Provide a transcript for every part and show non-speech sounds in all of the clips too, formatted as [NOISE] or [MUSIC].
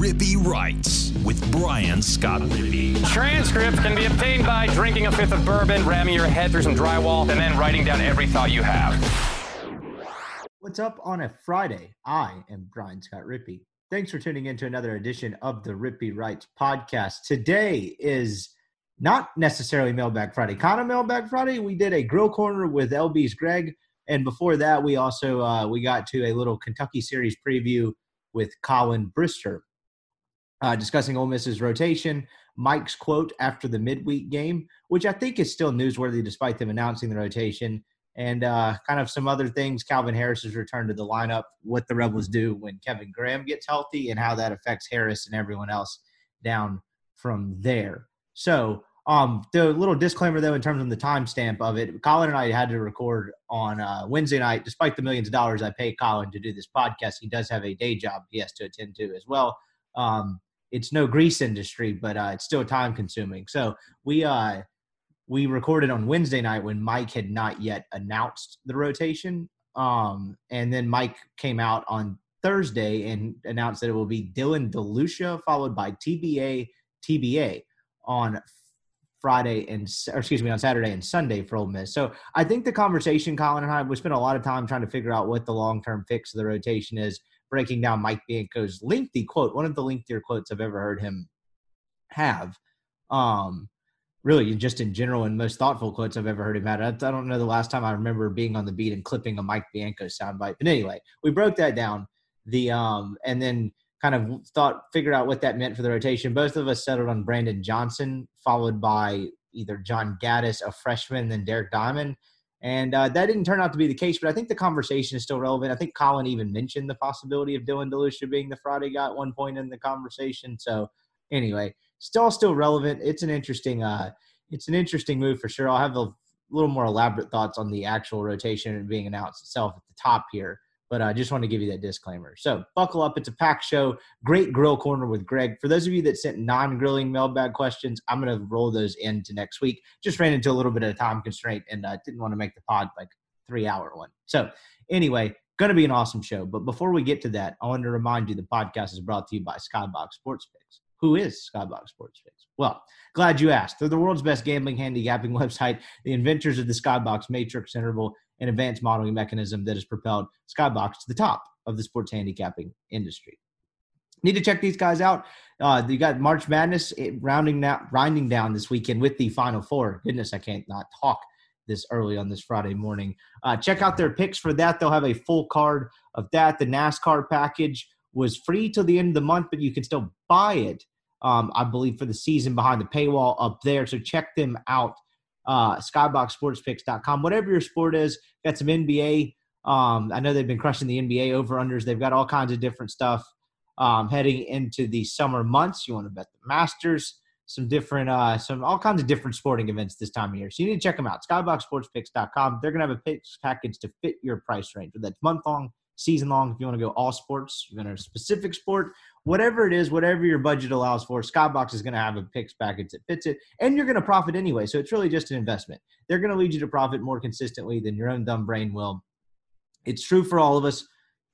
Rippy Writes with Brian Scott Rippy. Transcripts can be obtained by drinking a fifth of bourbon, ramming your head through some drywall, and then writing down every thought you have. What's up on a Friday? I am Brian Scott Rippy. Thanks for tuning in to another edition of the Rippy Writes podcast. Today is not necessarily Mailbag Friday, kind of Mailbag Friday. We did a grill corner with LB's Greg, and before that, we also uh, we got to a little Kentucky series preview with Collin Brister, uh, discussing Ole Miss's rotation, Mike's quote after the midweek game, which I think is still newsworthy despite them announcing the rotation, and uh, kind of some other things. Calvin Harris's return to the lineup, what the Rebels do when Kevin Graham gets healthy, and how that affects Harris and everyone else down from there. So um, the little disclaimer though, in terms of the timestamp of it, Collin and I had to record on uh, Wednesday night. Despite the millions of dollars I pay Collin to do this podcast, he does have a day job he has to attend to as well. Um, it's no grease industry, but uh, it's still time consuming. So we uh, we recorded on Wednesday night when Mike had not yet announced the rotation, um, and then Mike came out on Thursday and announced that it will be Dylan DeLucia followed by TBA TBA on Friday and or excuse me on Saturday and Sunday for Ole Miss. So I think the conversation, Collin and I, we spent a lot of time trying to figure out what the long term fix of the rotation is, breaking down Mike Bianco's lengthy quote, one of the lengthier quotes I've ever heard him have. Um, really, just in general, and most thoughtful quotes I've ever heard him have. I, don't know the last time I remember being on the beat and clipping a Mike Bianco soundbite. But anyway, we broke that down. The um, and then kind of thought figured out what that meant for the rotation. Both of us settled on Brandon Johnson, followed by either John Gaddis, a freshman, and then Derek Diamond. And uh, that didn't turn out to be the case, but I think the conversation is still relevant. I think Collin even mentioned the possibility of Dylan DeLucia being the Friday guy at one point in the conversation. So anyway, still still relevant. It's an interesting uh, it's an interesting move for sure. I'll have a little more elaborate thoughts on the actual rotation and being announced itself at the top here. But I just want to give you that disclaimer. So buckle up. It's a packed show. Great grill corner with Greg. For those of you that sent non grilling mailbag questions, I'm going to roll those into next week. Just ran into a little bit of a time constraint and uh, didn't want to make the pod like three hour one. So anyway, going to be an awesome show. But before we get to that, I want to remind you the podcast is brought to you by Skybox Sports Picks. Who is Skybox Sports Picks? Well, glad you asked. They're the world's best gambling handicapping [LAUGHS] website, the inventors of the Skybox Matrix interval an advanced modeling mechanism that has propelled Skybox to the top of the sports handicapping industry. Need to check these guys out. Uh, you got March Madness eh, rounding down, grinding down this weekend with the Final Four. Goodness, I can't not talk this early on this Friday morning. Uh, check out their picks for that. They'll have a full card of that. The NASCAR package was free till the end of the month, but you can still buy it, um, I believe, for the season behind the paywall up there. So check them out uh, skyboxsportspicks.com. Whatever your sport is, got some NBA. Um, I know they've been crushing the NBA over unders. They've got all kinds of different stuff um, heading into the summer months. You want to bet the Masters, some different, uh, some all kinds of different sporting events this time of year. So you need to check them out. Skyboxsportspicks.com. They're going to have a picks package to fit your price range. That's month long, season long. If you want to go all sports, you're to a specific sport, whatever it is, whatever your budget allows for, Skybox is going to have a picks package that fits it, and you're going to profit anyway. So it's really just an investment. They're going to lead you to profit more consistently than your own dumb brain will. It's true for all of us.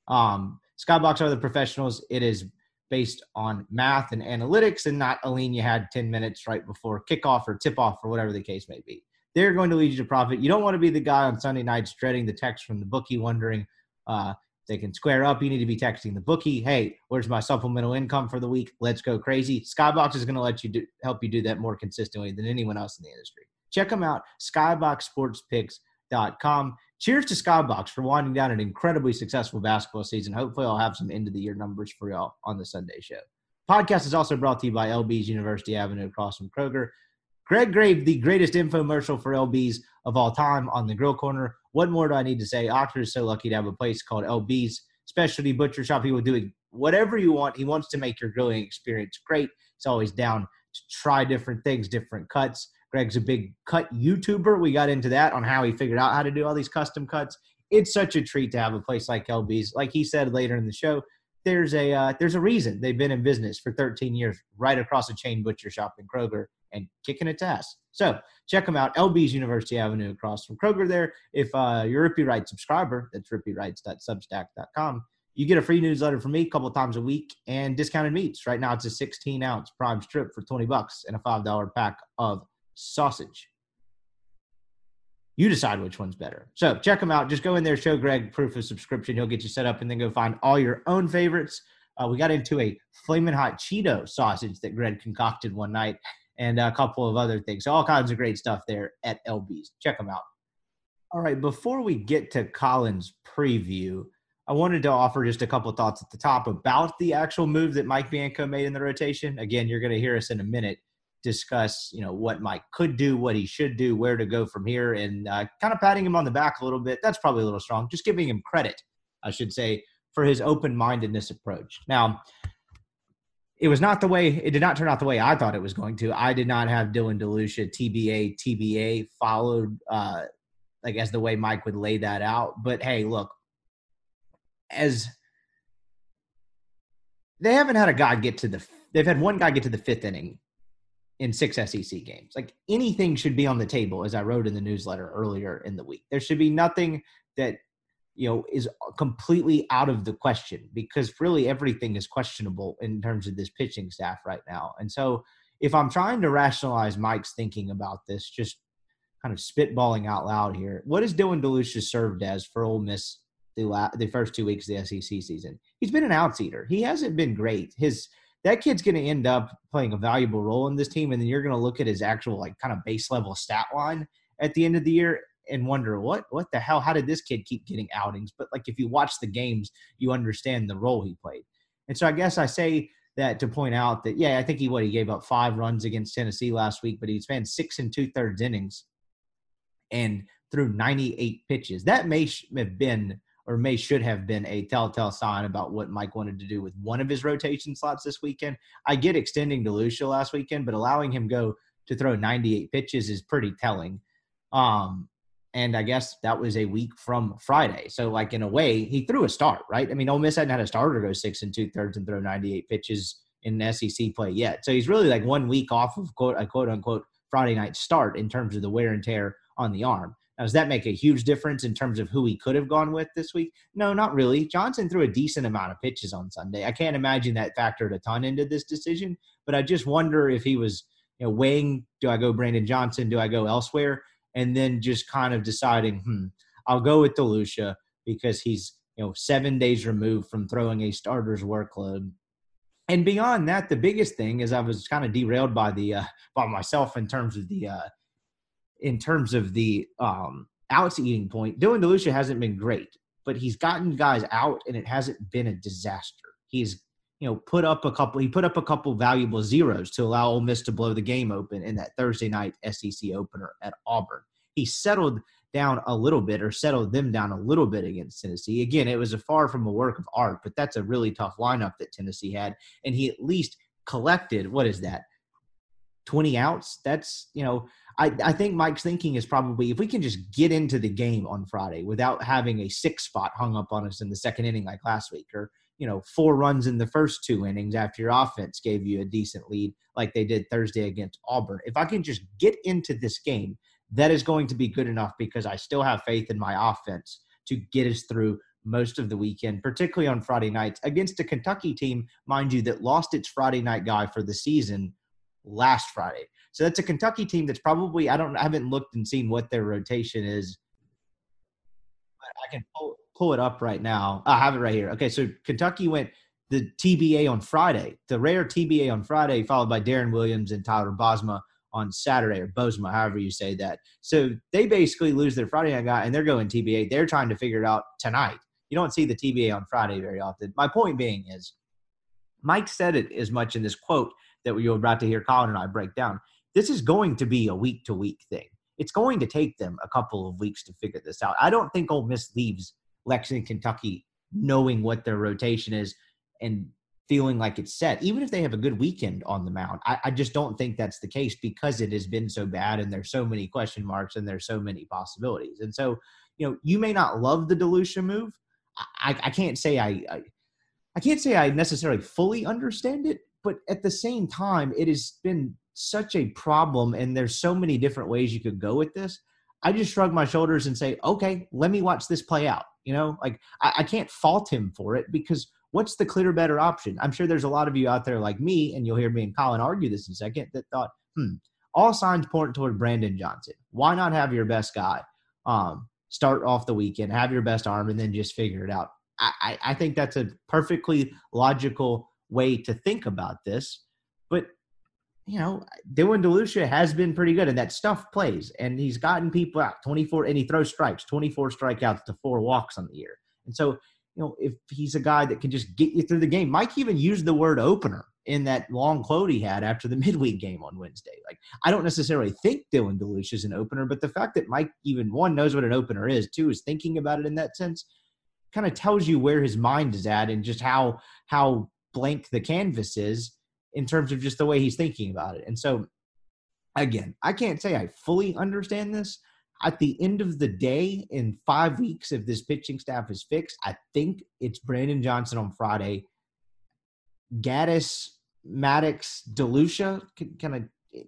Um, Skybox are the professionals. It is based on math and analytics, and not Aline you had 10 minutes right before kickoff or tip off or whatever the case may be. They're going to lead you to profit. You don't want to be the guy on Sunday nights dreading the text from the bookie, wondering, uh, they can square up. You need to be texting the bookie, hey, where's my supplemental income for the week? Let's go crazy. Skybox is going to let you do, help you do that more consistently than anyone else in the industry. Check them out, skyboxsportspicks.com. Cheers to Skybox for winding down an incredibly successful basketball season. Hopefully, I'll have some end of the year numbers for y'all on the Sunday show. Podcast is also brought to you by LB's University Avenue across from Kroger. Greg Grave, the greatest infomercial for LB's of all time on the Grill Corner. What more do I need to say? Oxford is so lucky to have a place called LB's Specialty Butcher Shop. He will do whatever you want. He wants to make your grilling experience great. He's always down to try different things, different cuts. Greg's a big cut YouTuber. We got into that on how he figured out how to do all these custom cuts. It's such a treat to have a place like LB's. Like he said later in the show, there's a uh, there's a reason they've been in business for 13 years, right across a chain butcher shop in Kroger and kicking its ass. So check them out. LB's University Avenue across from Kroger there. If uh, you're a Rippy Writes subscriber, that's rippywrites.substack.com. you get a free newsletter from me a couple times a week and discounted meats. Right now, it's a 16 ounce prime strip for 20 bucks and a $5 pack of sausage. You decide which one's better. So check them out. Just go in there, show Greg proof of subscription. He'll get you set up and then go find all your own favorites. Uh, we got into a flaming hot Cheeto sausage that Greg concocted one night [LAUGHS] and a couple of other things. So all kinds of great stuff there at LB's. Check them out. All right, before we get to Collin's preview, I wanted to offer just a couple of thoughts at the top about the actual move that Mike Bianco made in the rotation. Again, you're going to hear us in a minute discuss, you know, what Mike could do, what he should do, where to go from here, and uh, kind of patting him on the back a little bit. That's probably a little strong. Just giving him credit, I should say, for his open-mindedness approach. Now, it was not the way it did not turn out the way I thought it was going to. I did not have Dylan DeLucia TBA TBA followed uh like as the way Mike would lay that out. But hey, look, as they haven't had a guy get to the they've had one guy get to the fifth inning in six SEC games. Like anything should be on the table, as I wrote in the newsletter earlier in the week. There should be nothing that you know is completely out of the question because really everything is questionable in terms of this pitching staff right now. And so if I'm trying to rationalize Mike's thinking about this, just kind of spitballing out loud here, what has Dylan DeLucia served as for Ole Miss the the first two weeks of the SEC season? He's been an outsider. He hasn't been great. His that kid's going to end up playing a valuable role in this team, and then you're going to look at his actual like kind of base level stat line at the end of the year and wonder what what the hell how did this kid keep getting outings but like if you watch the games you understand the role he played and so i guess i say that to point out that yeah i think he what he gave up five runs against tennessee last week but he spent six and two thirds innings and threw 98 pitches that may have been or may should have been a telltale sign about what Mike wanted to do with one of his rotation slots this weekend. I get extending DeLucia last weekend, but allowing him go to throw 98 pitches is pretty telling. Um, and I guess that was a week from Friday. So, like in a way, he threw a start, right? I mean, Ole Miss hadn't had a starter go six and two thirds and throw 98 pitches in SEC play yet. So he's really like one week off of quote a quote unquote Friday night start in terms of the wear and tear on the arm. Now, does that make a huge difference in terms of who he could have gone with this week? No, not really. Johnson threw a decent amount of pitches on Sunday. I can't imagine that factored a ton into this decision, but I just wonder if he was, you know, weighing do I go Brandon Johnson? Do I go elsewhere? And then just kind of deciding, hmm, I'll go with DeLucia because he's you know seven days removed from throwing a starter's workload. And beyond that, the biggest thing is I was kind of derailed by the uh, by myself in terms of the uh, in terms of the um, outs eating point. Dylan DeLucia hasn't been great, but he's gotten guys out, and it hasn't been a disaster. He's you know put up a couple. He put up a couple valuable zeros to allow Ole Miss to blow the game open in that Thursday night SEC opener at Auburn he settled down a little bit or settled them down a little bit against Tennessee. Again, it was a far from a work of art, but that's a really tough lineup that Tennessee had. And he at least collected, what is that? 20 outs. That's, you know, I, I think Mike's thinking is probably if we can just get into the game on Friday without having a six spot hung up on us in the second inning like last week, or, you know, four runs in the first two innings after your offense gave you a decent lead like they did Thursday against Auburn. If I can just get into this game that is going to be good enough because I still have faith in my offense to get us through most of the weekend, particularly on Friday nights against a Kentucky team, mind you, that lost its Friday night guy for the season last Friday. So that's a Kentucky team that's probably I don't I haven't looked and seen what their rotation is. But I can pull, pull it up right now. I have it right here. Okay, so Kentucky went the TBA on Friday, the rare TBA on Friday, followed by Darren Williams and Tyler Bosma on Saturday or Bosma, however you say that. So they basically lose their Friday night guy and they're going TBA. They're trying to figure it out tonight. You don't see the TBA on Friday very often. My point being is, Mike said it as much in this quote that you're about to hear Collin and I break down. This is going to be a week to week thing. It's going to take them a couple of weeks to figure this out. I don't think Ole Miss leaves Lexington, Kentucky, knowing what their rotation is and feeling like it's set, even if they have a good weekend on the mound. I, I, just don't think that's the case because it has been so bad and there's so many question marks and there's so many possibilities. And so, you know, you may not love the DeLucia move. I, I can't say I, I, I can't say I necessarily fully understand it, but at the same time, it has been such a problem and there's so many different ways you could go with this. I just shrug my shoulders and say, okay, let me watch this play out. You know, like I, I can't fault him for it because what's the clear better option? I'm sure there's a lot of you out there like me, and you'll hear me and Collin argue this in a second, that thought, hmm, all signs point toward Brandon Johnson. Why not have your best guy um, start off the weekend, have your best arm, and then just figure it out? I, I think that's a perfectly logical way to think about this. But you know, Dylan DeLucia has been pretty good, and that stuff plays. And he's gotten people out 24, and he throws strikes, 24 strikeouts to four walks on the year. And so, you know, if he's a guy that can just get you through the game, Mike even used the word opener in that long quote he had after the [LAUGHS] midweek game on Wednesday. Like, I don't necessarily think Dylan DeLucia is an opener, but the fact that Mike even one knows what an opener is, two is thinking about it in that sense, kind of tells you where his mind is at and just how how blank the canvas is in terms of just the way he's thinking about it. And so, again, I can't say I fully understand this. At the end of the day, in five weeks, if this pitching staff is fixed, I think it's Brandon Johnson on Friday, Gaddis, Maddox, DeLucia, kind of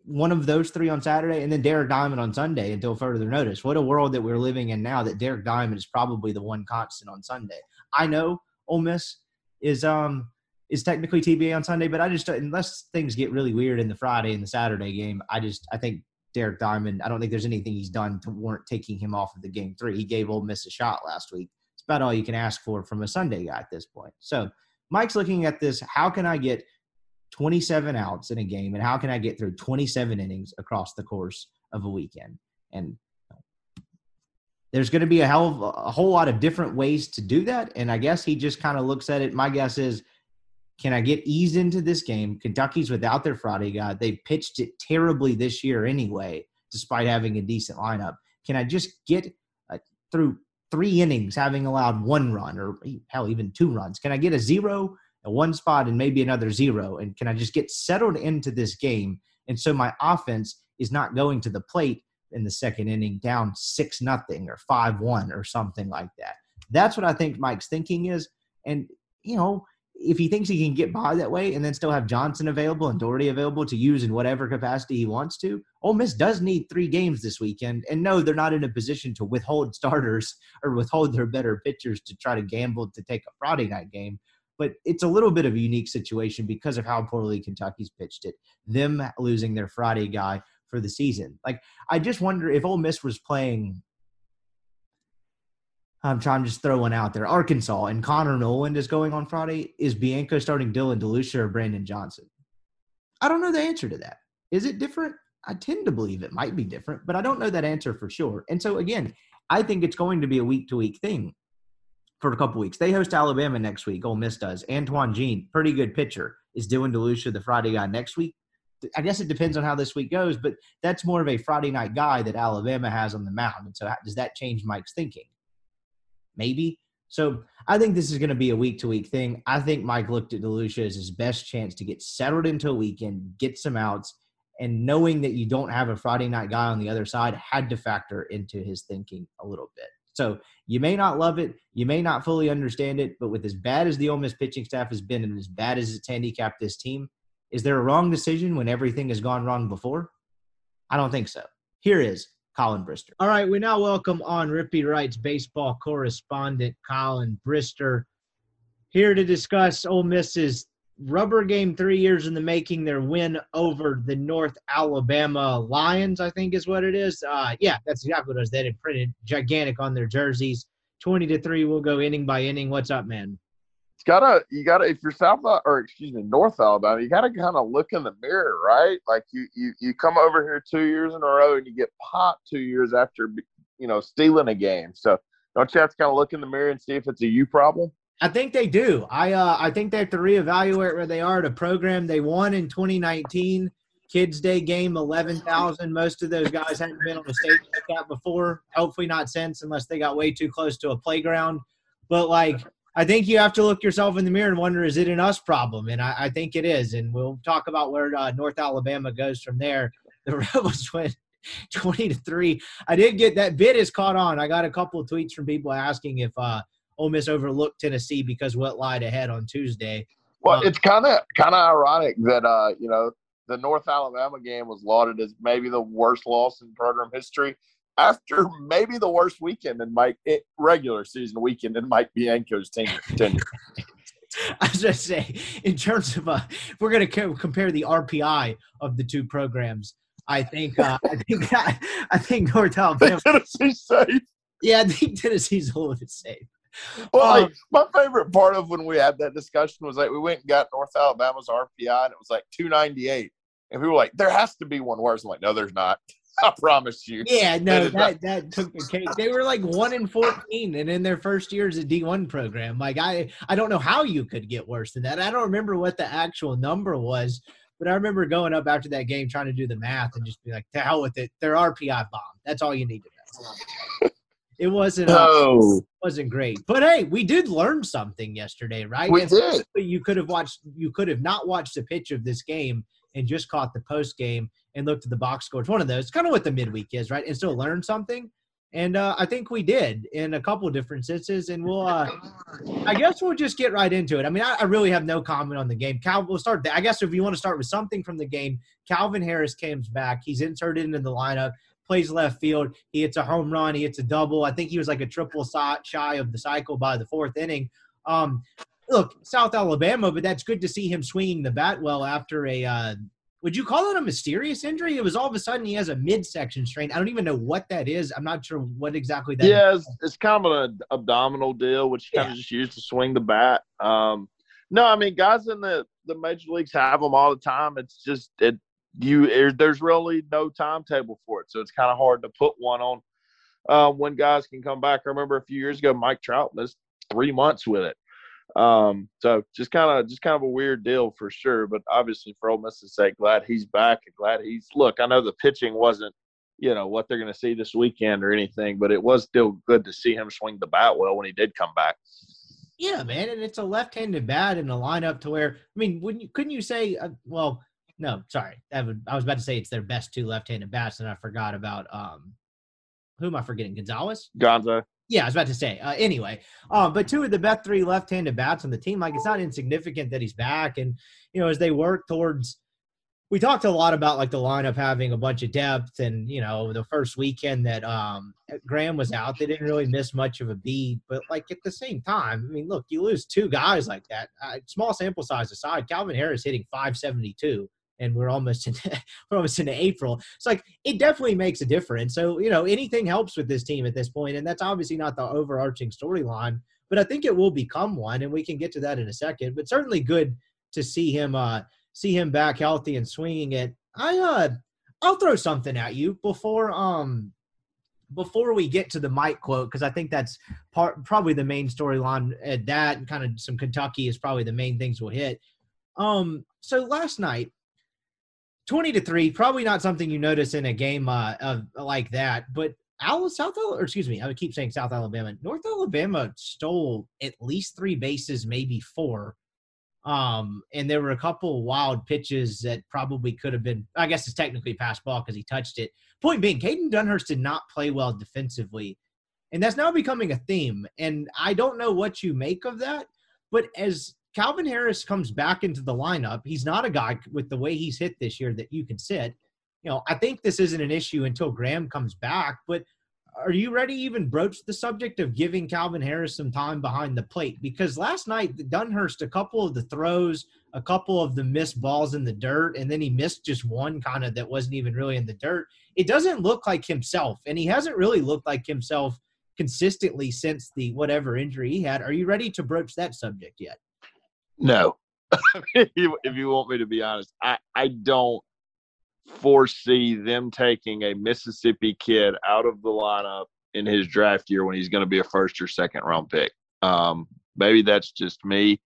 one of those three on Saturday, and then Derek Diamond on Sunday until further notice. What a world that we're living in now that Derek Diamond is probably the one constant on Sunday. I know Ole Miss is um is technically TBA on Sunday, but I just unless things get really weird in the Friday and the Saturday game, I just I think Derek Diamond. I don't think there's anything he's done to warrant taking him off of the game three. He gave Ole Miss a shot last week. It's about all you can ask for from a Sunday guy at this point. So Mike's looking at this. How can I get 27 outs in a game, and how can I get through 27 innings across the course of a weekend? And there's going to be a hell of a whole lot of different ways to do that. And I guess he just kind of looks at it. My guess is can I get eased into this game? Kentucky's without their Friday guy. They pitched it terribly this year anyway, despite having a decent lineup. Can I just get uh, through three innings having allowed one run or hell, even two runs? Can I get a zero, a one spot, and maybe another zero? And can I just get settled into this game? And so my offense is not going to the plate in the second inning down six nothing or five one or something like that. That's what I think Mike's thinking is. And, you know, if he thinks he can get by that way and then still have Johnson available and Dougherty available to use in whatever capacity he wants to, Ole Miss does need three games this weekend. And no, they're not in a position to withhold starters [LAUGHS] or withhold their better pitchers to try to gamble to take a Friday night game. But it's a little bit of a unique situation because of how poorly Kentucky's pitched it. Them losing their Friday guy for the season. Like, I just wonder if Ole Miss was playing I'm trying to just throw one out there. Arkansas and Connor Noland is going on Friday. Is Bianco starting Dylan DeLucia or Brandon Johnson? I don't know the answer to that. Is it different? I tend to believe it might be different, but I don't know that answer for sure. And so again, I think it's going to be a week to week thing for a couple weeks. They host Alabama next week. Ole Miss does. Antoine Jean, pretty good pitcher. Is Dylan DeLucia the Friday guy next week? I guess it depends on how this week goes, but that's more of a Friday night guy that Alabama has on the mound. And so does that change Mike's thinking? Maybe. So I think this is going to be a week to week thing. I think Mike looked at DeLucia as his best chance to get settled into a weekend, get some outs, and knowing that you don't have a Friday night guy on the other side had to factor into his thinking a little bit. So you may not love it, you may not fully understand it, but with as bad as the Ole Miss pitching staff has been and as bad as it's handicapped this team, is there a wrong decision when everything has gone wrong before? I don't think so. Here is Collin Brister. All right, we now welcome on Rippy Writes baseball correspondent, Collin Brister, here to discuss Ole Miss's rubber game three years in the making, their win over the North Alabama Lions, I think is what it is. Uh, yeah, that's exactly what it is. They had printed gigantic on their jerseys. 20 to 3, we'll go inning by inning. What's up, man? Gotta you gotta if you're South or excuse me North Alabama, you gotta kind of look in the mirror, right? Like you you you come over here two years in a row and you get popped two years after you know stealing a game. So don't you have to kind of look in the mirror and see if it's a you problem? I think they do. I uh, I think they have to reevaluate where they are. The program they won in 2019, Kids Day game, 11,000. Most of those guys hadn't been on a stage like that before. Hopefully not since, unless they got way too close to a playground. But like I think you have to look yourself in the mirror and wonder, is it an us problem? And I, I think it is. And we'll talk about where uh, North Alabama goes from there. [LAUGHS] The Rebels went [LAUGHS] 20 to 3. I did get that bid is caught on. I got a couple of tweets from people asking if uh, Ole Miss overlooked Tennessee because what lied ahead on Tuesday. Well, um, it's kind of kind of ironic that uh, you know the North Alabama game was lauded as maybe the worst loss in program history, after maybe the worst weekend in Mike it, regular season weekend in Mike Bianco's tenure. tenure. [LAUGHS] I was just say, in terms of, uh, if we're going to co- compare the RPI of the two programs, I think, uh, I think, I, [LAUGHS] I think North Alabama. Tennessee's safe. Yeah, I think Tennessee's a little bit safe. Well, Um, like, my favorite part of when we had that discussion was like we went and got North Alabama's RPI and it was like 298. And we were like, there has to be one worse. I'm like, no, there's not. [LAUGHS] I promise you. Yeah, no, that that took the cake. They were like one in fourteen, and in their first year as a D one program, like I, I don't know how you could get worse than that. I don't remember what the actual number was, but I remember going up after that game trying to do the math and just be like, to hell with it. Their RPI bomb. That's all you need to know. It wasn't. Uh, No, wasn't great, but hey, we did learn something yesterday, right? we And did. you could have watched you could have not watched the pitch of this game and just caught the post game and looked at the box score. It's one of those, kind of what the midweek is, right? And still learn something. And uh, I think we did in a couple different senses. And we'll, uh, I guess we'll just get right into it. I mean, I, I really have no comment on the game. Cal, we'll start. There. I guess if you want to start with something from the game, Calvin Harris comes back. He's inserted into the lineup, plays left field. He hits a home run. He hits a double. I think he was like a triple shy of the cycle by the fourth inning. Um, look, South Alabama, but that's good to see him swinging the bat well after a. Uh, would you call it a mysterious injury? It was all of a sudden he has a midsection strain. I don't even know what that is. I'm not sure what exactly that. Yeah, it's, it's kind of an abdominal deal, which you kind Yeah. of just used to swing the bat. Um, no, I mean, guys in the, the major leagues have them all the time. It's just it you there- there's really no timetable for it, so it's kind of hard to put one on uh, when guys can come back. I remember a few years ago, Mike Trout missed three months with it. Um, so just kind of just kind of a weird deal for sure. But obviously, for Ole Miss's sake, glad he's back and glad he's look. I know the pitching wasn't you know what they're going to see this weekend or anything, but it was still good to see him swing the bat well when he did come back. Yeah, man, and it's a left-handed bat in a lineup to where I mean, wouldn't you, couldn't you say? Uh, well, no, sorry, would, I was about to say it's their best two left-handed bats, and I forgot about um, who am I forgetting? Gonzalez. Gonzo, Yeah, I was about to say. Uh, anyway, um, but two of the best three left-handed bats on the team. Like it's not insignificant that he's back, and you know as they work towards. We talked a lot about like the lineup having a bunch of depth, and you know the first weekend that um, Graham was out, they didn't really miss much of a beat. But like at the same time, I mean, look, you lose two guys like that. Uh, small sample size aside, Calvin Harris hitting 572 and we're almost in [LAUGHS] we're almost into April. It's like it definitely makes a difference. So you know anything helps with this team at this point, and that's obviously not the overarching storyline, but I think it will become one, and we can get to that in a second. But certainly good to see him uh see him back healthy and swinging it. I uh I'll throw something at you before um before we get to the Mike quote because I think that's part probably the main storyline at that and kind of some Kentucky is probably the main things we'll hit. Um so last night 20 to 3 probably not something you notice in a game uh, of like that but Al- South Al- or excuse me I would keep saying South Alabama North Alabama stole at least 3 bases maybe 4 um and there were a couple wild pitches that probably could have been I guess it's technically pass ball cuz he touched it. Point being Hayden Dunhurst did not play well defensively and that's now becoming a theme and I don't know what you make of that but as Calvin Harris comes back into the lineup, he's not a guy with the way he's hit this year that you can sit. You know, I think this isn't an issue until Graham comes back, but are you ready to even broach the subject of giving Calvin Harris some time behind the plate? Because last night, Dunhurst, a couple of the throws, a couple of the missed balls in the dirt, and then he missed just one kind of that wasn't even really in the dirt. It doesn't look like himself, and he hasn't really looked like himself consistently since the whatever injury he had. Are you ready to broach that subject yet? No. [LAUGHS] if you want me to be honest, I I don't foresee them taking a Mississippi kid out of the lineup in his draft year when he's going to be a first or second round pick. Um, maybe that's just me.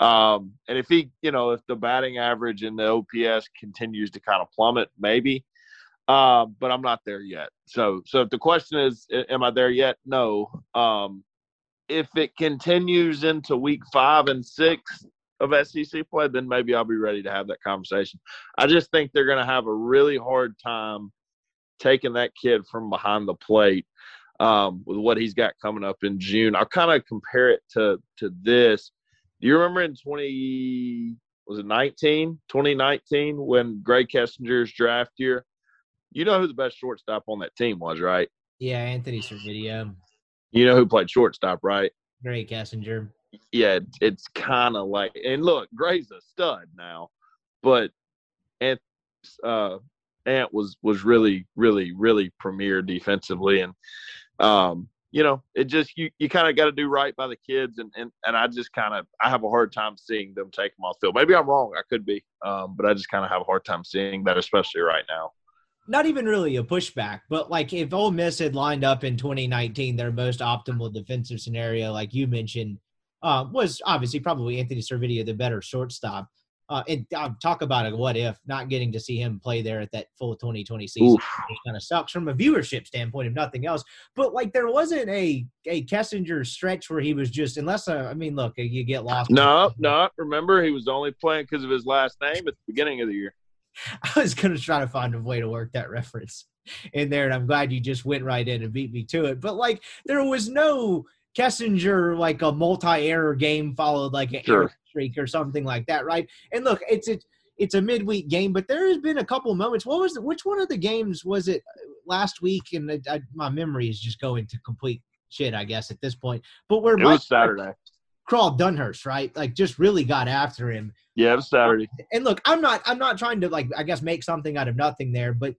Um, and if he, you know, if the batting average and the OPS continues to kind of plummet, maybe. Uh, but I'm not there yet. So, so if the question is, am I there yet? No. Um, if it continues into week five and six of SEC play, then maybe I'll be ready to have that conversation. I just think they're going to have a really hard time taking that kid from behind the plate um, with what he's got coming up in June. I'll kind of compare it to to this. Do you remember in 20 was it 19, 2019 when Grae Kessinger's draft year? You know who the best shortstop on that team was, right? Yeah, Anthony Servideo. You know who played shortstop, right? Grae Kessinger. Yeah, it's kind of like, and look, Grae's a stud now, but Ant, uh, Ant was was really, really, really premier defensively, and um, you know, it just you you kind of got to do right by the kids, and and and I just kind of I have a hard time seeing them take them off field. Maybe I'm wrong, I could be, um, but I just kind of have a hard time seeing that, especially right now not even really a pushback, but like if Ole Miss had lined up in 2019, their most optimal defensive scenario, like you mentioned, uh, was obviously probably Anthony Servideo, the better shortstop. Uh, and uh, talk about a what if not getting to see him play there at that full 2020 season kind of sucks from a viewership standpoint, if nothing else. But like there wasn't a a Kessinger stretch where he was just unless uh, I mean, look, you get lost. No, no. Remember, he was only playing because of his last name at the beginning of the year. [LAUGHS] I was going to try to find a way to work that reference in there, and I'm glad you just went right in and beat me to it. But like, there was no Kessinger like a multi-error game followed like an sure. error streak or something like that, right? And look, it's it, it's a midweek game, but there has been a couple moments. What was the, which one of the games was it uh, last week? And I, I, my memory is just going to complete shit, I guess, at this point. But where it was Saturday crawled Dunhurst, right? Like just really got after him. Yeah, it was Saturday. And look, I'm not I'm not trying to like I guess make something out of nothing there, but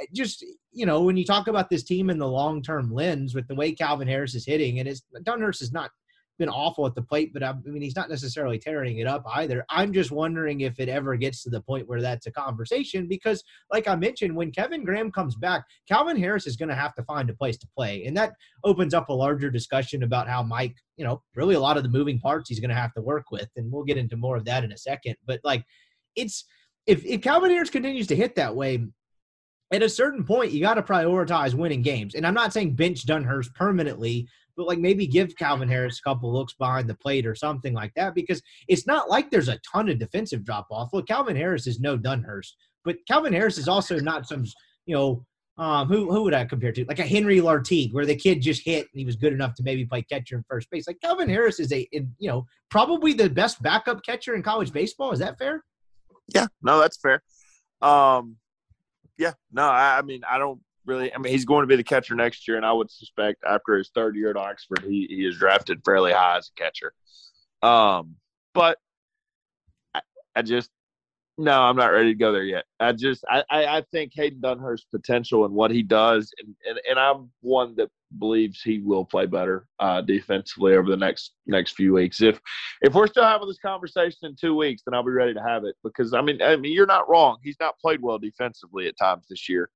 uh, just you know when you talk about this team in the long term lens with the way Calvin Harris is hitting, and it's Dunhurst is not been awful at the plate, but I, mean, he's not necessarily tearing it up either. I'm just wondering if it ever gets to the point where that's a conversation because, like I mentioned, when Kevin Graham comes back, Calvin Harris is going to have to find a place to play. And that opens up a larger discussion about how Mike, you know, really a lot of the moving parts he's going to have to work with. And we'll get into more of that in a second. But, like, it's if, if Calvin Harris continues to hit that way, at a certain point, you got to prioritize winning games. And I'm not saying bench Dunhurst permanently, but like maybe give Calvin Harris a couple looks behind the plate or something like that because it's not like there's a ton of defensive drop off. Look, Calvin Harris is no Dunhurst, but Calvin Harris is also not some, you know, um, who who would I compare to? Like a Henry Lartigue, where the kid just hit and he was good enough to maybe play catcher in first base. Like Calvin Harris is a, you know, probably the best backup catcher in college baseball. Is that fair? Yeah, no, that's fair. Um, yeah, no, I, I mean, I don't really. I mean, he's going to be the catcher next year, and I would suspect after his third year at Oxford, he, he is drafted fairly high as a catcher. Um, but I, I just no, I'm not ready to go there yet. I just I, I, think Hayden Dunhurst's potential and what he does, and, and, and I'm one that believes he will play better uh, defensively over the next next few weeks. If if we're still having this conversation in two weeks, then I'll be ready to have it because I mean I mean you're not wrong. He's not played well defensively at times this year.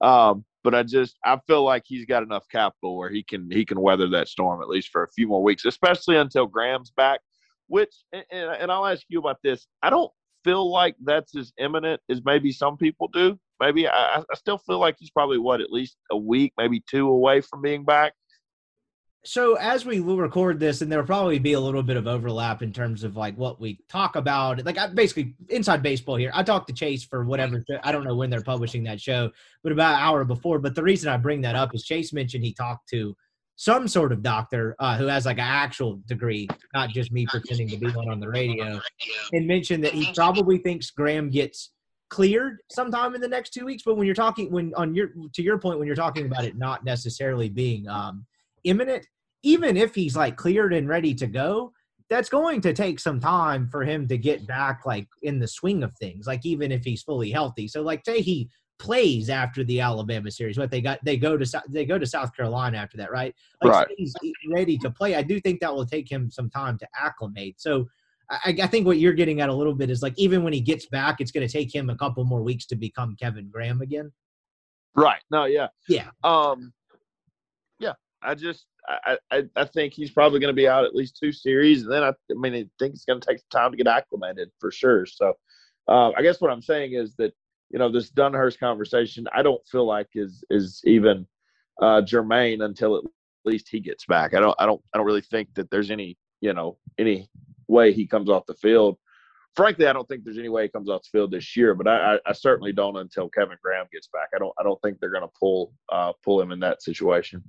Um, but I just I feel like he's got enough capital where he can he can weather that storm at least for a few more weeks, especially until Graham's back. Which and, and I'll ask you about this. I don't feel like that's as imminent as maybe some people do. Maybe I, I still feel like he's probably what at least a week, maybe two away from being back so as we will record this and there'll probably be a little bit of overlap in terms of like what we talk about. Like I basically inside baseball here i talked to chase for whatever i don't know when they're publishing that show but about an hour before. But the reason i bring that up is chase mentioned he talked to some sort of doctor uh, who has like an actual degree not just me pretending to be one on the radio and mentioned that he probably thinks graham gets cleared sometime in the next two weeks. But when you're talking when on your to your point when you're talking about it not necessarily being um imminent, even if he's like cleared and ready to go, that's going to take some time for him to get back like in the swing of things. Like even if he's fully healthy. So like say he plays after the Alabama series, what they got they go to they go to South Carolina after that, right? Like right. he's ready to play. I do think that will take him some time to acclimate. So I, I, think what you're getting at a little bit is like even when he gets back, it's going to take him a couple more weeks to become Kevin Graham again. Right. No. Yeah. Yeah. Um. I just I, I, I think he's probably going to be out at least two series, and then I, I mean I think it's going to take some time to get acclimated for sure. So uh, I guess what I'm saying is that you know this Dunhurst conversation I don't feel like is is even uh, germane until at least he gets back. I don't I don't I don't really think that there's any you know any way he comes off the field frankly, I don't think there's any way he comes off the field this year. But I, I, certainly don't until Kevin Graham gets back. I don't I don't think they're going to pull uh, pull him in that situation.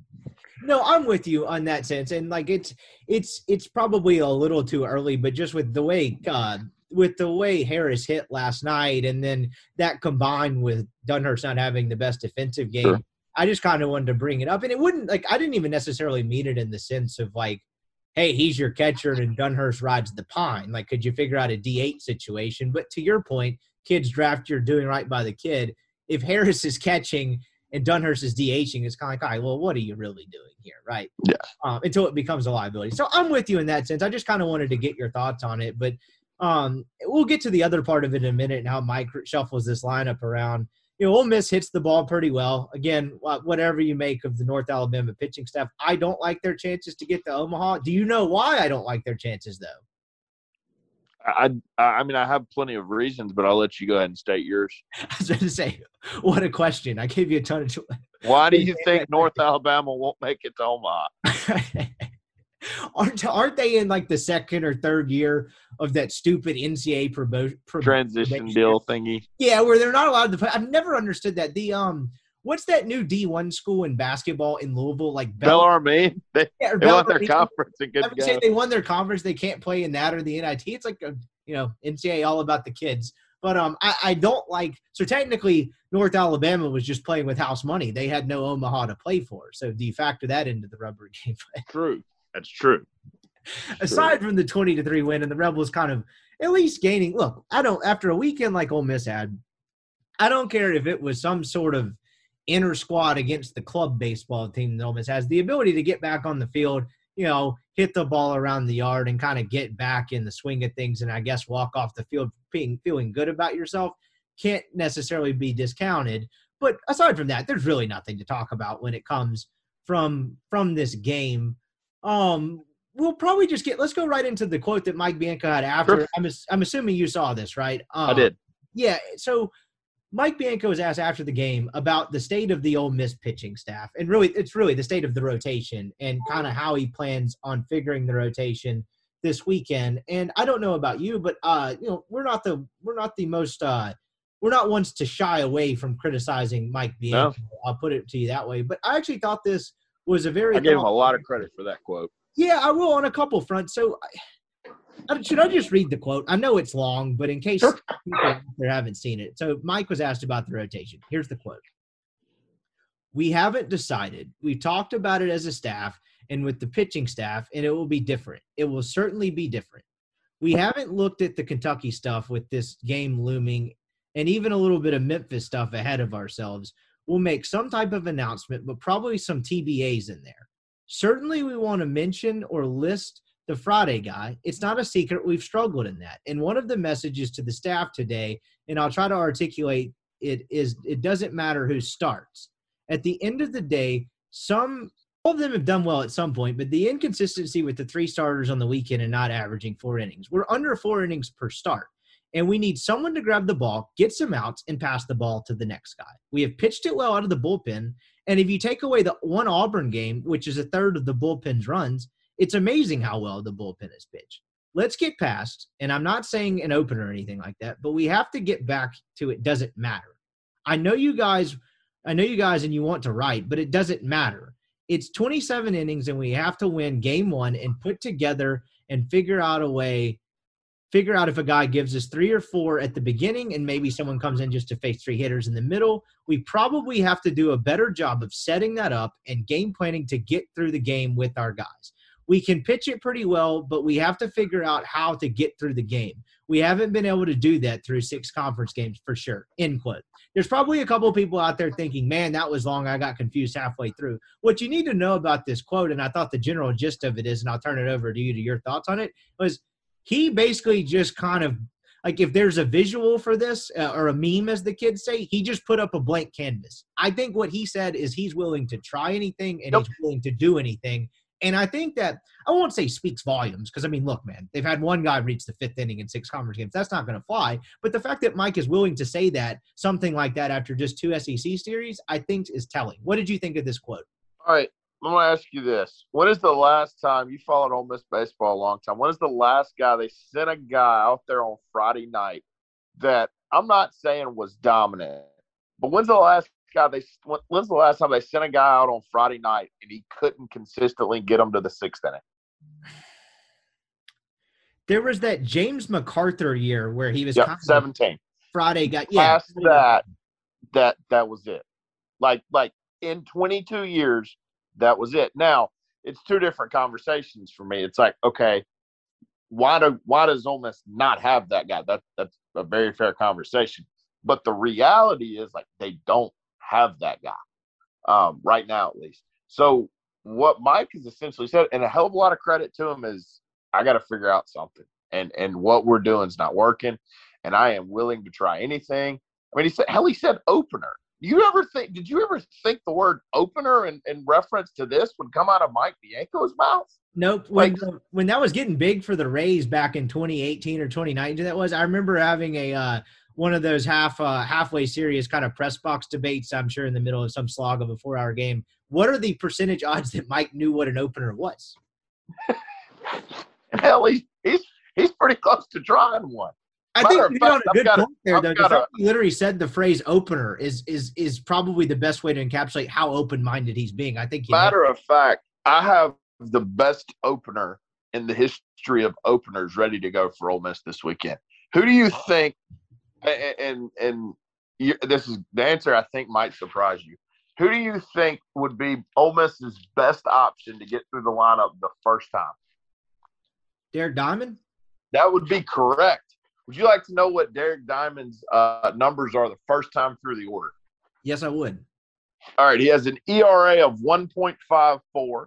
No, I'm with you on that sense, and like it's it's it's probably a little too early, but just with the way uh, with the way Harris hit last night, and then that combined with Dunhurst not having the best defensive game. Sure. I just kind of wanted to bring it up, and it wouldn't like I didn't even necessarily mean it in the sense of like, hey, he's your catcher and Dunhurst rides the pine. Like, could you figure out a DH situation? But to your point, kids draft, you're doing right by the kid. If Harris is catching and Dunhurst is DHing, it's kind of like, all right, well, what are you really doing here, right? Yeah. Um, until it becomes a liability. So I'm with you in that sense. I just kind of wanted to get your thoughts on it, but um, we'll get to the other part of it in a minute and how Mike shuffles this lineup around. You know, Ole Miss hits the ball pretty well. Again, whatever you make of the North Alabama pitching staff, I don't like their chances to get to Omaha. Do you know why I don't like their chances, though? I I mean I have plenty of reasons, but I'll let you go ahead and state yours. [LAUGHS] I was going to say, what a question! I gave you a ton of. Why do [LAUGHS] you think North Alabama won't make it to Omaha? [LAUGHS] [LAUGHS] aren't aren't they in like the second or third year of that stupid NCAA promotion transition deal thingy? Yeah, where they're not allowed to play. I've never understood that. The um, what's that new D one school in basketball in Louisville? Like Bellarmine. [LAUGHS] They, yeah, they won their conference. And good I would say they won their conference. They can't play in that or the NIT. It's like a you know NCAA all about the kids. But um, I, I don't like. So technically, North Alabama was just playing with house money. They had no Omaha to play for. So do you factor that into the rubber game? [LAUGHS] True. That's true. Aside true. from the twenty to three win and the Rebels kind of at least gaining. Look, I don't. After a weekend like Ole Miss had, I don't care if it was some sort of inner squad against the club baseball team that Ole Miss has the ability to get back on the field, you know, hit the ball around the yard and kind of get back in the swing of things and I guess walk off the field being feeling good about yourself can't necessarily be discounted. But aside from that, there's really nothing to talk about when it comes from from this game. Um we'll probably just get let's go right into the quote that Mike Bianco had after. Sure. I'm I'm assuming you saw this, right? Um, I did. Yeah, so Mike Bianco was asked after the game about the state of the Ole Miss pitching staff, and really, it's really the state of the rotation and kind of how he plans on figuring the rotation this weekend. And I don't know about you, but uh, you know, we're not the we're not the most uh, we're not ones to shy away from criticizing Mike Bianco. No. I'll put it to you that way. But I actually thought this was a very. I gave him a lot of credit for that quote. Yeah, I will on a couple fronts. So. Should I just read the quote? I know it's long, but in case people haven't seen it. So Mike was asked about the rotation. Here's the quote. We haven't decided. We've talked about it as a staff and with the pitching staff, and it will be different. It will certainly be different. We haven't looked at the Kentucky stuff with this game looming and even a little bit of Memphis stuff ahead of ourselves. We'll make some type of announcement, but probably some TBAs in there. Certainly, we want to mention or list the Friday guy. It's not a secret. We've struggled in that. And one of the messages to the staff today, and I'll try to articulate it, is it doesn't matter who starts. At the end of the day, some all of them have done well at some point, but the inconsistency with the three starters on the weekend and not averaging four innings. We're under four innings per start. And we need someone to grab the ball, get some outs, and pass the ball to the next guy. We have pitched it well out of the bullpen. And if you take away the one Auburn game, which is a third of the bullpen's runs, it's amazing how well the bullpen is pitched. Let's get past, and I'm not saying an opener or anything like that, but we have to get back to it doesn't matter. I know you guys, I know you guys, and you want to write, but it doesn't matter. It's 27 innings, and we have to win game one and put together and figure out a way figure out if a guy gives us three or four at the beginning and maybe someone comes in just to face three hitters in the middle. We probably have to do a better job of setting that up and game planning to get through the game with our guys we can pitch it pretty well, but we have to figure out how to get through the game. We haven't been able to do that through six conference games for sure. End quote. There's probably a couple of people out there thinking, man, that was long. I got confused halfway through. What you need to know about this quote, and I thought the general gist of it is, and I'll turn it over to you to your thoughts on it, was he basically just kind of like if there's a visual for this uh, or a meme as the kids say he just put up a blank canvas i think what he said is he's willing to try anything and yep. he's willing to do anything and I think that I won't say speaks volumes because I mean, look, man, they've had one guy reach the fifth inning in six conference games. That's not going to fly. But the fact that Mike is willing to say that something like that after just two SEC series, I think is telling. What did you think of this quote? All right. I'm going to ask you this. When is the last time you followed Ole Miss baseball a long time? When is the last guy they sent a guy out there on Friday night that I'm not saying was dominant, but when's the last guy they when's the last time they sent a guy out on Friday night and he couldn't consistently get them to the sixth inning? There was that James McArthur year where he was yep, seventeen. Friday got yeah. Past that, that that was it. Like like in 22 years, that was it. Now, it's two different conversations for me. It's like, okay, why do why does Ole Miss not have that guy? That that's a very fair conversation. But the reality is like they don't have that guy um, right now, at least. So what Mike has essentially said, and a hell of a lot of credit to him, is I got to figure out something, and and what we're doing is not working, and I am willing to try anything. I mean, he said, hell, he said opener. You ever think? Did you ever think the word opener in, in reference to this would come out of Mike Bianco's mouth? Nope. When like, when that was getting big for the Rays back in 2018 or 2019, that was. I remember having a uh, one of those half uh, halfway serious kind of press box debates. I'm sure in the middle of some slog of a four hour game. What are the percentage odds that Mike knew what an opener was? [LAUGHS] Hell, he's he's he's pretty close to drawing one. I think you got a good point a, there, though. The he literally said the phrase "opener" is is is probably the best way to encapsulate how open minded he's being. I think. Matter of fact, I have the best opener in the history of openers ready to go for Ole Miss this weekend. Who do you think? And and, and you, this is the answer. I think might surprise you. Who do you think would be Ole Miss's best option to get through the lineup the first time? Derek Diamond. That would be correct. Would you like to know what Derek Diamond's uh, numbers are the first time through the order? Yes, I would. All right. He has an ERA of 1.54,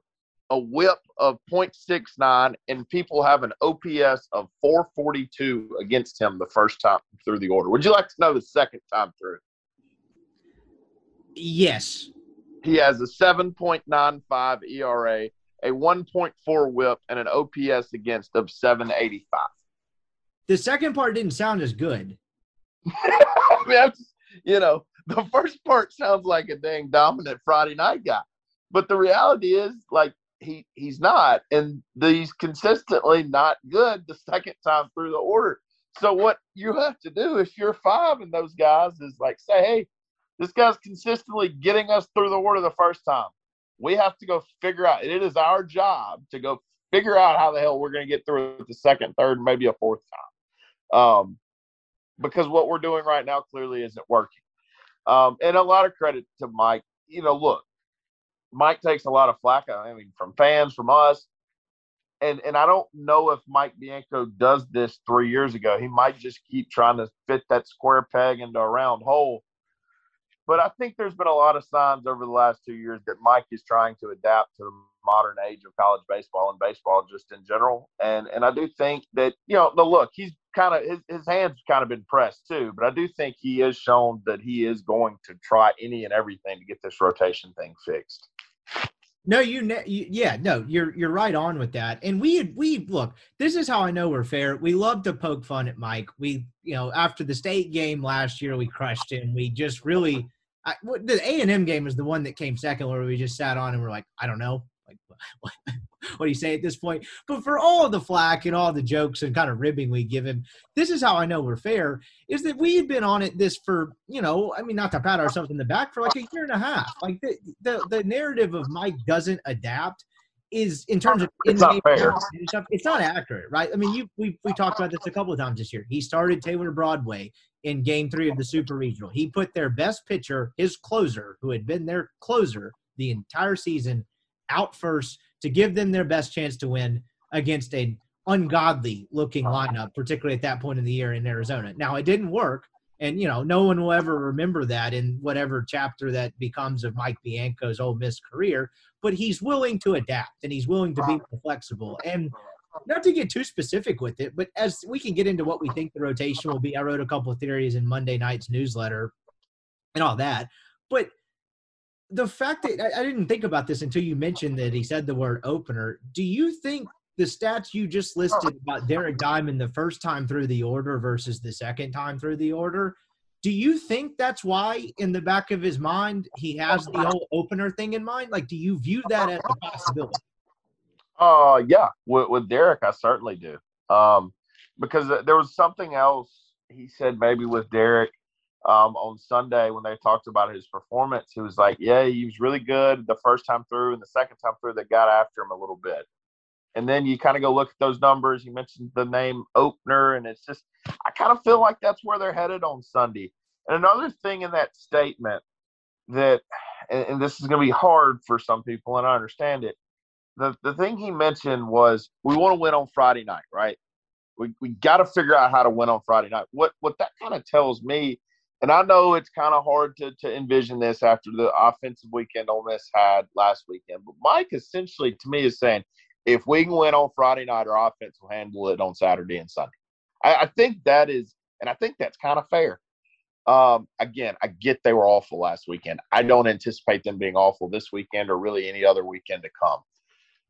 a whip of 0.69, and people have an OPS of 442 against him the first time through the order. Would you like to know the second time through? Yes. He has a 7.95 ERA, a 1.4 whip, and an OPS against of 785. The second part didn't sound as good. [LAUGHS] You know, the first part sounds like a dang dominant Friday night guy, but the reality is, like, he he's not, and he's consistently not good the second time through the order. So what you have to do if you're five and those guys is like say, hey, this guy's consistently getting us through the order the first time. We have to go figure out. It is our job to go figure out how the hell we're going to get through it the second, third, maybe a fourth time um, because what we're doing right now clearly isn't working. Um, and a lot of credit to Mike. You know, look, Mike takes a lot of flack. I mean, from fans, from us, and and I don't know if Mike Bianco does this three years ago. He might just keep trying to fit that square peg into a round hole. But I think there's been a lot of signs over the last two years that Mike is trying to adapt to the modern age of college baseball and baseball just in general. And and I do think that you know, no, look, he's kind of his, his hands kind of been pressed too, but I do think he has shown that he is going to try any and everything to get this rotation thing fixed. No, you, you, yeah, no, you're you're right on with that. And we we look, this is how I know we're fair. We love to poke fun at Mike. We, you know, after the state game last year, we crushed him. We just really, I, the A and M game is the one that came second, where we just sat on and we're like, I don't know, what, [LAUGHS] what do you say at this point? But for all the flack and all the jokes and kind of ribbing we give him, this is how I know we're fair. Is that we had been on it this for you know, I mean, not to pat ourselves in the back for like a year and a half. Like the the, the narrative of Mike doesn't adapt is in terms of it's not fair. Stuff, it's not accurate, right? I mean, you we we talked about this a couple of times this year. He started Taylor Broadway in Game Three of the Super Regional. He put their best pitcher, his closer, who had been their closer the entire season, out first to give them their best chance to win against an ungodly looking lineup, particularly at that point in the year in Arizona. Now, it didn't work. And, you know, no one will ever remember that in whatever chapter that becomes of Mike Bianco's Ole Miss career, but he's willing to adapt and he's willing to be flexible. And not to get too specific with it, but as we can get into what we think the rotation will be, I wrote a couple of theories in Monday night's newsletter and all that. But – the fact that I, I didn't think about this until you mentioned that he said the word opener. Do you think the stats you just listed about Derek Diamond the first time through the order versus the second time through the order, do you think that's why in the back of his mind he has the whole opener thing in mind? Like, do you view that as a possibility? Uh, yeah, with, with Derek, I certainly do. Um, because there was something else he said maybe with Derek um, on Sunday when they talked about his performance. He was like, "Yeah, he was really good the first time through, and the second time through, they got after him a little bit." And then you kind of go look at those numbers. He mentioned the name opener, and it's just I kind of feel like that's where they're headed on Sunday. And another thing in that statement that, and, and this is going to be hard for some people, and I understand it. The the thing he mentioned was we want to win on Friday night, right? We we got to figure out how to win on Friday night. What what that kind of tells me, and I know it's kind of hard to to envision this after the offensive weekend Ole Miss had last weekend, but Mike essentially to me is saying if we can win on Friday night, our offense will handle it on Saturday and Sunday. I, I think that is, and I think that's kind of fair. Um, again, I get they were awful last weekend. I don't anticipate them being awful this weekend or really any other weekend to come.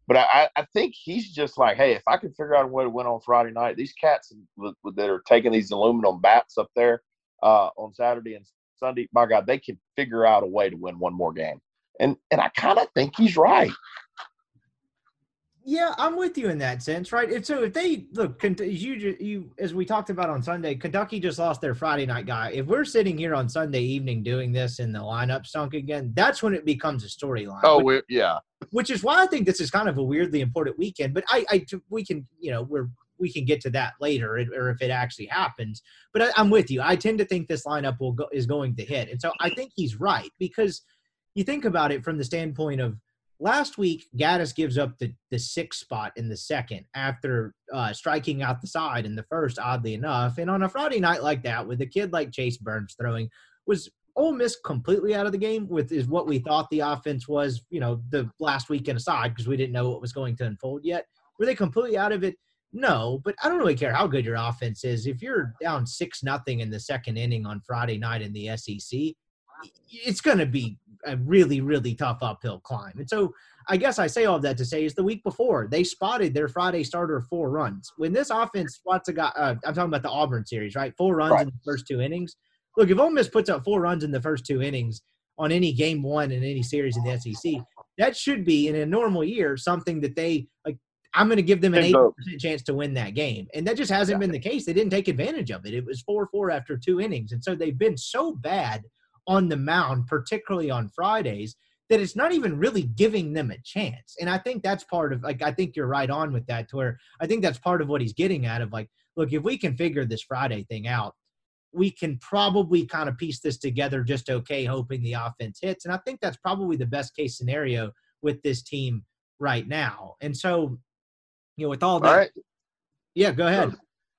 But I, I think he's just like, hey, if I can figure out a way to win on Friday night, these cats that are taking these aluminum bats up there uh, on Saturday and Sunday, my God, they can figure out a way to win one more game. And and I kind of think he's right. Yeah, I'm with you in that sense, right? If so, if they look, you you as we talked about on Sunday, Kentucky just lost their Friday night guy. If we're sitting here on Sunday evening doing this and the lineup stunk again, that's when it becomes a storyline. Oh, which, yeah. Which is why I think this is kind of a weirdly important weekend. But I, I we can, you know, we're we can get to that later, or if it actually happens. But I, I'm with you. I tend to think this lineup will go is going to hit, and so I think he's right because you think about it from the standpoint of Last week, Gaddis gives up the, the sixth spot in the second after uh, striking out the side in the first, oddly enough. And on a Friday night like that, with a kid like Chase Burns throwing, was Ole Miss completely out of the game with is what we thought the offense was, you know, the last weekend aside, because we didn't know what was going to unfold yet. Were they completely out of it? No, but I don't really care how good your offense is. If you're down six nothing in the second inning on Friday night in the SEC, it's going to be a really, really tough uphill climb. And so I guess I say all that to say is the week before they spotted their Friday starter four runs. When this offense spots a guy, uh, I'm talking about the Auburn series, right? Four runs right. in the first two innings. Look, if Ole Miss puts up four runs in the first two innings on any game one in any series in the SEC, that should be in a normal year something that they like. I'm going to give them an 80% chance to win that game. And that just hasn't yeah. been the case. They didn't take advantage of it. It was 4 4 after two innings. And so they've been so bad on the mound, particularly on Fridays, that it's not even really giving them a chance. And I think that's part of like I think you're right on with that to where I think that's part of what he's getting at of like, look, if we can figure this Friday thing out, we can probably kind of piece this together just okay, hoping the offense hits. And I think that's probably the best case scenario with this team right now. And so, you know, with all that, all right. yeah, go ahead.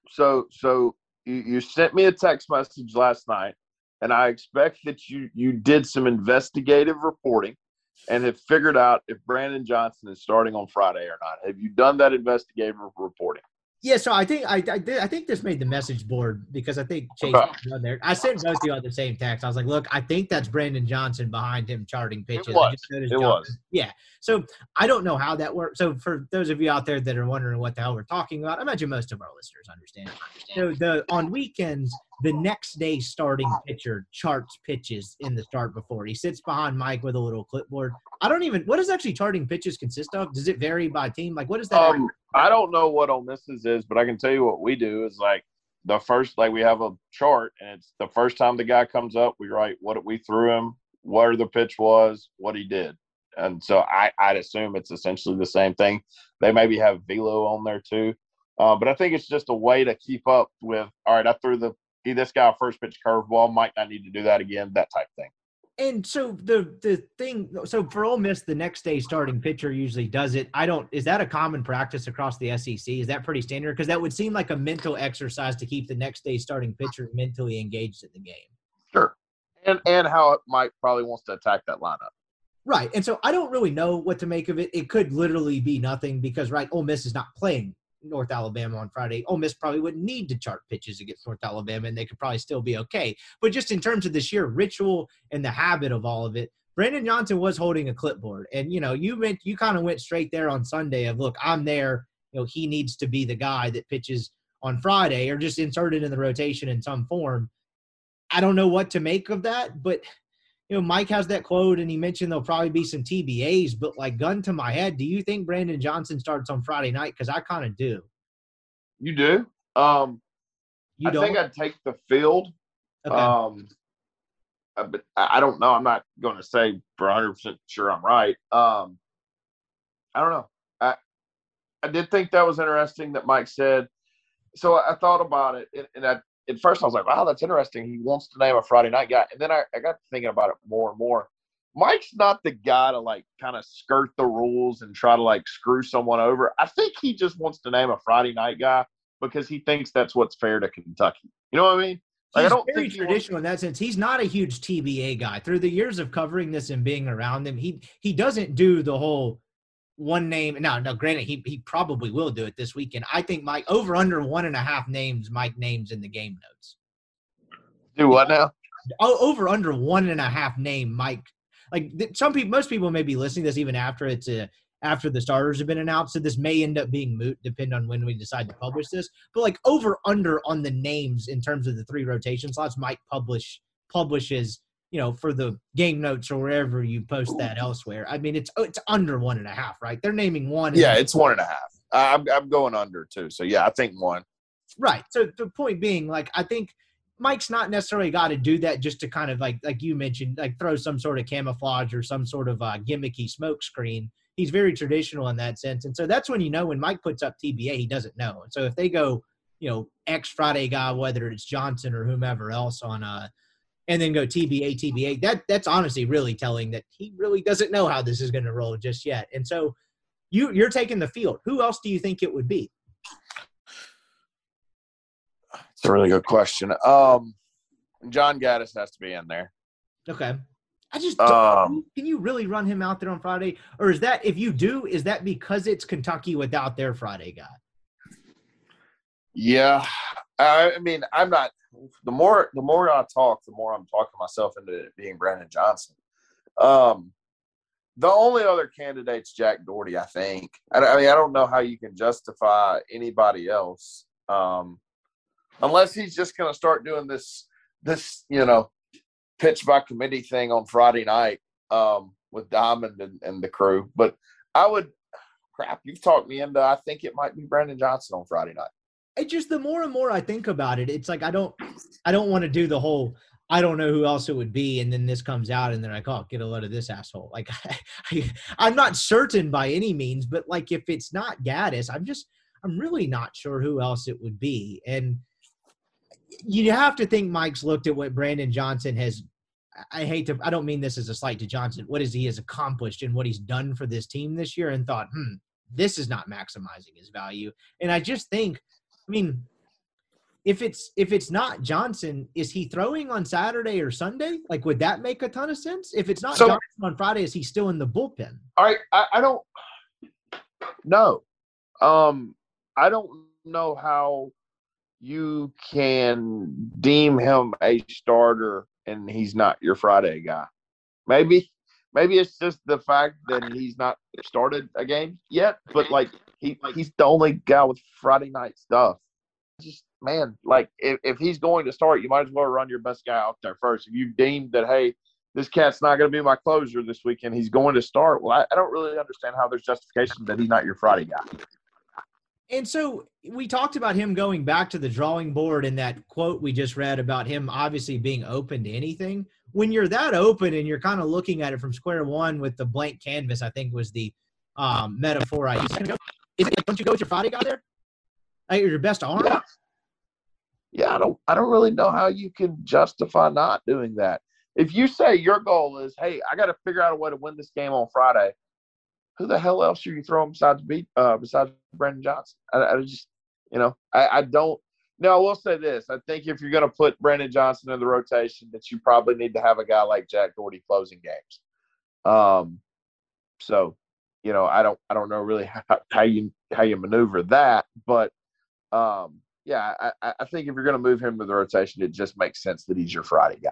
So, so you, you sent me a text message last night and I expect that you you did some investigative reporting and have figured out if Brandon Johnson is starting on Friday or not. Have you done that investigative reporting? Yeah, so I think I I, did, I think this made the message board because I think Chase okay. on there. I sent both of you on the same text. I was like, look, I think that's Brandon Johnson behind him charting pitches. It was. it was. Yeah. So I don't know how that works. So for those of you out there that are wondering what the hell we're talking about, I imagine most of our listeners understand. So the on weekends, the next day starting pitcher charts pitches in the start before. He sits behind Mike with a little clipboard. I don't even what does actually charting pitches consist of? Does it vary by team? Like what is that? Um, I don't know what Ole Miss's is, but I can tell you what we do is like the first like we have a chart and it's the first time the guy comes up, we write what we threw him, where the pitch was, what he did. And so I, I'd assume it's essentially the same thing. They maybe have velo on there too. Uh, but I think it's just a way to keep up with, all right, I threw the this guy first pitch curveball, might not need to do that again, that type thing. And so the the thing, so for Ole Miss, the next day starting pitcher usually does it. I don't. Is that a common practice across the SEC? Is that pretty standard? Because that would seem like a mental exercise to keep the next day starting pitcher mentally engaged in the game. Sure, and and how it might probably wants to attack that lineup. Right. And so I don't really know what to make of it. It could literally be nothing because, right, Ole Miss is not playing North Alabama on Friday. Ole Miss probably wouldn't need to chart pitches against North Alabama and they could probably still be okay. But just in terms of the sheer ritual and the habit of all of it, Brandon Johnson was holding a clipboard. And, you know, you went, you kind of went straight there on Sunday of, look, I'm there. You know, he needs to be the guy that pitches on Friday or just inserted in the rotation in some form. I don't know what to make of that, but – you know, Mike has that quote and he mentioned there'll probably be some TBAs, but like gun to my head, do you think Brandon Johnson starts on Friday night? Because I kind of do. You do? Um, you I don't? think I'd take the field. Okay. Um, uh, but I don't know. I'm not going to say for 100 percent sure I'm right. Um, I don't know. I I did think that was interesting that Mike said. So I thought about it, and, and I at first I was like, wow, that's interesting. He wants to name a Friday night guy. And then I, I got thinking about it more and more. Mike's not the guy to like kind of skirt the rules and try to like screw someone over. I think he just wants to name a Friday night guy because he thinks that's what's fair to Kentucky. You know what I mean? Like, He's I don't very traditional wants- in that sense. He's not a huge TBA guy. Through the years of covering this and being around him, he he doesn't do the whole one name. Now, no. granted, he he probably will do it this weekend. I think Mike over under one and a half names. Mike names in the game notes. Do what now? Oh, over under one and a half name Mike. Like some people, most people may be listening to this even after it's a after the starters have been announced. So this may end up being moot, depending on when we decide to publish this. But like over under on the names in terms of the three rotation slots, Mike publish publishes you know for the game notes or wherever you post that elsewhere. I mean, it's it's under one and a half, right? They're naming one. Yeah, it's one and a half. I'm I'm going under too. So yeah, I think one. Right. So the point being, like, I think Mike's not necessarily got to do that just to kind of like like you mentioned, like throw some sort of camouflage or some sort of uh, gimmicky smoke screen he's very traditional in that sense. And so that's when you know when Mike puts up TBA, he doesn't know. And so if they go, you know, X Friday guy, whether it's Johnson or whomever else on uh and then go TBA, TBA, that that's honestly really telling that he really doesn't know how this is going to roll just yet. And so you you're taking the field. Who else do you think it would be? It's a really good question. Um John Gaddis has to be in there. Okay. I just um, can you really run him out there on Friday, or is that if you do, is that because it's Kentucky without their Friday guy? Yeah, I mean, I'm not. The more the more I talk, the more I'm talking myself into it being Brandon Johnson. Um, the only other candidate's Jack Dougherty, I think. I, I mean, I don't know how you can justify anybody else, um, unless he's just going to start doing this. This, you know, pitch by committee thing on Friday night um, with Diamond and, and, the crew. But I would, crap, you've talked me into. I think it might be Brandon Johnson on Friday night. It just the more and more I think about it, it's like I don't, I don't want to do the whole. I don't know who else it would be, and then this comes out, and they're like, "Oh, get a load of this asshole." Like, [LAUGHS] I, I, am not certain by any means, but like, if it's not Gaddis, I'm just, I'm really not sure who else it would be, and you have to think Mike's looked at what Brandon Johnson has. I hate to. I don't mean this as a slight to Johnson. What is he has accomplished and what he's done for this team this year, and thought, hmm, this is not maximizing his value. And I just think, I mean, if it's if it's not Johnson, is he throwing on Saturday or Sunday? Like, would that make a ton of sense? If it's not so, Johnson on Friday, is he still in the bullpen? All right, I, I don't know. Um, I don't know how you can deem him a starter and he's not your Friday guy. Maybe maybe it's just the fact that he's not started a game yet, but like he he's the only guy with Friday night stuff. Just man, like if, if he's going to start, you might as well run your best guy out there first. If you deem that hey, this cat's not going to be my closer this weekend, he's going to start. Well, I, I don't really understand how there's justification that he's not your Friday guy. And so we talked about him going back to the drawing board in that quote we just read about him obviously being open to anything. When you're that open and you're kind of looking at it from square one with the blank canvas, I think was the um, metaphor I used. Is it, don't you go with your Friday guy there? Like your best arm? Yeah. yeah, I don't I don't really know how you can justify not doing that. If you say your goal is, hey, I got to figure out a way to win this game on Friday, who the hell else are you throwing besides beat uh, besides Brandon Johnson? I, I just you know I, I don't. No, I will say this. I think if you're going to put Brandon Johnson in the rotation, that you probably need to have a guy like Jack Dougherty closing games. Um, so, you know, I don't, I don't know really [LAUGHS] how, how you how you maneuver that, but um, yeah, I, I think if you're going to move him to the rotation, it just makes sense that he's your Friday guy.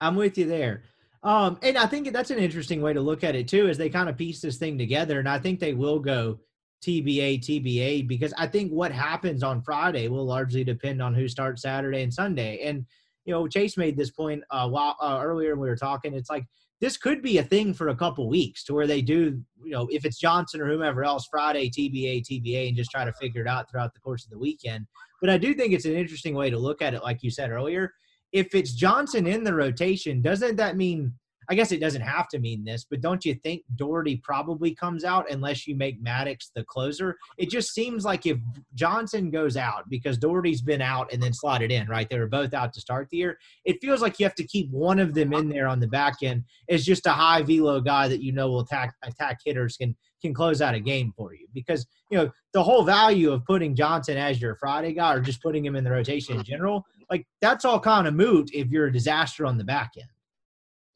I'm with you there. Um, and I think that's an interesting way to look at it too, as they kind of piece this thing together. And I think they will go TBA, TBA, because I think what happens on Friday will largely depend on who starts Saturday and Sunday. And you know, Chase made this point uh, while uh, earlier we were talking. It's like this could be a thing for a couple weeks to where they do, you know, if it's Johnson or whomever else, Friday TBA, TBA, and just try to figure it out throughout the course of the weekend. But I do think it's an interesting way to look at it, like you said earlier if it's Johnson in the rotation, doesn't that mean? I guess it doesn't have to mean this, but don't you think Dougherty probably comes out unless you make Maddox the closer? It just seems like if Johnson goes out because Dougherty's been out and then slotted in, right? They were both out to start the year. It feels like you have to keep one of them in there on the back end as just a high velo guy that you know will attack attack hitters can can close out a game for you because you know the whole value of putting Johnson as your Friday guy or just putting him in the rotation in general, like that's all kind of moot if you're a disaster on the back end.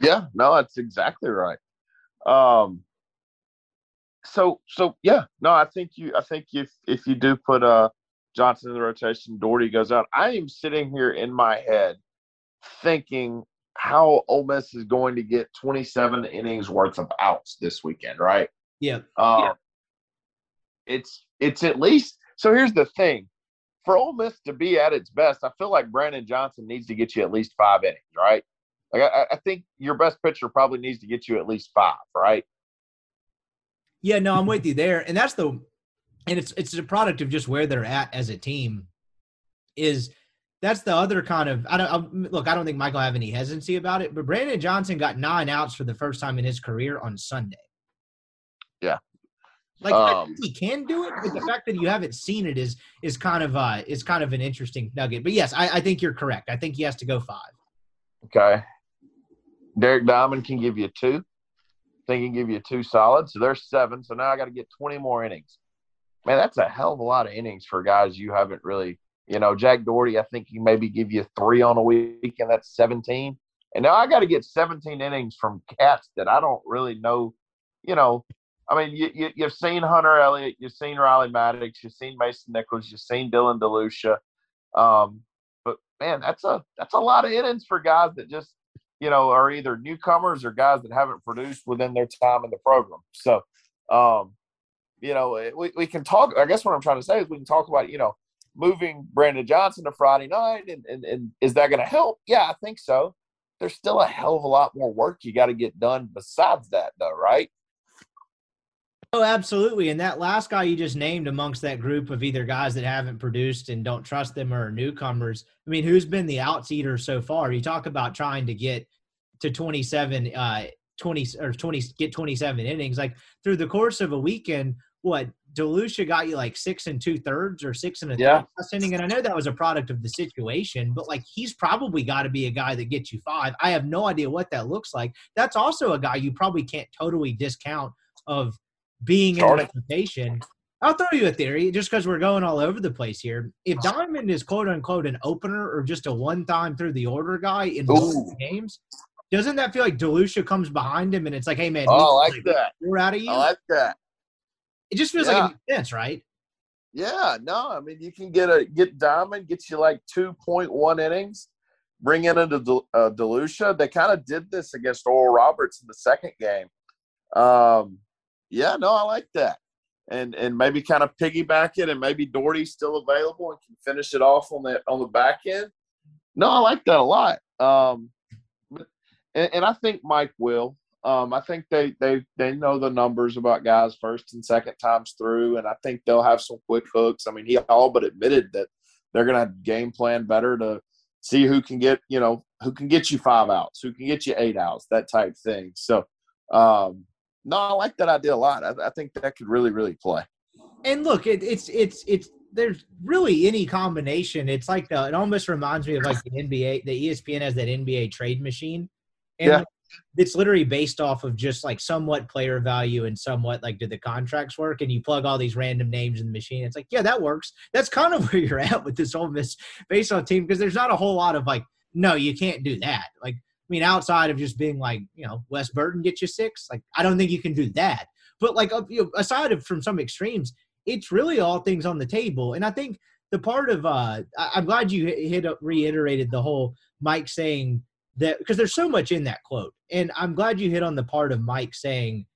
Yeah, no, that's exactly right. Um, so so yeah, no, I think you I think if if you do put uh Johnson in the rotation, Dougherty goes out. I am sitting here in my head thinking how Ole Miss is going to get 27 innings worth of outs this weekend, right? Yeah. Uh, yeah. It's it's at least so. Here's the thing: for Ole Miss to be at its best, I feel like Brandon Johnson needs to get you at least five innings, right? Like I, I think your best pitcher probably needs to get you at least five, right? Yeah, no, I'm with you there, and that's the, and it's it's a product of just where they're at as a team. Is that's the other kind of I don't I, look. I don't think Michael have any hesitancy about it, but Brandon Johnson got nine outs for the first time in his career on Sunday. Yeah, like um, he can do it, but the fact that you haven't seen it is is kind of uh is kind of an interesting nugget. But yes, I, I think you're correct. I think he has to go five. Okay. Derek Diamond can give you two. He can give you two solid. So there's seven. So now I got to get 20 more innings. Man, that's a hell of a lot of innings for guys you haven't really, you know, Jack Dougherty, I think he maybe give you three on a week, and that's 17. And now I got to get 17 innings from cats that I don't really know, you know. I mean, you, you, you've seen Hunter Elliott, you've seen Riley Maddox, you've seen Mason Nichols, you've seen Dylan DeLucia. Um, but man, that's a that's a lot of innings for guys that just you know, are either newcomers or guys that haven't produced within their time in the program. So, um, you know, eh, we, we can talk. I guess what I'm trying to say is we can talk about, you know, moving Brandon Johnson to Friday night. And, and, and is that going to help? Yeah, I think so. There's still a hell of a lot more work you got to get done besides that, though, right? Oh, absolutely. And that last guy you just named amongst that group of either guys that haven't produced and don't trust them or newcomers. I mean, who's been the outs eater so far? You talk about trying to get to 27, uh, 20 or 20, get 27 innings. Like through the course of a weekend, what DeLucia got you like six and two thirds or six and a yeah. third inning. And I know that was a product of the situation, but like he's probably got to be a guy that gets you five. I have no idea what that looks like. That's also a guy you probably can't totally discount of being in the rotation. I'll throw you a theory just because we're going all over the place here. If Diamond is quote unquote an opener or just a one time through the order guy in most games, doesn't that feel like DeLucia comes behind him and it's like, hey man, oh, I like that. We're out of you. I like that. It just feels yeah. like it makes sense, right? Yeah, no, I mean you can get a get Diamond, get you like two point one innings, bring in into De, uh, DeLucia. They kind of did this against Oral Roberts in the second game. Um, yeah, no, I like that. And and maybe kind of piggyback it, and maybe Dougherty's still available and can finish it off on the on the back end. No, I like that a lot. Um, and, and I think Mike will. Um, I think they they they know the numbers about guys first and second times through, and I think they'll have some quick hooks. I mean, he all but admitted that they're going to game plan better to see who can get you know who can get you five outs, who can get you eight outs, that type thing. So, um, no, I like that idea a lot. I, I think that could really, really play. And look, it, it's it's it's there's really any combination. It's like the it almost reminds me of like the NBA. The ESPN has that NBA trade machine, and yeah. it's literally based off of just like somewhat player value and somewhat like do the contracts work. And you plug all these random names in the machine. It's like yeah, that works. That's kind of [LAUGHS] where you're at with this Ole Miss based on team because there's not a whole lot of like no, you can't do that. Like mean, outside of just being like, you know, Wes Burton get you six, like I don't think you can do that. But like, you know, aside of from some extremes, it's really all things on the table. And I think the part of uh, I'm glad you hit reiterated the whole Mike saying that because there's so much in that quote, and I'm glad you hit on the part of Mike saying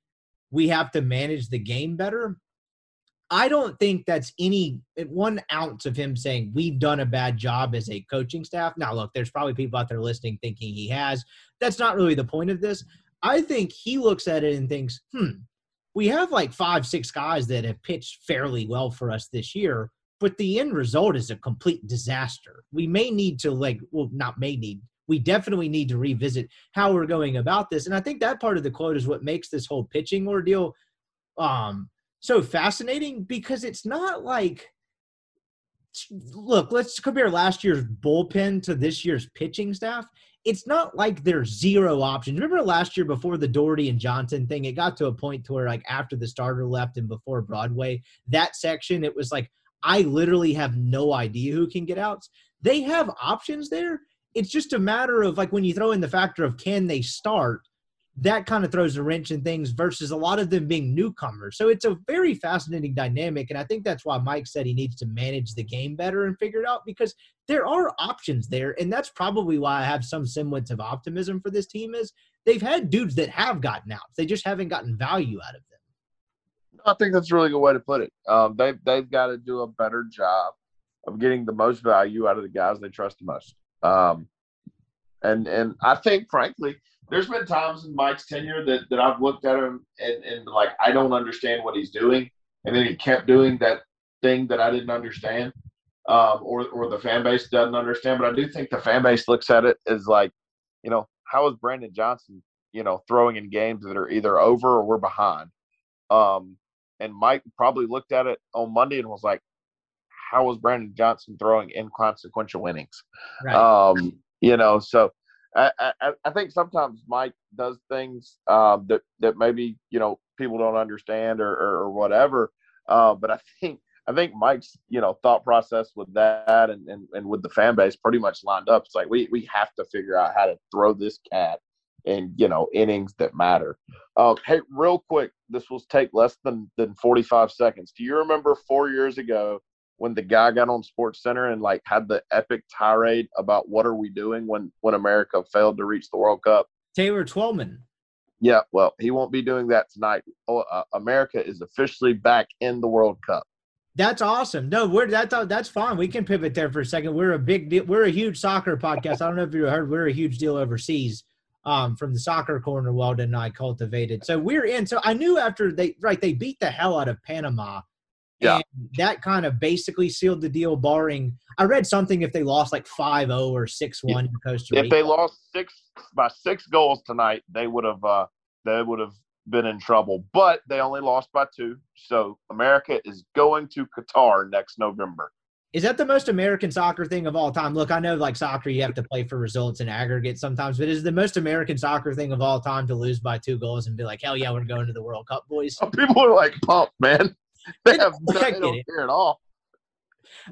we have to manage the game better. I don't think that's any one ounce of him saying we've done a bad job as a coaching staff. Now, look, there's probably people out there listening thinking he has. That's not really the point of this. I think he looks at it and thinks, hmm, we have like five, six guys that have pitched fairly well for us this year, but the end result is a complete disaster. We may need to, like, well, not may need, we definitely need to revisit how we're going about this. And I think that part of the quote is what makes this whole pitching ordeal um, so fascinating because it's not like look, let's compare last year's bullpen to this year's pitching staff. It's not like there's zero options. Remember last year before the Dougherty and Johnson thing, it got to a point to where like after the starter left and before Broadway, that section, it was like I literally have no idea who can get outs. They have options there. It's just a matter of like when you throw in the factor of can they start, that kind of throws a wrench in things versus a lot of them being newcomers. So it's a very fascinating dynamic. And I think that's why Mike said he needs to manage the game better and figure it out because there are options there. And that's probably why I have some semblance of optimism for this team is they've had dudes that have gotten out. They just haven't gotten value out of them. I think that's a really good way to put it. Um, they've, they've got to do a better job of getting the most value out of the guys they trust the most. Um, and, and I think, frankly – there's been times in Mike's tenure that, that I've looked at him and, and like I don't understand what he's doing, and then he kept doing that thing that I didn't understand, um, or or the fan base doesn't understand. But I do think the fan base looks at it as like, you know, how is Brandon Johnson, you know, throwing in games that are either over or we're behind. Um, and Mike probably looked at it on Monday and was like, how was Brandon Johnson throwing inconsequential innings? Right. Um, you know, so I, I, I think sometimes Mike does things um, that that maybe you know people don't understand or, or, or whatever. Uh, but I think I think Mike's you know thought process with that and, and, and with the fan base pretty much lined up. It's like we we have to figure out how to throw this cat in you know innings that matter. Uh, hey, real quick, this will take less than than forty five seconds. Do you remember four years ago when the guy got on Sports Center and like had the epic tirade about what are we doing when when America failed to reach the World Cup. Taylor Twellman. Yeah, well, he won't be doing that tonight. Oh, uh, America is officially back in the World Cup. That's awesome. No, we're that's that's fine. We can pivot there for a second. We're a big deal. We're a huge soccer podcast. I don't know if you heard. We're a huge deal overseas. Um, from the soccer corner Weldon and I cultivated. So we're in. So I knew after they right they beat the hell out of Panama yeah. And that kind of basically sealed the deal, barring I read something if they lost like 5 0 or 6 1 to Costa Rica. If they lost six by six goals tonight, they would have uh they would have been in trouble. But they only lost by two. So America is going to Qatar next November. Is that the most American soccer thing of all time? Look, I know like soccer, you have to play for results and aggregate sometimes, but is the most American soccer thing of all time to lose by two goals and be like, hell yeah, we're going to the World Cup, boys? [LAUGHS] People are like pumped, man. They have no, they don't it. care at all.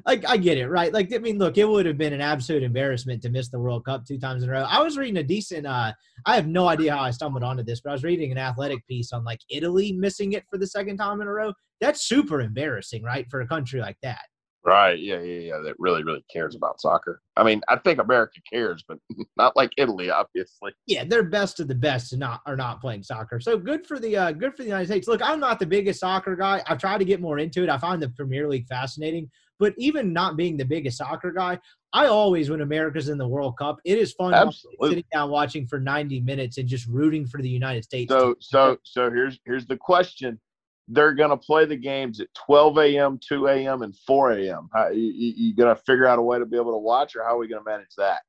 Like I get it, right? Like I mean, look, it would have been an absolute embarrassment to miss the World Cup two times in a row. I was reading a decent. uh I have no idea how I stumbled onto this, but I was reading an athletic piece on like Italy missing it for the second time in a row. That's super embarrassing, right, for a country like that. Right. Yeah. Yeah. Yeah. That really, really cares about soccer. I mean, I think America cares, but [LAUGHS] not like Italy, obviously. Yeah, they're best of the best, and not are not playing soccer. So good for the uh, good for the United States. Look, I'm not the biggest soccer guy. I've tried to get more into it. I find the Premier League fascinating, but even not being the biggest soccer guy, I always, when America's in the World Cup, it is fun Absolutely. sitting down watching for 90 minutes and just rooting for the United States. So, so, so here's here's the question they're going to play the games at 12 a.m., 2 a.m., and 4 a.m. How, you, you going to figure out a way to be able to watch, or how are we going to manage that?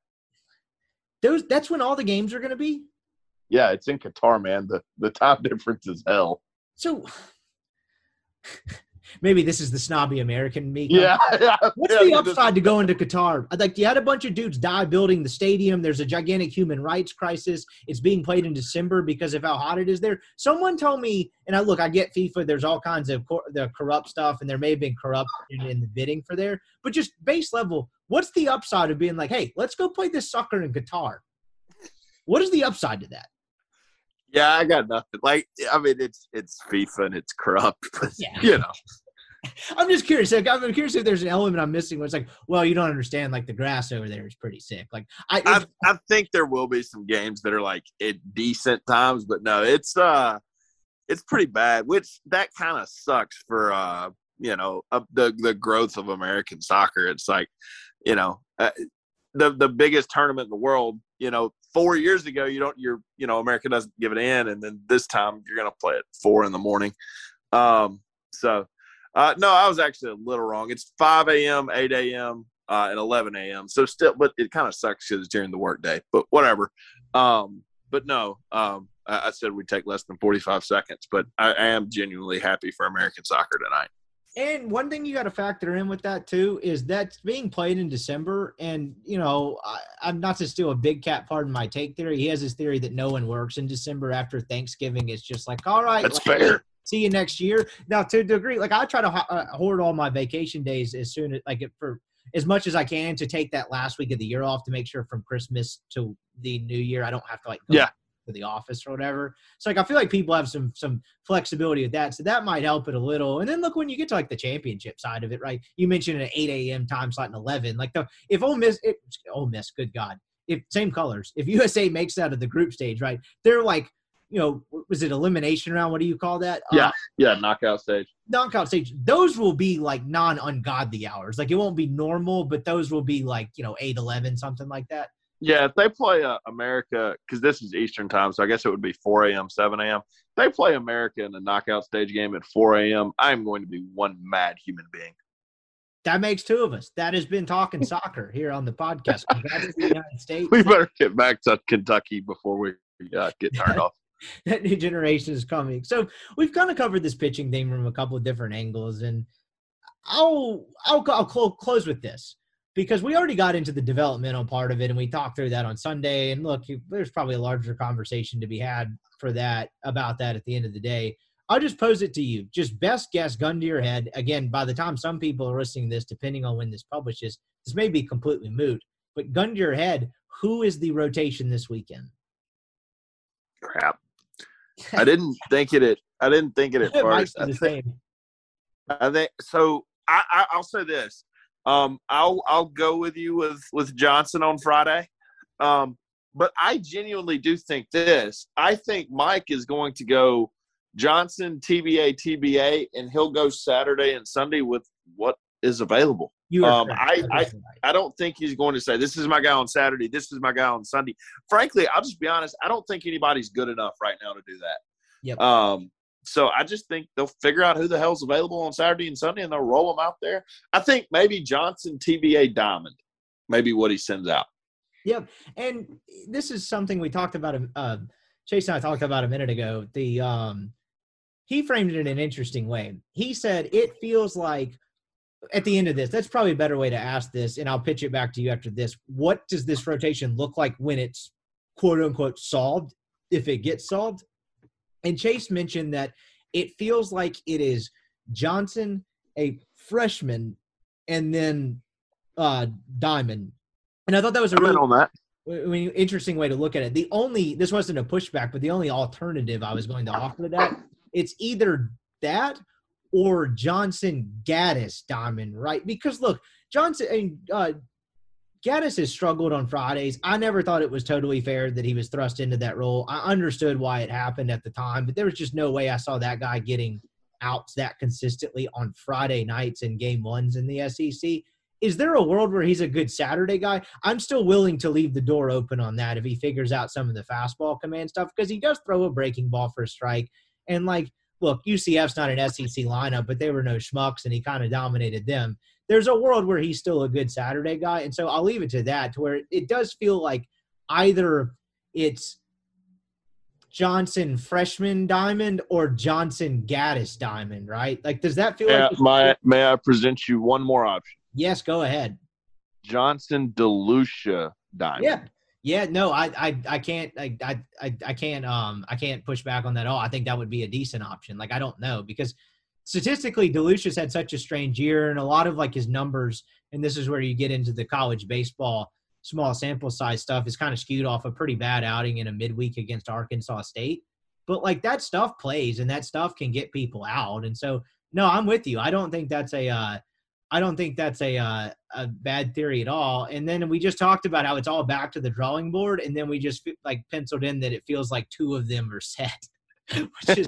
Those that's when all the games are going to be. Yeah, it's in Qatar, man. The the time [LAUGHS] difference is hell. So maybe this is the snobby American me. Yeah, [LAUGHS] yeah. What's yeah, the upside to going to Qatar? Like, you had a bunch of dudes die building the stadium. There's a gigantic human rights crisis. It's being played in December because of how hot it is there. Someone told me, and I look, I get FIFA. There's all kinds of cor- the corrupt stuff, and there may have been corruption in the bidding for there. But just base level, what's the upside of being like, hey, let's go play this soccer in Qatar? What is the upside to that? Yeah, I got nothing. Like, I mean, it's it's FIFA and it's corrupt, [LAUGHS] but yeah. you know, [LAUGHS] I'm just curious. Like, I'm curious if there's an element I'm missing where it's like, well, you don't understand. Like the grass over there is pretty sick. Like I, I, I think there will be some games that are like at decent times, but no, it's uh, it's pretty bad. Which that kind of sucks for uh, you know, uh, the the growth of American soccer. It's like, you know, uh, the the biggest tournament in the world. You know, four years ago, you don't, you're, you know, America doesn't give it in, and then this time you're gonna play at four in the morning. Um, so uh, no, I was actually a little wrong. It's 5 a.m., 8 a.m., uh, at 11 a.m. So still, but it kind of sucks because it's during the workday. But whatever. Um, but no, um, I, I, said we'd take less than 45 seconds. But I, I am genuinely happy for American soccer tonight. And one thing you got to factor in with that too is that's being played in December. And you know, I, am not to steal a big cat. Pardon my take theory. He has his theory that no one works in December after Thanksgiving. It's just like, all right, that's like, fair. See you next year. Now, to a degree, like I try to uh, hoard all my vacation days as soon as like for as much as I can to take that last week of the year off to make sure from Christmas to the New Year I don't have to like yeah the office or whatever. So like I feel like people have some some flexibility with that, so that might help it a little. And then look when you get to like the championship side of it, right? You mentioned an eight a.m. time slot and eleven. Like the if Ole Miss, it, Ole Miss, good God, if same colors, if USA makes out of the group stage, right? They're like you know, was it elimination round? What do you call that? Yeah, uh, yeah, knockout stage. Knockout stage. Those will be like non-ungodly hours. Like it won't be normal, but those will be like you know eight eleven something like that. Yeah, if they play uh, America, because this is Eastern time, so I guess it would be 4 a.m., 7 a.m. They play America in the knockout stage game at 4 a.m. I'm going to be one mad human being. That makes two of us. That has been talking [LAUGHS] soccer here on the podcast. the United States. We better get back to Kentucky before we uh, get turned off. [LAUGHS] that new generation is coming. So we've kind of covered this pitching thing from a couple of different angles, and I'll I'll, I'll close with this because we already got into the developmental part of it and we talked through that on Sunday. And look, there's probably a larger conversation to be had for that about that at the end of the day. I'll just pose it to you. Just best guess, gun to your head. Again, by the time some people are listening to this, depending on when this publishes, this may be completely moot. But gun to your head, who is the rotation this weekend? Crap. I didn't [LAUGHS] think it at I didn't think it at first. I think, I think so. I, I I'll say this. Um, I'll I'll go with you with with Johnson on Friday. Um, but I genuinely do think this. I think Mike is going to go Johnson, TBA, TBA, and he'll go Saturday and Sunday with what is available. You um, I, I, I don't think he's going to say this is my guy on Saturday, this is my guy on Sunday. Frankly, I'll just be honest. I don't think anybody's good enough right now to do that. Yep. Um, so I just think they'll figure out who the hell's available on Saturday and Sunday, and they'll roll them out there. I think maybe Johnson TBA Diamond, maybe what he sends out. Yep, and this is something we talked about. Uh, Chase and I talked about a minute ago. The um, he framed it in an interesting way. He said it feels like at the end of this. That's probably a better way to ask this, and I'll pitch it back to you after this. What does this rotation look like when it's quote unquote solved, if it gets solved? And Chase mentioned that it feels like it is Johnson, a freshman, and then uh, Diamond. And I thought that was a really on that. I mean, interesting way to look at it. The only this wasn't a pushback, but the only alternative I was going to offer to that it's either that or Johnson Gaddis Diamond, right? Because look, Johnson, and uh, Gaddis has struggled on Fridays. I never thought it was totally fair that he was thrust into that role. I understood why it happened at the time, but there was just no way I saw that guy getting outs that consistently on Friday nights in game ones in the SEC. Is there a world where he's a good Saturday guy? I'm still willing to leave the door open on that if he figures out some of the fastball command stuff because he does throw a breaking ball for a strike. And like, look, UCF's not an SEC lineup, but they were no schmucks and he kind of dominated them there's a world where he's still a good Saturday guy. And so I'll leave it to that, to where it does feel like either it's Johnson freshman diamond or Johnson Gaddis diamond, right? Like, does that feel yeah, like my, may I present you one more option? Yes, go ahead. Johnson DeLucia diamond. Yeah. Yeah, no, I, I, I can't, I, I, I can't, um, I can't push back on that at all. I think that would be a decent option. Like, I don't know because statistically, DeLucia's had such a strange year, and a lot of like his numbers, and this is where you get into the college baseball small sample size stuff, is kind of skewed off a pretty bad outing in a midweek against Arkansas State. But like that stuff plays, and that stuff can get people out. And so, no, I'm with you. I don't think that's a, uh, I don't think that's a uh, a bad theory at all. And then we just talked about how it's all back to the drawing board, and then we just like penciled in that it feels like two of them are set, [LAUGHS] which is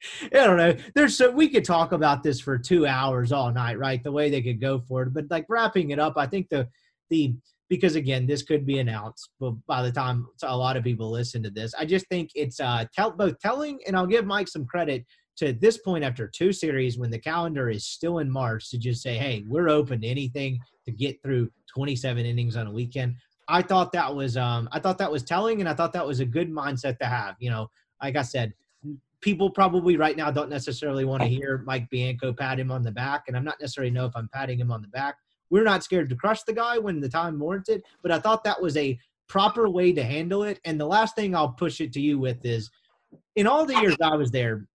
[LAUGHS] I don't know. There's so we could talk about this for two hours all night, right? The way they could go for it, but like wrapping it up, I think the the because again, this could be announced, but by the time a lot of people listen to this, I just think it's uh tell both telling and I'll give Mike some credit to this point after two series when the calendar is still in March to just say, hey, we're open to anything to get through 27 innings on a weekend. I thought that was um I thought that was telling and I thought that was a good mindset to have. You know, like I said, people probably right now don't necessarily want to oh. hear Mike Bianco pat him on the back, and I'm not necessarily know if I'm patting him on the back. We're not scared to crush the guy when the time warranted, but I thought that was a proper way to handle it. And the last thing I'll push it to you with is in all the years I was there,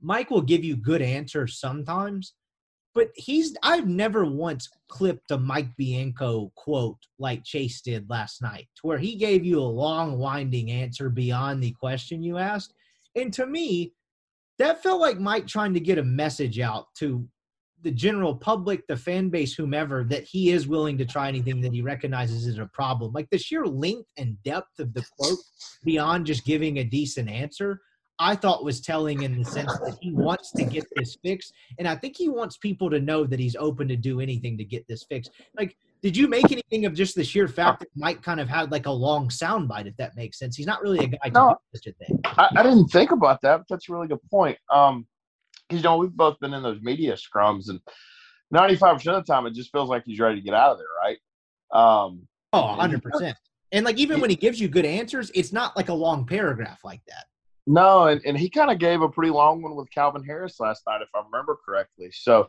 Mike will give you good answers sometimes, but he's I've never once clipped a Mike Bianco quote like Chase did last night, to where he gave you a long, winding answer beyond the question you asked. And to me, that felt like Mike trying to get a message out to the general public, the fan base, whomever, that he is willing to try anything that he recognizes is a problem. Like the sheer length and depth of the quote beyond just giving a decent answer, I thought was telling in the sense that he wants to get this fixed. And I think he wants people to know that he's open to do anything to get this fixed. Like, did you make anything of just the sheer fact that Mike kind of had like a long soundbite, if that makes sense? He's not really a guy to No. do such a thing. I, I didn't think about that. But that's a really good point. Um, you know, we've both been in those media scrums, and ninety-five percent of the time, it just feels like he's ready to get out of there, right? Um, Oh, 100%. And like even when he gives you good answers, it's not like a long paragraph like that. no, and, and he kind of gave a pretty long one with Calvin Harris last night, if I remember correctly. So,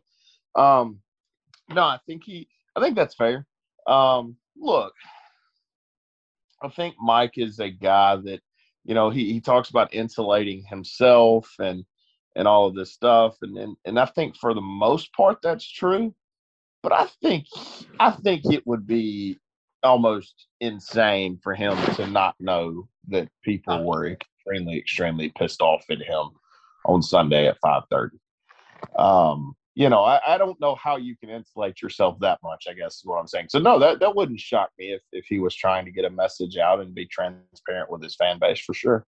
um, no, I think he, I think that's fair. Um, look, I think Mike is a guy that, you know, he, he talks about insulating himself and and all of this stuff, and, and and I think for the most part that's true. But I think I think it would be almost insane for him to not know that people were extremely extremely pissed off at him on Sunday at five thirty. Um, you know, I, I don't know how you can insulate yourself that much, I guess is what I'm saying. So no, that, that wouldn't shock me if, if he was trying to get a message out and be transparent with his fan base for sure.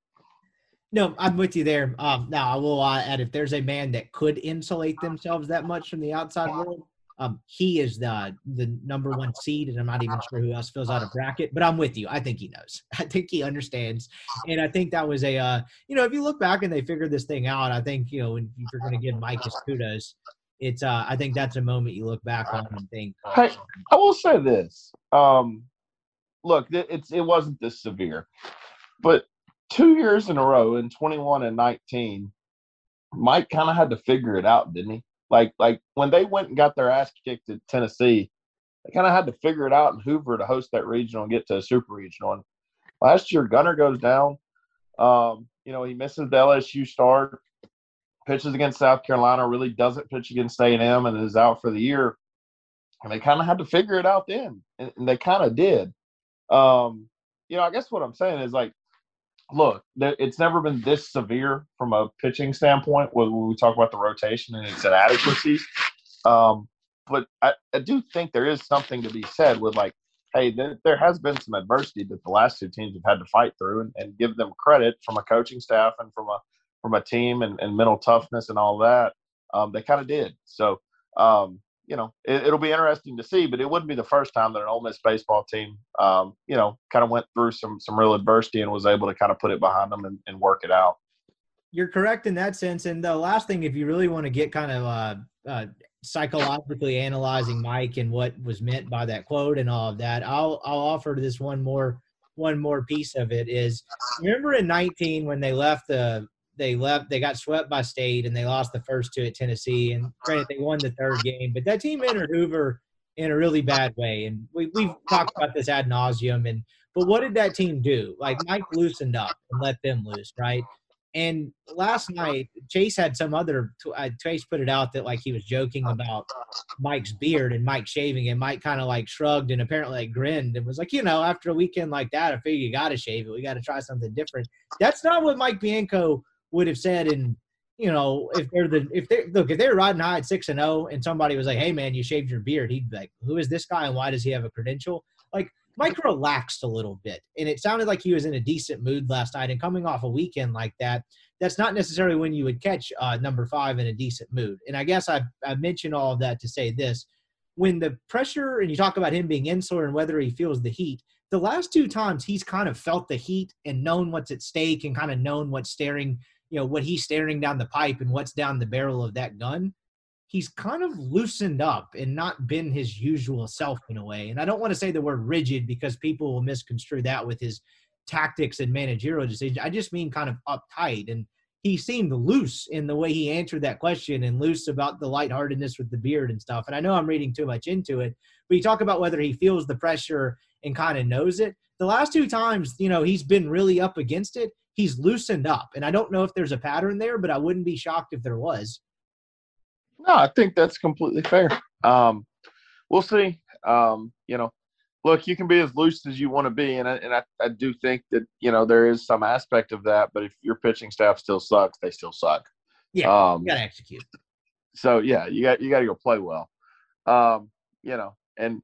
No, I'm with you there. Um, now I will uh, add if there's a man that could insulate themselves that much from the outside world, um, he is the the number one seed, and I'm not even sure who else fills out a bracket. But I'm with you. I think he knows. [LAUGHS] I think he understands, and I think that was a uh, you know if you look back and they figured this thing out, I think you know if you're going to give Mike his kudos, it's uh, I think that's a moment you look back on and think. Hey, I will say this. Um, look, it's it wasn't this severe, but two years in a row in 21 and 19, Mike kind of had to figure it out, didn't he? Like like when they went and got their ass kicked at Tennessee, they kind of had to figure it out in Hoover to host that regional and get to a super regional. And last year, Gunnar goes down. Um, you know, he misses the LSU start, pitches against South Carolina, really doesn't pitch against A&M, and is out for the year. And they kind of had to figure it out then, and, they kind of did. Um, you know, I guess what I'm saying is like, look, it's never been this severe from a pitching standpoint when, we talk about the rotation and its inadequacies. Um, but I, I do think there is something to be said with like, hey, there, there has been some adversity that the last two teams have had to fight through, and, and give them credit from a coaching staff and from a from a team and, and mental toughness and all that. Um, they kind of did. So, um, you know, it, it'll be interesting to see, but it wouldn't be the first time that an Ole Miss baseball team, um, you know, kind of went through some some real adversity and was able to kind of put it behind them and, and work it out. You're correct in that sense. And the last thing, if you really want to get kind of uh, uh, psychologically analyzing Mike and what was meant by that quote and all of that, I'll I'll offer this one more one more piece of it is remember in 19 when they left the they left they got swept by state and they lost the first two at Tennessee and granted they won the third game but that team entered Hoover in a really bad way and we, we've talked about this ad nauseum and but what did that team do like Mike loosened up and let them loose right and last night, Chase had some other. Uh, Chase put it out that like he was joking about Mike's beard and Mike shaving, and Mike kind of like shrugged and apparently like grinned and was like, you know, after a weekend like that, I figure you got to shave it. We got to try something different. That's not what Mike Bianco would have said. And you know, if they're the if they look if they're riding high at six and zero, and somebody was like, hey man, you shaved your beard, he'd be like, who is this guy and why does he have a credential? Like Mike relaxed a little bit, and it sounded like he was in a decent mood last night. And coming off a weekend like that, that's not necessarily when you would catch uh, number five in a decent mood. And I guess I I mentioned all of that to say this: when the pressure and you talk about him being insular and whether he feels the heat, the last two times he's kind of felt the heat and known what's at stake and kind of known what's staring you know, what he's staring down the pipe and what's down the barrel of that gun, he's kind of loosened up and not been his usual self in a way. And I don't want to say the word rigid because people will misconstrue that with his tactics and managerial decisions. I just mean kind of uptight. And he seemed loose in the way he answered that question and loose about the lightheartedness with the beard and stuff. And I know I'm reading too much into it, but you talk about whether he feels the pressure and kind of knows it. The last two times, you know, he's been really up against it. He's loosened up. And I don't know if there's a pattern there, but I wouldn't be shocked if there was. No, I think that's completely fair. Um, we'll see. Um, you know, look, you can be as loose as you want to be, and I, and I, I do think that you know there is some aspect of that. But if your pitching staff still sucks, they still suck. Yeah, um, you got to execute. So yeah, you got you got to go play well. Um, you know, and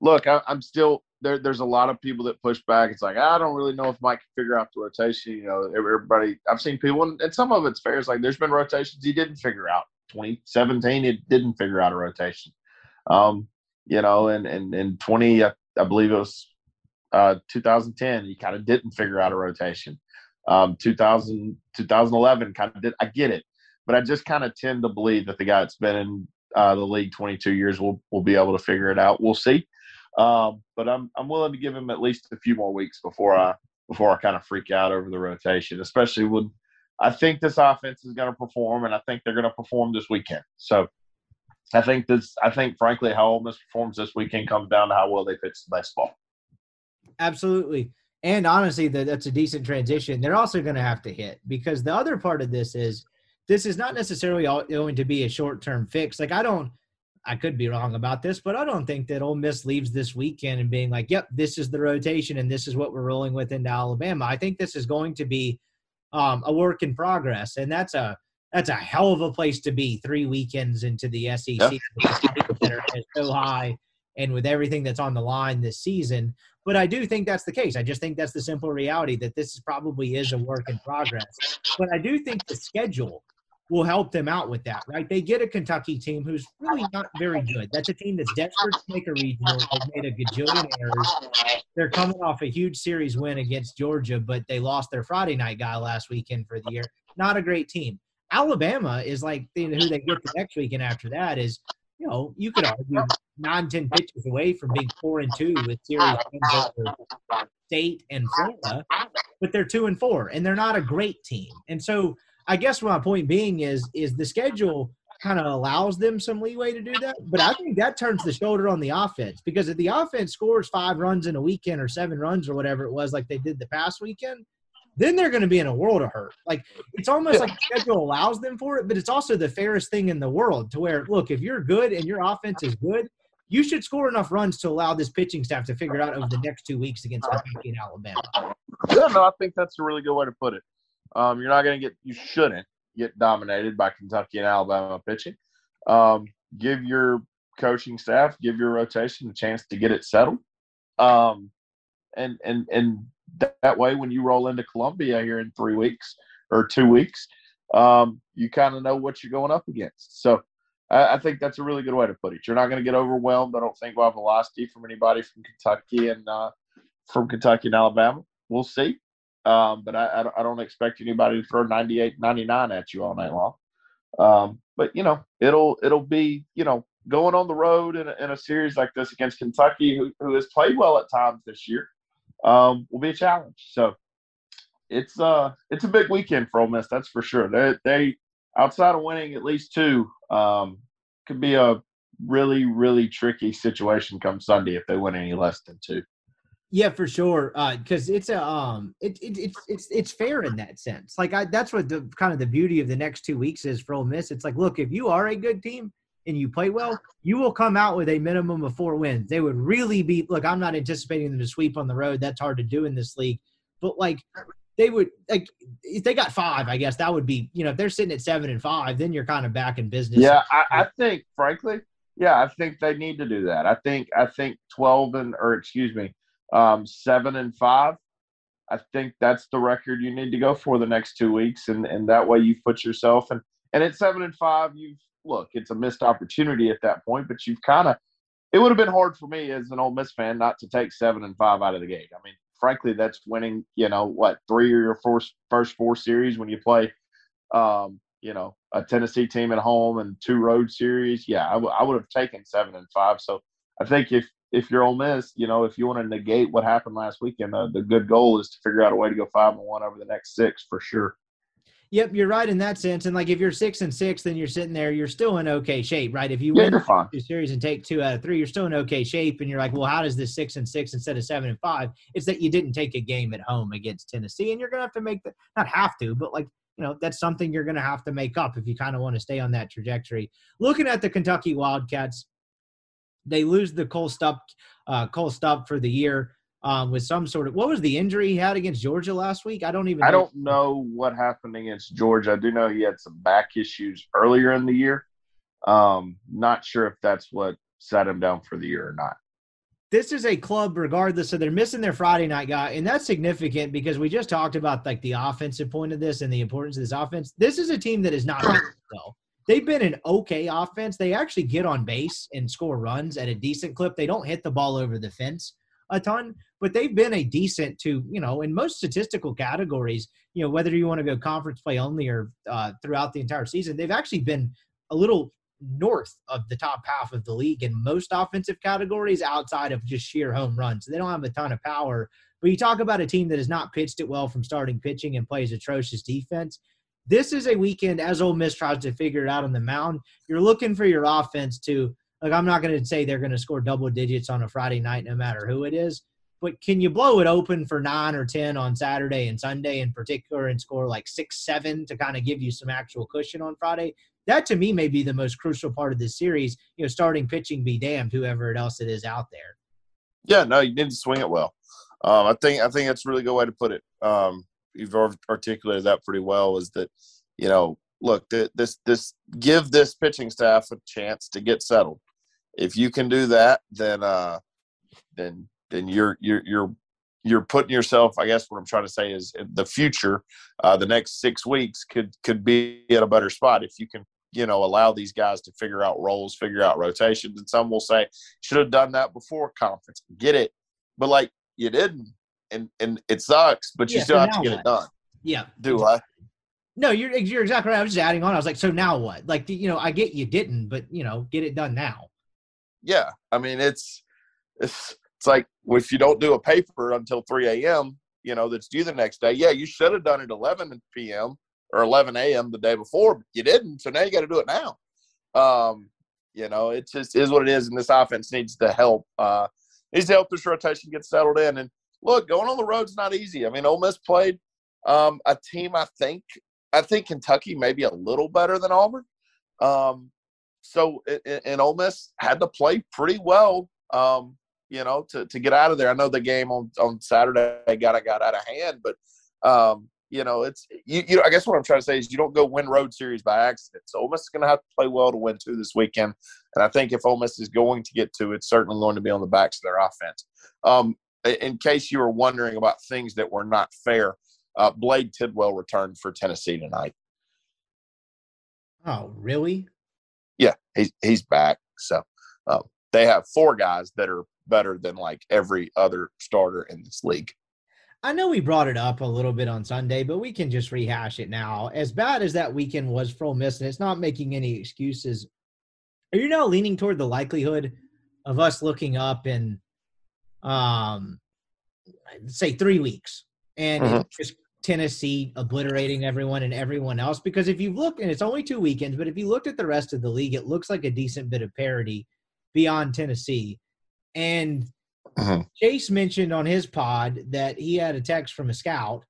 look, I, am still there. There's a lot of people that push back. It's like I don't really know if Mike can figure out the rotation. You know, everybody. I've seen people, and, and some of it's fair. It's like there's been rotations he didn't figure out. 2017, he didn't figure out a rotation. Um, you know, and and in 20, I, I believe it was uh, 2010, he kind of didn't figure out a rotation. Um, 2000, 2011 kind of did. I get it, but I just kind of tend to believe that the guy that's been in uh, the league 22 years will will be able to figure it out. We'll see. Um, but I'm I'm willing to give him at least a few more weeks before I before I kind of freak out over the rotation, especially when I think this offense is going to perform, and I think they're going to perform this weekend. So I think this. I think, frankly, how Ole Miss performs this weekend comes down to how well they pitch the baseball. Absolutely, and honestly, that that's a decent transition. They're also going to have to hit because the other part of this is this is not necessarily all, going to be a short term fix. Like I don't. I could be wrong about this, but I don't think that Ole Miss leaves this weekend and being like, "Yep, this is the rotation and this is what we're rolling with into Alabama." I think this is going to be um, a work in progress, and that's a that's a hell of a place to be three weekends into the SEC that are so high and with everything that's on the line this season. But I do think that's the case. I just think that's the simple reality that this probably is a work in progress. But I do think the schedule will help them out with that, right? They get a Kentucky team who's really not very good. That's a team that's desperate to make a regional. They've made a gajillion errors. They're coming off a huge series win against Georgia, but they lost their Friday night guy last weekend for the year. Not a great team. Alabama is like who they get the next weekend after that is, you know, you could argue nine, ten pitches away from being four and two with series State and Florida, but they're two and four, and they're not a great team. And so I guess my point being is is the schedule kind of allows them some leeway to do that. But I think that turns the shoulder on the offense because if the offense scores five runs in a weekend or seven runs or whatever it was, like they did the past weekend, then they're going to be in a world of hurt. Like it's almost like the schedule allows them for it, but it's also the fairest thing in the world to where, look, if you're good and your offense is good, you should score enough runs to allow this pitching staff to figure out over the next two weeks against uh, Kentucky and Alabama. Yeah, no, I think that's a really good way to put it. Um, you're not going to get, you shouldn't get dominated by Kentucky and Alabama pitching. Um, give your coaching staff, give your rotation a chance to get it settled. Um, and and and that way, when you roll into Columbia here in three weeks or two weeks, um, you kind of know what you're going up against. So I, I, think that's a really good way to put it. You're not going to get overwhelmed. I don't think have velocity from anybody from Kentucky and uh, from Kentucky and Alabama. We'll see. Um, but I, I, don't expect anybody to throw 98, 99 at you all night long. Um, but you know, it'll it'll be you know going on the road in a, in a series like this against Kentucky, who, who has played well at times this year, um, will be a challenge. So it's uh it's a big weekend for Ole Miss, that's for sure. They they outside of winning at least two, um, could be a really really tricky situation come Sunday if they win any less than two. Yeah, for sure. Because uh, it's a um, it, it, it's it's it's fair in that sense. Like I, that's what the kind of the beauty of the next two weeks is for Ole Miss. It's like, look, if you are a good team and you play well, you will come out with a minimum of four wins. They would really be. Look, I'm not anticipating them to sweep on the road. That's hard to do in this league. But like, they would like if they got five. I guess that would be. You know, if they're sitting at seven and five, then you're kind of back in business. Yeah, I, I think, frankly, yeah, I think they need to do that. I think I think twelve and or excuse me um, seven and five. I think that's the record you need to go for the next two weeks, and and that way you put yourself and and at seven and five, you've look, it's a missed opportunity at that point, but you've kind of it would have been hard for me as an Ole Miss fan not to take seven and five out of the gate. I mean, frankly, that's winning, you know, what three or your first first four series when you play um, you know, a Tennessee team at home and two road series, yeah, I, w- I would have taken seven and five. So I think if if you're Ole Miss, you know, if you want to negate what happened last weekend, uh, the good goal is to figure out a way to go five and one over the next six for sure. Yep, you're right in that sense. And like if you're six and six, then you're sitting there, you're still in okay shape, right? If you Yeah, win two series and take two out of three, you're still in okay shape. And you're like, well, how does this six and six instead of seven and five? It's that you didn't take a game at home against Tennessee, and you're gonna have to make the not have to, but like you know that's something you're gonna have to make up if you kind of want to stay on that trajectory. Looking at the Kentucky Wildcats, they lose the Cole Stupp, uh, Cole Stupp for the year. Um, with some sort of what was the injury he had against Georgia last week? I don't even. I don't know what happened against Georgia. I do know he had some back issues earlier in the year. Um, not sure if that's what set him down for the year or not. this is a club regardless so they're missing their friday night guy and that's significant because we just talked about like the offensive point of this and the importance of this offense this is a team that is not [CLEARS THROAT] well they've been an okay offense they actually get on base and score runs at a decent clip they don't hit the ball over the fence a ton but they've been a decent to you know in most statistical categories you know whether you want to go conference play only or uh, throughout the entire season they've actually been a little north of the top half of the league in most offensive categories outside of just sheer home runs. They don't have a ton of power. But you talk about a team that has not pitched it well from starting pitching and plays atrocious defense. This is a weekend as Ole Miss tries to figure it out on the mound. You're looking for your offense to like I'm not going to say they're going to score double digits on a Friday night no matter who it is, but can you blow it open for 9 or 10 on Saturday and Sunday in particular and score like 6 7 to kind of give you some actual cushion on Friday? that to me may be the most crucial part of this series. You know, starting pitching be damned, whoever else it is out there. Yeah, no, you need to swing it well. Um, I think I think that's a really good way to put it. Um, you've articulated that pretty well. Is that you know, look, th- this this give this pitching staff a chance to get settled. If you can do that, then uh, then then you're you're you're you're putting yourself. I guess what I'm trying to say is the future, uh, the next six weeks could could be at a better spot if you can you know allow these guys to figure out roles, figure out rotations, and some will say should have done that before conference. Get it, but like you didn't, and and it sucks, but you Yeah, still so have to get what? it done. Yeah. Do I? No, you're you're exactly right. I was just adding on. I was like, so now what? Like, you know, I get you didn't, but you know, get it done now. Yeah, I mean it's it's it's like if you don't do a paper until 3 a.m., you know that's due the next day. Yeah, you should have done it 11 p.m. or 11 a.m. the day before, but you didn't. So now you got to do it now. Um, you know, it just is what it is, and this offense needs to help. Uh, needs to help this rotation get settled in. And look, going on the road's not easy. I mean, Ole Miss played um, a team. I think I think Kentucky maybe a little better than Auburn. Um, so and, Ole Miss had to play pretty well. Um, you know, to, to get out of there. I know the game on, on Saturday got got out of hand, but um, you know, it's you, you. I guess what I'm trying to say is you don't go win road series by accident. So Ole Miss is going to have to play well to win two this weekend, and I think if Ole Miss is going to get two, it's certainly going to be on the backs of their offense. Um, in case you were wondering about things that were not fair, uh, Blade Tidwell returned for Tennessee tonight. Oh, really? Yeah, he's he's back. So um, they have four guys that are better than like every other starter in this league. I know we brought it up a little bit on Sunday, but we can just rehash it now. As bad as that weekend was for Ole Miss, and it's not making any excuses. Are you now leaning toward the likelihood of us looking up in, um, say three weeks, and Mhm. just Tennessee obliterating everyone and everyone else? Because if you look, and it's only two weekends, but if you looked at the rest of the league, it looks like a decent bit of parity beyond Tennessee. And Mhm. Chase mentioned on his pod that he had a text from a scout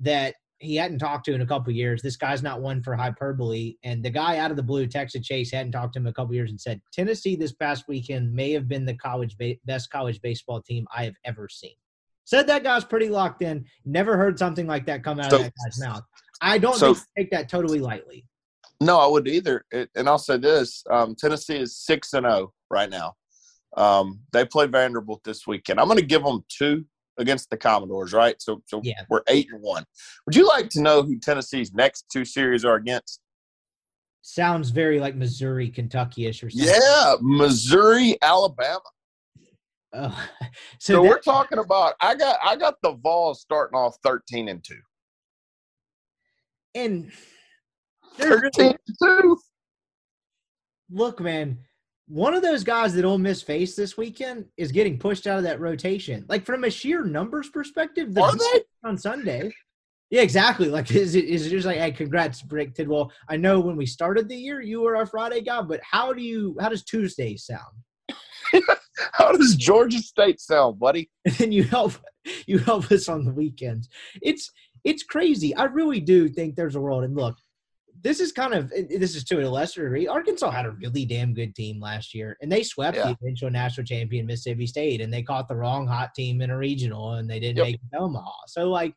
that he hadn't talked to in a couple years. This guy's not one for hyperbole. And the guy out of the blue texted Chase, hadn't talked to him in a couple years, and said, Tennessee this past weekend may have been the college ba- best college baseball team I have ever seen. Said that guy's pretty locked in. Never heard something like that come out So- of that guy's mouth. I don't so- take that totally lightly. No, I wouldn't either. It, and I'll say this: um, Tennessee is six and zero right now. Um, they play Vanderbilt this weekend. I'm going to give them two against the Commodores, right? So, so Yeah. we're eight and one. Would you like to know who Tennessee's next two series are against? Sounds very like Missouri, Kentucky-ish or something. Yeah, Missouri, Alabama. Uh, [LAUGHS] So, so we're talking about. I got I got the Vols starting off thirteen and two. and Thirteen two. Look, man, one of those guys that Ole Miss faced this weekend is getting pushed out of that rotation. Like from a sheer numbers perspective, the Are they? on Sunday. Yeah, exactly. Like, is it, is it just like, hey, congrats, Rick Tidwell? I know when we started the year, you were our Friday guy, but how do you, how does Tuesday sound? [LAUGHS] How does Georgia State sound, buddy? [LAUGHS] And then you help, you help us on the weekends. It's, it's crazy. I really do think there's a world. And look, this is kind of, this is to a lesser degree. Arkansas had a really damn good team last year, and they swept Yeah. the eventual national champion Mississippi State, and they caught the wrong hot team in a regional, and they didn't Yep. make Omaha. So, like,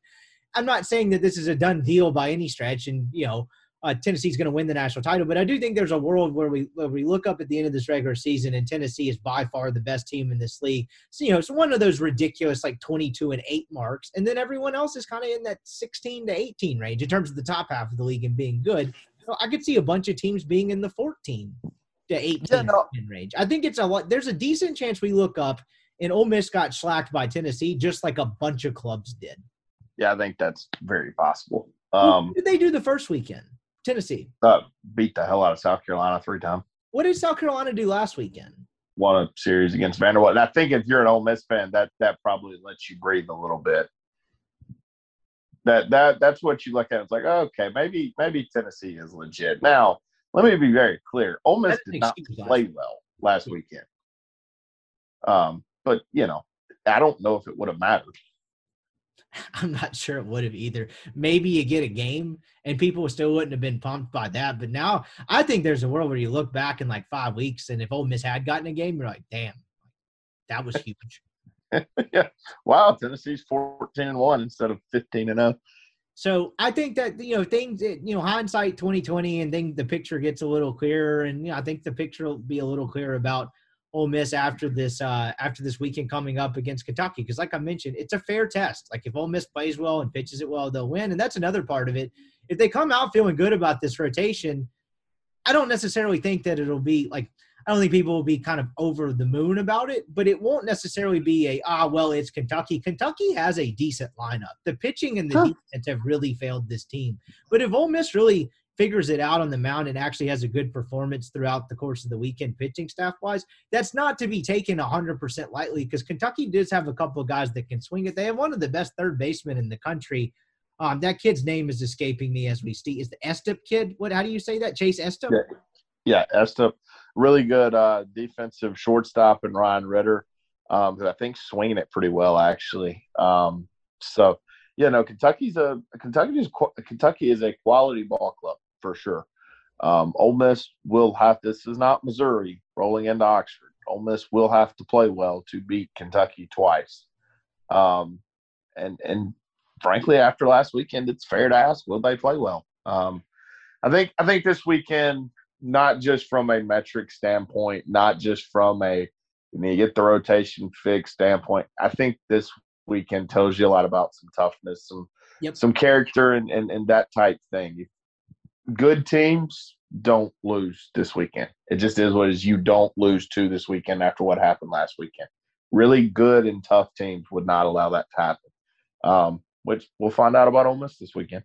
I'm not saying that this is a done deal by any stretch, and you know, uh, Tennessee's going to win the national title, but I do think there's a world where we where we look up at the end of this regular season, and Tennessee is by far the best team in this league. So, you know, it's one of those ridiculous like 22 and eight marks, and then everyone else is kind of in that 16 to 18 range in terms of the top half of the league and being good. So I could see a bunch of teams being in the 14 to 18 Yeah, no. range. I think it's a lot. There's a decent chance we look up and Ole Miss got slacked by Tennessee, just like a bunch of clubs did. Yeah, I think that's very possible. Who Um, did they do the first weekend? Tennessee. uh, beat the hell out of South Carolina three times. What did South Carolina do last weekend? Won a series against Vanderbilt. And I think if you're an Ole Miss fan, that that probably lets you breathe a little bit. That that that's what you look at. It's like, okay, maybe maybe Tennessee is legit. Now, let me be very clear. Ole Miss did not play well last weekend. Um, but you know, I don't know if it would have mattered. [LAUGHS] I'm not sure it would have either. Maybe you get a game and people still wouldn't have been pumped by that. But now I think there's a world where you look back in like five weeks and if Ole Miss had gotten a game, you're like, damn, that was huge. [LAUGHS] yeah. Wow, Tennessee's 14 and 1 instead of 15 and oh. 0. So I think that you know things, you know, hindsight 2020, and then the picture gets a little clearer, and you know, I think the picture will be a little clearer about Ole Miss after this uh, after this weekend coming up against Kentucky, because like I mentioned, it's a fair test. Like if Ole Miss plays well and pitches it well, they'll win, and that's another part of it. If they come out feeling good about this rotation, I don't necessarily think that it'll be like I don't think people will be kind of over the moon about it, but it won't necessarily be a ah well it's Kentucky. Kentucky has a decent lineup. The pitching and the Huh. defense have really failed this team. But if Ole Miss really figures it out on the mound and actually has a good performance throughout the course of the weekend pitching staff wise, that's not to be taken 100% lightly because Kentucky does have a couple of guys that can swing it. They have one of the best third basemen in the country. Um, that kid's name is escaping me as we speak. Is the Estep kid? What? How do you say that? Chase Estep? Yeah. Yeah, Estep, really good uh, defensive shortstop and Ryan Ritter, um, who I think swinging it pretty well actually. Um, so, you know, Kentucky's a Kentucky is qu- Kentucky is a quality ball club for sure. Um, Ole Miss will have this is not Missouri rolling into Oxford. Ole Miss will have to play well to beat Kentucky twice. Um, and and frankly, after last weekend, it's fair to ask, will they play well? Um, I think I think this weekend, not just from a metric standpoint, not just from a you, know, you get the rotation fixed standpoint. I think this weekend tells you a lot about some toughness, some Yep. some character, and, and and that type thing. Good teams don't lose this weekend. It just is what is. You don't lose two this weekend after what happened last weekend. Really good and tough teams would not allow that to happen. Um, which we'll find out about Ole Miss this weekend.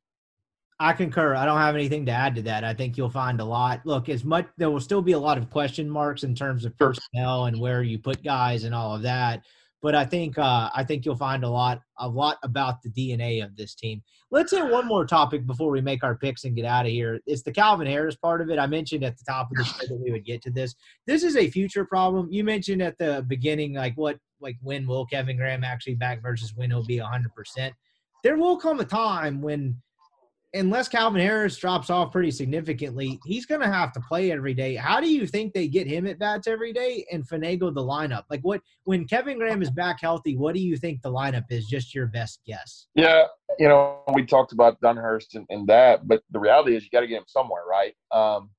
I concur. I don't have anything to add to that. I think you'll find a lot. Look, as much there will still be a lot of question marks in terms of personnel and where you put guys and all of that. But I think uh, I think you'll find a lot a lot about the DNA of this team. Let's hit one more topic before we make our picks and get out of here. It's the Calvin Harris part of it. I mentioned at the top of the show that we would get to this. This is a future problem. You mentioned at the beginning, like what like when will Kevin Graham actually back versus when he'll be hundred percent. There will come a time when unless Calvin Harris drops off pretty significantly, he's going to have to play every day. How do you think they get him at bats every day and finagle the lineup? Like what when Kevin Graham is back healthy, what do you think the lineup is? Just your best guess. Yeah, you know, we talked about Dunhurst and, and that, but the reality is you got to get him somewhere, right? Um,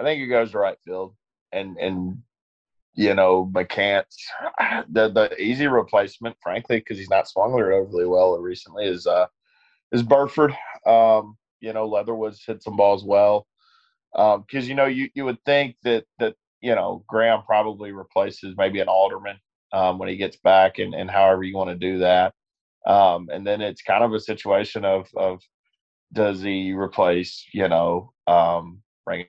I think he goes to right field, and and you know McCants, [SIGHS] the the easy replacement, frankly, because he's not swung overly well recently, is uh is Burford. Um, you know, Leatherwood's hit some balls well, because you know you you would think that that you know Graham probably replaces maybe an Alderman um, when he gets back, and and however you want to do that. Um, and then it's kind of a situation of of does he replace, you know, um,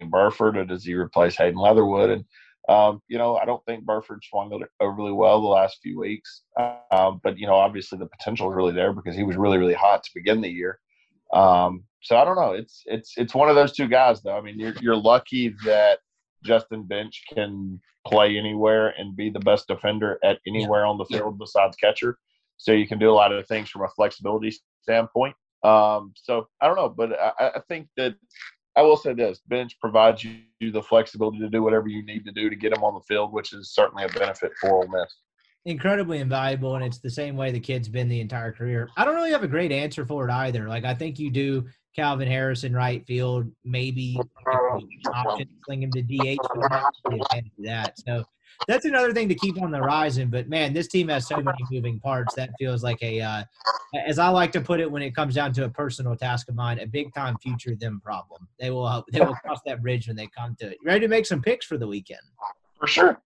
Burford, or does he replace Hayden Leatherwood? And um, you know, I don't think Burford swung it overly well the last few weeks. Um, but you know, obviously the potential is really there because he was really, really hot to begin the year. Um, so I don't know. It's it's it's one of those two guys, though. I mean, you're you're lucky that Justin Bench can play anywhere and be the best defender at anywhere on the field besides catcher. So you can do a lot of things from a flexibility standpoint. Um, so I don't know, but I, I think that I will say this: bench provides you the flexibility to do whatever you need to do to get them on the field, which is certainly a benefit for Ole Miss. Incredibly invaluable, and it's the same way the kid's been the entire career. I don't really have a great answer for it either. Like I think you do Calvin Harrison right field, maybe [LAUGHS] option sling him to DH, but that. So that's another thing to keep on the horizon. But man, this team has so many moving parts. That feels like a, uh, as I like to put it, when it comes down to a personal task of mine, a big time future them problem. They will uh, they will cross that bridge when they come to it. You ready to make some picks for the weekend? For sure.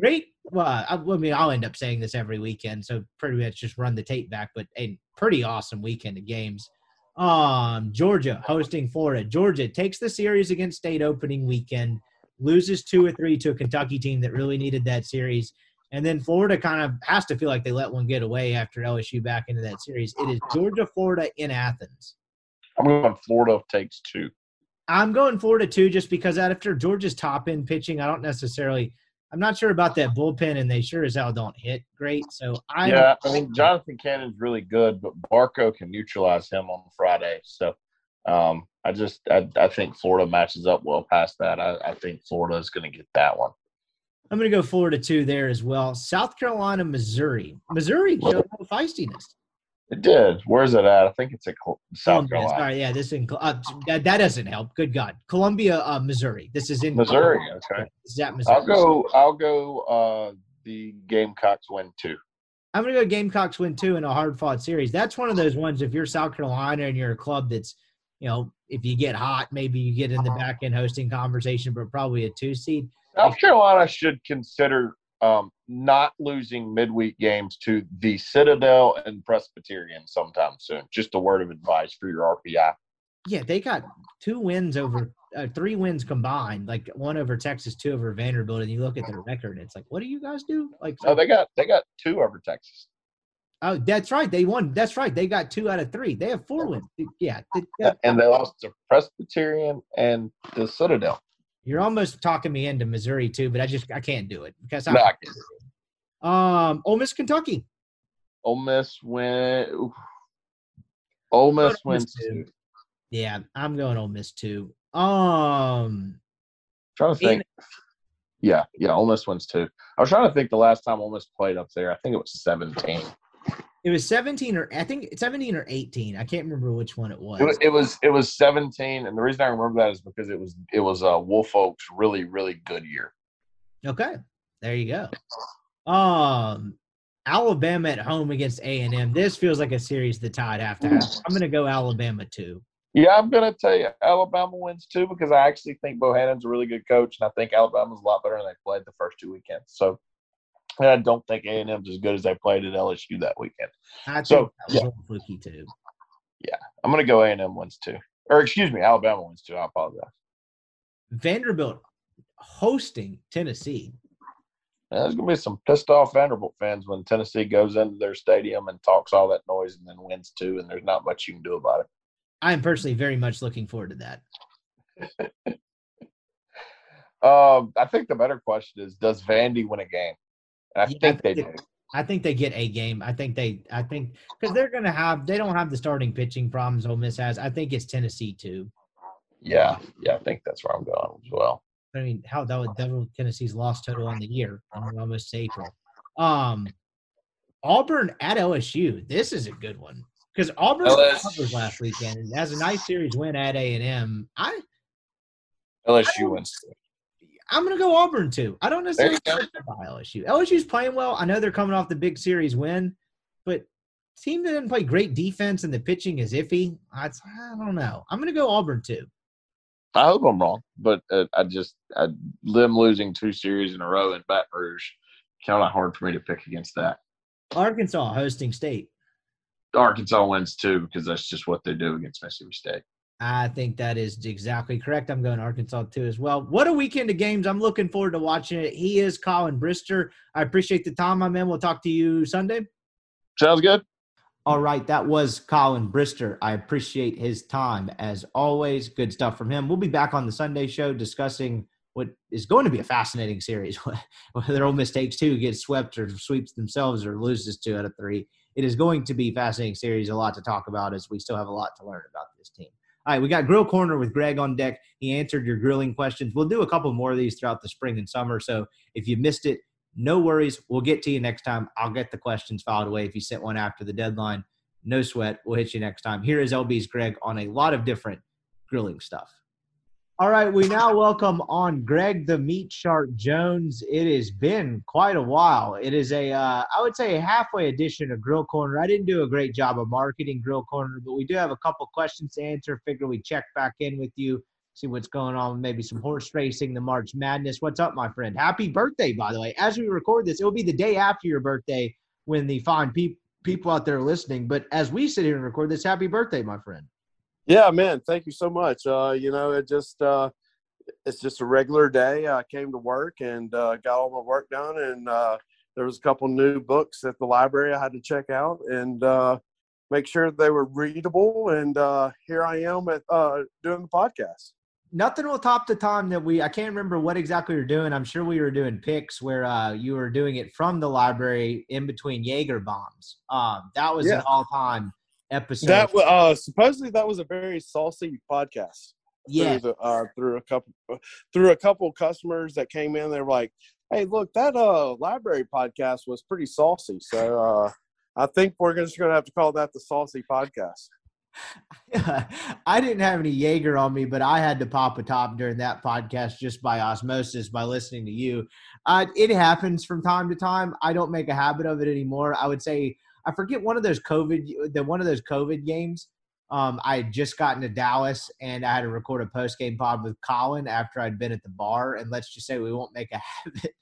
Great. Well, I, I mean, I'll end up saying this every weekend, so pretty much just run the tape back. But a pretty awesome weekend of games. Um, Georgia hosting Florida. Georgia takes the series against State opening weekend loses two or three to a Kentucky team that really needed that series. And then Florida kind of has to feel like they let one get away after LSU back into that series. It is Georgia, Florida in Athens. I'm going Florida takes two. I'm going Florida too, just because after Georgia's top end pitching, I don't necessarily. I'm not sure about that bullpen, and they sure as hell don't hit great. So I yeah, I mean Jonathan Cannon's really good, but Barco can neutralize him on Friday. So um, I just I, I think Florida matches up well past that. I, I think Florida is going to get that one. I'm going to go Florida two there as well. South Carolina, Missouri. Missouri showed no feistiness. It did. Where's it at? I think it's at South Carolina. Sorry, yeah, this in uh, that, that doesn't help. Good God, Columbia, uh, Missouri. This is in Missouri. Okay, is that Missouri? I'll go. I'll go. Uh, the Gamecocks win two. I'm going to go Gamecocks win two in a hard fought series. That's one of those ones. If you're South Carolina and you're a club that's you know, if you get hot, maybe you get in the uh-huh. back end hosting conversation, but probably a two seed. South Carolina should consider um, not losing midweek games to the Citadel and Presbyterian sometime soon. Just a word of advice for your RPI. Yeah, they got two wins over uh, three wins combined, like one over Texas, two over Vanderbilt, and you look at their record, and it's like, what do you guys do? Like, oh, they got they got two over Texas. Oh, that's right. They won. That's right. They got two out of three. They have four wins. Yeah. And they lost to Presbyterian and the Citadel. You're almost talking me into Missouri too, but I just I can't do it because I. No, um, Ole Miss, Kentucky. Ole Miss win. Ole Miss wins two. Yeah, I'm going Ole Miss too. Um, trying to think. In, yeah, yeah, Ole Miss wins two. I was trying to think the last time Ole Miss played up there. I think it was 17. It was 17 or I think 17 or 18. I can't remember which one it was. It was it was, it was 17, and the reason I remember that is because it was it was uh, Woolfolk's really really good year. Okay, there you go. Um, Alabama at home against A and M. This feels like a series the Tide have to have. I'm going to go Alabama too. Yeah, I'm going to tell you Alabama wins too because I actually think Bohannon's a really good coach, and I think Alabama's a lot better than they played the first two weekends. So I don't think A and M's as good as they played at LSU that weekend. I so yeah. fluky too. Yeah, I'm going to go A and M wins too, or excuse me, Alabama wins too. I apologize. Vanderbilt hosting Tennessee. there's going to be some pissed off Vanderbilt fans when Tennessee goes into their stadium and talks all that noise and then wins too, and there's not much you can do about it. I'm personally very much looking forward to that. [LAUGHS] um, I think the better question is, does Vandy win a game? I yeah, think they do. I think they get a game. I think they. I think because they're going to have. They don't have the starting pitching problems Ole Miss has. I think it's Tennessee too. Yeah, yeah, I think that's where I'm going as well. I mean, how that would double Tennessee's loss total on the year, on almost April. Um, Auburn at LSU. This is a good one because Auburn LSU. last weekend and has a nice series win at A and M. I LSU I wins. I'm going to go Auburn too. I don't necessarily care about LSU. LSU's playing well. I know they're coming off the big series win, but team that didn't play great defense and the pitching is iffy. I, I don't know. I'm going to go Auburn too. I hope I'm wrong, but uh, I just I, them losing two series in a row in Baton Rouge, kind of hard for me to pick against that. Arkansas hosting State. Arkansas wins too because that's just what they do against Mississippi State. I think that is exactly correct. I'm going to Arkansas too as well. What a weekend of games. I'm looking forward to watching it. He is Collin Brister. I appreciate the time, my man. We'll talk to you Sunday. Sounds good. All right, that was Collin Brister. I appreciate his time as always. Good stuff from him. We'll be back on the Sunday show discussing what is going to be a fascinating series. [LAUGHS] Whether Ole Miss takes two, gets swept, or sweeps themselves, or loses two out of three. It is going to be a fascinating series. A lot to talk about as we still have a lot to learn about this team. All right, we got Grill Corner with Greg on deck. He answered your grilling questions. We'll do a couple more of these throughout the spring and summer. So if you missed it, no worries. We'll get to you next time. I'll get the questions filed away if you sent one after the deadline. No sweat. We'll hit you next time. Here is LB's Greg on a lot of different grilling stuff. All right, we now welcome on Greg the Meat Shark Jones. It has been quite a while. It is a, uh, I would say, a halfway edition of Grill Corner. I didn't do a great job of marketing Grill Corner, but we do have a couple questions to answer. Figure we check back in with you, see what's going on. Maybe some horse racing, the March Madness. What's up, my friend? Happy birthday, by the way. As we record this, it will be the day after your birthday when the fine pe- people out there are listening. But as we sit here and record this, happy birthday, my friend. Yeah, man. Thank you so much. Uh, you know, it just uh, it's just a regular day. I came to work and uh, got all my work done, and uh, there was a couple new books at the library I had to check out and uh, make sure they were readable. And uh, here I am at uh, doing the podcast. Nothing will top the time that we. I can't remember what exactly we were doing. I'm sure we were doing picks where uh, you were doing it from the library in between Jaeger bombs. Um, that was Yeah. an all time episode. That uh, supposedly that was a very saucy podcast. yeah, through, the, uh, through a couple through a couple customers that came in. They were like, "Hey, look, that uh library podcast was pretty saucy." So uh, I think we're just going to have to call that the saucy podcast. [LAUGHS] I didn't have any Jaeger on me, but I had to pop a top during that podcast just by osmosis by listening to you. Uh, it happens from time to time. I don't make a habit of it anymore. I would say I forget one of those COVID, the one of those COVID games. Um, I had just gotten to Dallas and I had to record a post game pod with Collin after I'd been at the bar. And let's just say we won't make a [LAUGHS] habit.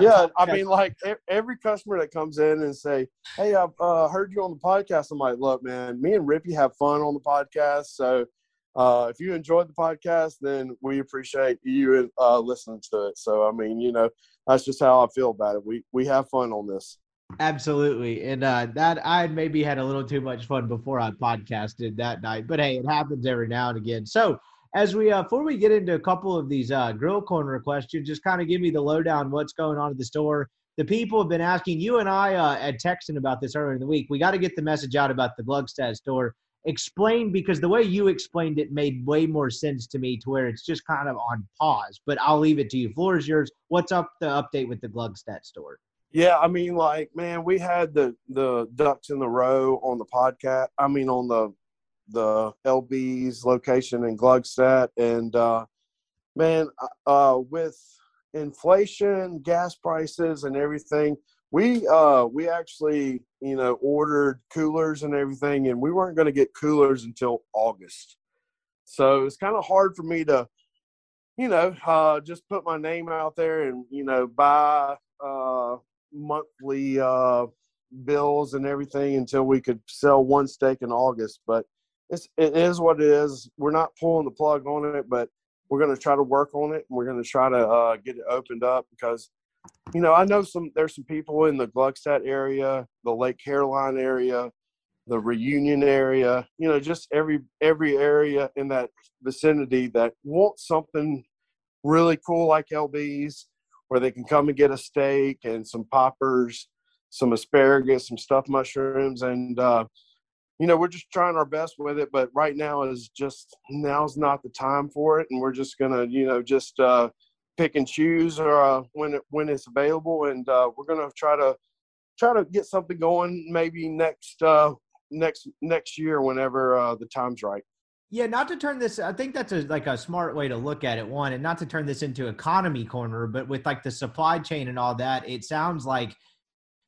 Yeah, I mean, like every customer that comes in and say, "Hey, I've uh, heard you on the podcast," I'm like, "Look, man, me and Rippy have fun on the podcast. So uh, if you enjoyed the podcast, then we appreciate you uh, listening to it. So I mean, you know, that's just how I feel about it. We we have fun on this. Absolutely. And uh, that I maybe had a little too much fun before I podcasted that night. But hey, it happens every now and again. So as we uh before we get into a couple of these uh grill corner questions, just kind of give me the lowdown what's going on at the store. The people have been asking you and I uh at texting about this earlier in the week. We got to get the message out about the Gluckstadt store. Explain because the way you explained it made way more sense to me to where it's just kind of on pause. But I'll leave it to you. Floor is yours. What's up the update with the Gluckstadt store? Yeah, I mean, like, man, we had the the ducks in the row on the podcast. I mean, on the the LB's location in Gluckstadt, and uh, man, uh, with inflation, gas prices, and everything, we uh, we actually you know ordered coolers and everything, and we weren't going to get coolers until August. So it's kind of hard for me to, you know, uh, just put my name out there and you know buy. Uh, monthly uh, bills and everything until we could sell one steak in August. But it's, it is what it is. We're not pulling the plug on it, but we're going to try to work on it and we're going to try to uh, get it opened up because, you know, I know some there's some people in the Gluckstadt area, the Lake Caroline area, the Reunion area, you know, just every every area in that vicinity that wants something really cool like LB's where they can come and get a steak and some poppers, some asparagus, some stuffed mushrooms, and uh, you know we're just trying our best with it. But right now is just now's not the time for it, and we're just gonna you know just uh, pick and choose or uh, when it when it's available, and uh, we're gonna try to try to get something going maybe next uh, next next year whenever uh, the time's right. Yeah, not to turn this. I think that's a, like a smart way to look at it. One, and not to turn this into economy corner, but with like the supply chain and all that, it sounds like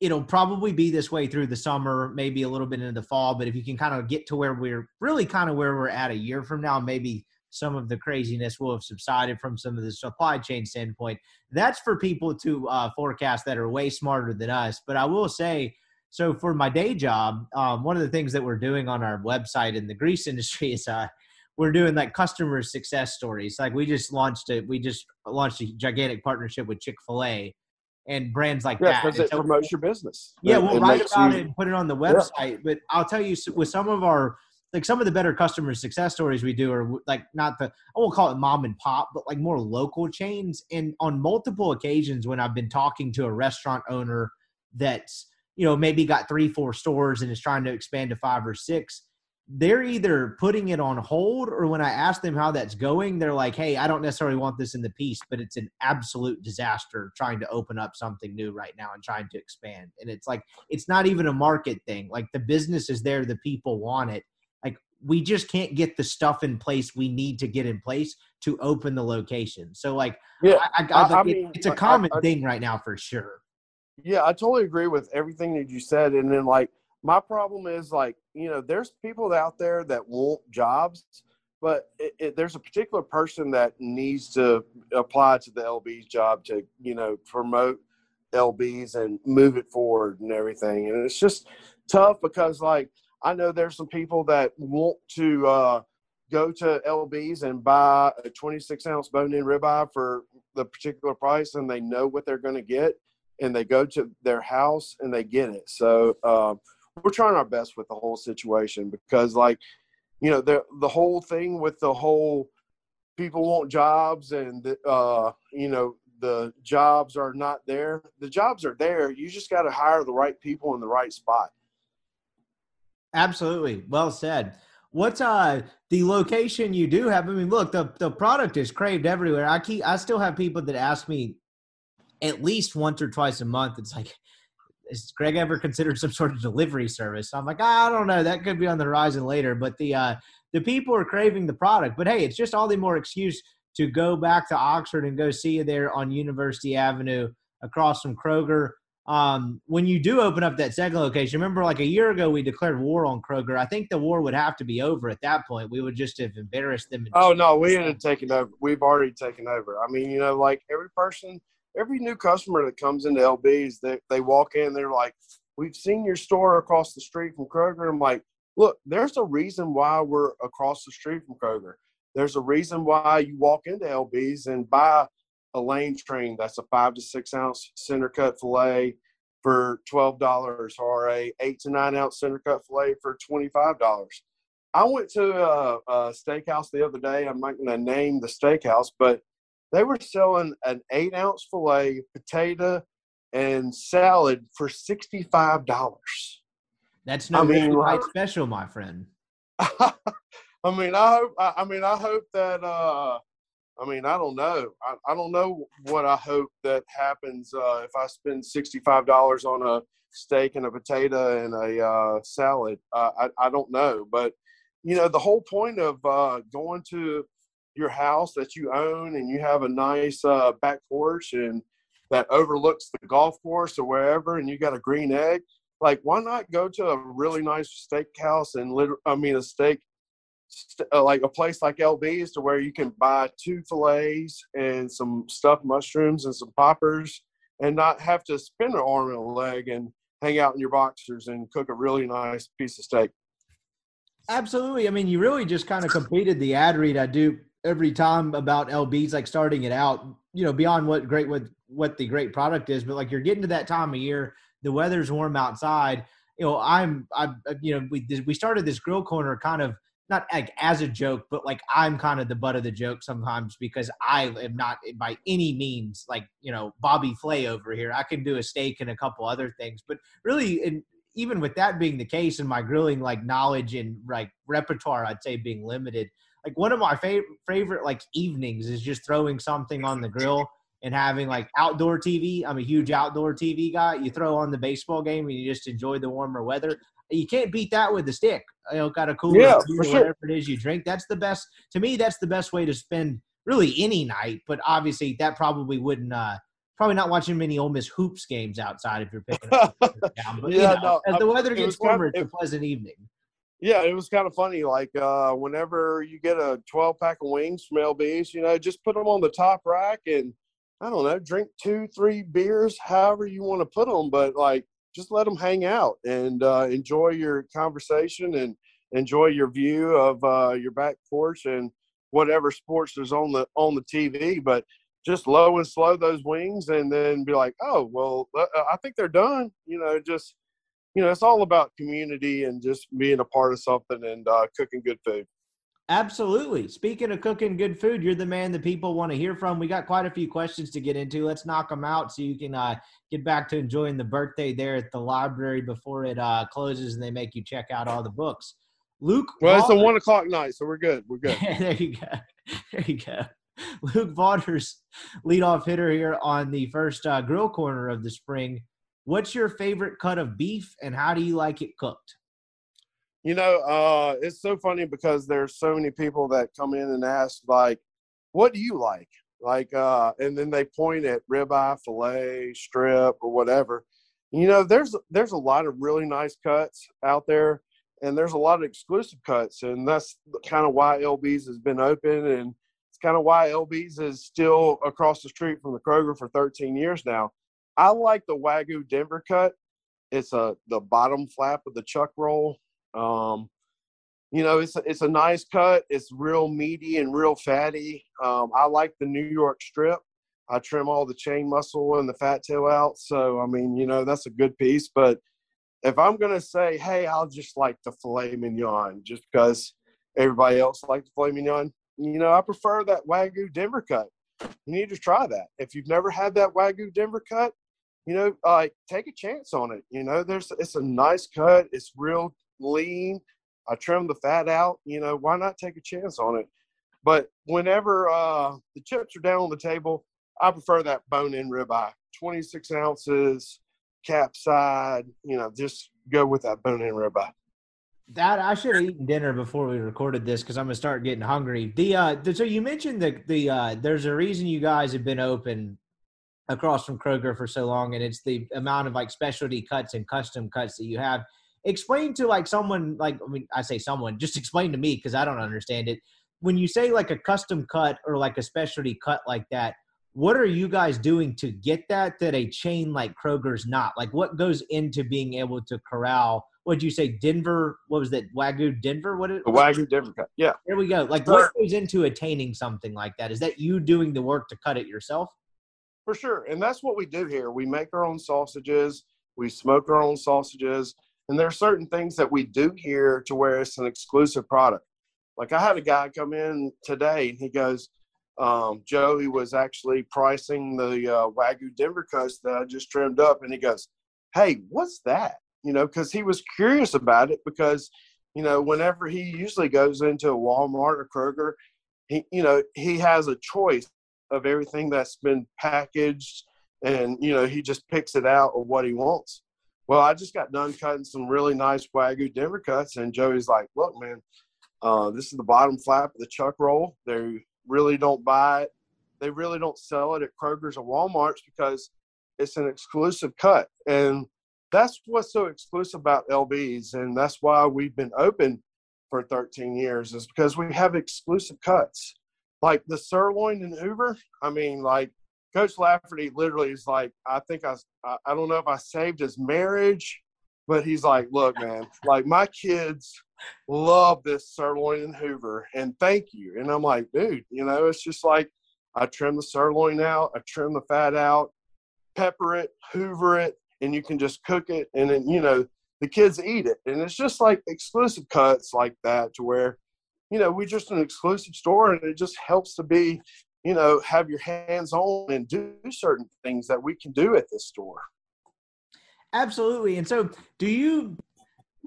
it'll probably be this way through the summer, maybe a little bit into the fall. But if you can kind of get to where we're really kind of where we're at a year from now, maybe some of the craziness will have subsided from some of the supply chain standpoint. That's for people to uh, forecast that are way smarter than us. But I will say, so for my day job, um, one of the things that we're doing on our website in the grease [LAUGHS] industry is uh, we're doing like customer success stories. Like we just launched a we just launched a gigantic partnership with Chick Fil A, and brands like Yeah, that. because it so- promotes your business. yeah, we'll it write about you- it and put it on the website. But I'll tell you, with some of our like some of the better customer success stories we do are like not the I won't call it mom and pop, but like more local chains. And on multiple occasions, when I've been talking to a restaurant owner that's you know maybe got three, four stores and is trying to expand to five or six. They're either putting it on hold, or when I ask them how that's going, they're like, "Hey, I don't necessarily want this in the piece, but it's an absolute disaster trying to open up something new right now and trying to expand." And it's like it's not even a market thing. Like the business is there, the people want it. Like we just can't get the stuff in place we need to get in place to open the location. So like, Yeah, I, I, I- I, it- mean, it's a common thing right now for sure. Yeah, I totally agree with everything that you said. And then, like, my problem is, like, you know, there's people out there that want jobs, but it, it, there's a particular person that needs to apply to the LB's job to, you know, promote LB's and move it forward and everything. And it's just tough because, like, I know there's some people that want to uh, go to LB's and buy a 26 ounce bone in ribeye for the particular price and they know what they're going to get and they go to their house and they get it. So um, we're trying our best with the whole situation because, like, you know, the the whole thing with the whole people want jobs and uh, you know the jobs are not there. The jobs are there. You just got to hire the right people in the right spot. Absolutely. Well said. What's uh the location you do have? I mean, look, the the product is craved everywhere. I keep I still have people that ask me at least once or twice a month. It's like, is Greg ever considered some sort of delivery service? I'm like, I don't know. That could be on the horizon later. But the uh the people are craving the product. But hey, it's just all the more excuse to go back to Oxford and go see you there on University Avenue across from Kroger um, when you do open up that second location, remember like a year ago we declared war on Kroger. I think the war would have to be over at that point. We would just have embarrassed them. and- Oh no, we ended up taking over. We've already taken over. I mean, you know, like every person, every new customer that comes into LB's, they they walk in, they're like, "We've seen your store across the street from Kroger." I'm like, "Look, there's a reason why we're across the street from Kroger. There's a reason why you walk into LB's and buy a lane train that's a five to six ounce center cut fillet for twelve dollars, or a eight to nine ounce center cut fillet for twenty five dollars." I went to a, a steakhouse the other day. I'm not going to name the steakhouse, but they were selling an eight ounce fillet, potato, and salad for sixty five dollars. That's no I mean, like- special, my friend. [LAUGHS] I mean, I hope. I, I mean, I hope that. uh I mean, I don't know. I, I don't know what I hope that happens uh, if I spend sixty five dollars on a steak and a potato and a uh, salad. Uh, I I don't know, but you know, the whole point of uh, going to your house that you own and you have a nice uh, back porch and that overlooks the golf course or wherever, and you got a green egg. Like, why not go to a really nice steakhouse and I mean, a steak st- uh, like a place like LB's to where you can buy two fillets and some stuffed mushrooms and some poppers and not have to spend an arm and a leg and hang out in your boxers and cook a really nice piece of steak. Absolutely. I mean, you really just kind of completed the ad read I do every time about LBs, like starting it out, you know, beyond what great, what, what the great product is, but like you're getting to that time of year, the weather's warm outside. You know, I'm, I, uh, you know, we, we started this grill corner kind of not like as a joke, but like I'm kind of the butt of the joke sometimes because I am not by any means like, you know, Bobby Flay over here. I can do a steak and a couple other things, but really, and even with that being the case and my grilling like knowledge and like repertoire i'd say being limited like one of my favorite favorite like evenings is just throwing something on the grill and having like outdoor tv i'm a huge outdoor tv guy you throw on the baseball game and you just enjoy the warmer weather you can't beat that with the stick you know got a cooler Yeah, for sure. whatever it is you drink that's the best to me that's the best way to spend really any night but obviously that probably wouldn't uh probably not watching many Ole Miss hoops games outside if you're picking up [LAUGHS] down. But Yeah, you know, no, as the weather gets was kind of- warmer, it's a pleasant evening. Yeah, it was kind of funny. Like uh, whenever you get a 12 pack of wings from LB's, you know, just put them on the top rack and I don't know, drink two, three beers, however you want to put them, but like just let them hang out and uh, enjoy your conversation and enjoy your view of uh, your back porch and whatever sports there's on the on the TV. But just low and slow those wings, and then be like, oh well, uh, I think they're done. You know, just you know, it's all about community and just being a part of something and uh, cooking good food. Absolutely. Speaking of cooking good food, you're the man that people want to hear from. We got quite a few questions to get into. Let's knock them out so you can uh, get back to enjoying the birthday there at the library before it uh, closes and they make you check out all the books. Luke. Well, it's a one o'clock night, so we're good. We're good. [LAUGHS] there you go. [LAUGHS] There you go. Luke Vaughters, leadoff hitter here on the first uh, grill corner of the spring. What's your favorite cut of beef and how do you like it cooked? You know, uh, it's so funny because there's so many people that come in and ask, like, what do you like? Like, uh, and then they point at ribeye, filet, strip, or whatever. You know, there's there's a lot of really nice cuts out there, and there's a lot of exclusive cuts, and that's kind of why LB's has been open, and it's kind of why LB's is still across the street from the Kroger for 13 years now. I like the Wagyu Denver cut. It's a the bottom flap of the chuck roll um, you know, it's a, it's a nice cut. It's real meaty and real fatty. Um, I like the New York strip. I trim all the chain muscle and the fat tail out. So, I mean, you know, that's a good piece. But if I'm to say, hey, I'll just like the filet mignon just because everybody else likes the filet mignon, you know, I prefer that Wagyu Denver cut. You need to try that. If you've never had that Wagyu Denver cut, you know, uh, take a chance on it. You know, there's it's a nice cut. It's real lean. I trim the fat out. You know, why not take a chance on it? But whenever uh, the chips are down on the table, I prefer that bone-in ribeye, 26 ounces, cap side. You know, just go with that bone-in ribeye. That I should have eaten dinner before we recorded this because I'm gonna start getting hungry. The uh, the, so you mentioned that the uh, there's a reason you guys have been open across from Kroger for so long, and it's the amount of like specialty cuts and custom cuts that you have explain to like someone like I mean I say someone just explain to me because I don't understand it. When you say like a custom cut or like a specialty cut like that, what are you guys doing to get that that a chain like Kroger's not? Like what goes into being able to corral? What did you say? Denver? What was that? Wagyu Denver? What? It, the Wagyu Denver cut. Yeah. There we go. Like what goes into attaining something like that? Is that you doing the work to cut it yourself? For sure, and that's what we do here. We make our own sausages. We smoke our own sausages and there are certain things that we do here to where it's an exclusive product. Like I had a guy come in today and he goes, um, Joe, he was actually pricing the uh, Wagyu Denver cuts that I just trimmed up. And he goes, Hey, what's that? You know, because he was curious about it because, you know, whenever he usually goes into a Walmart or Kroger, he, you know, he has a choice of everything that's been packaged and, you know, he just picks it out of what he wants. Well, I just got done cutting some really nice Wagyu Denver cuts, and Joey's like, "Look, man, uh, this is the bottom flap of the chuck roll. They really don't buy it. They really don't sell it at Kroger's or Walmart's because it's an exclusive cut, and that's what's so exclusive about LB's, and that's why we've been open for 13 years is because we have exclusive cuts, like the sirloin and Hoover. I mean, like Coach Lafferty literally is like, I think I, I don't know if I saved his marriage, but he's like, look, man, [LAUGHS] like my kids love this sirloin and Hoover, and thank you. And I'm like, dude, you know, it's just like I trim the sirloin out, I trim the fat out, pepper it, Hoover it, and you can just cook it, and then you know the kids eat it, and it's just like exclusive cuts like that to where, you know, we're just an exclusive store, and it just helps to be you know, have your hands on and do certain things that we can do at this store. Absolutely. And so, do you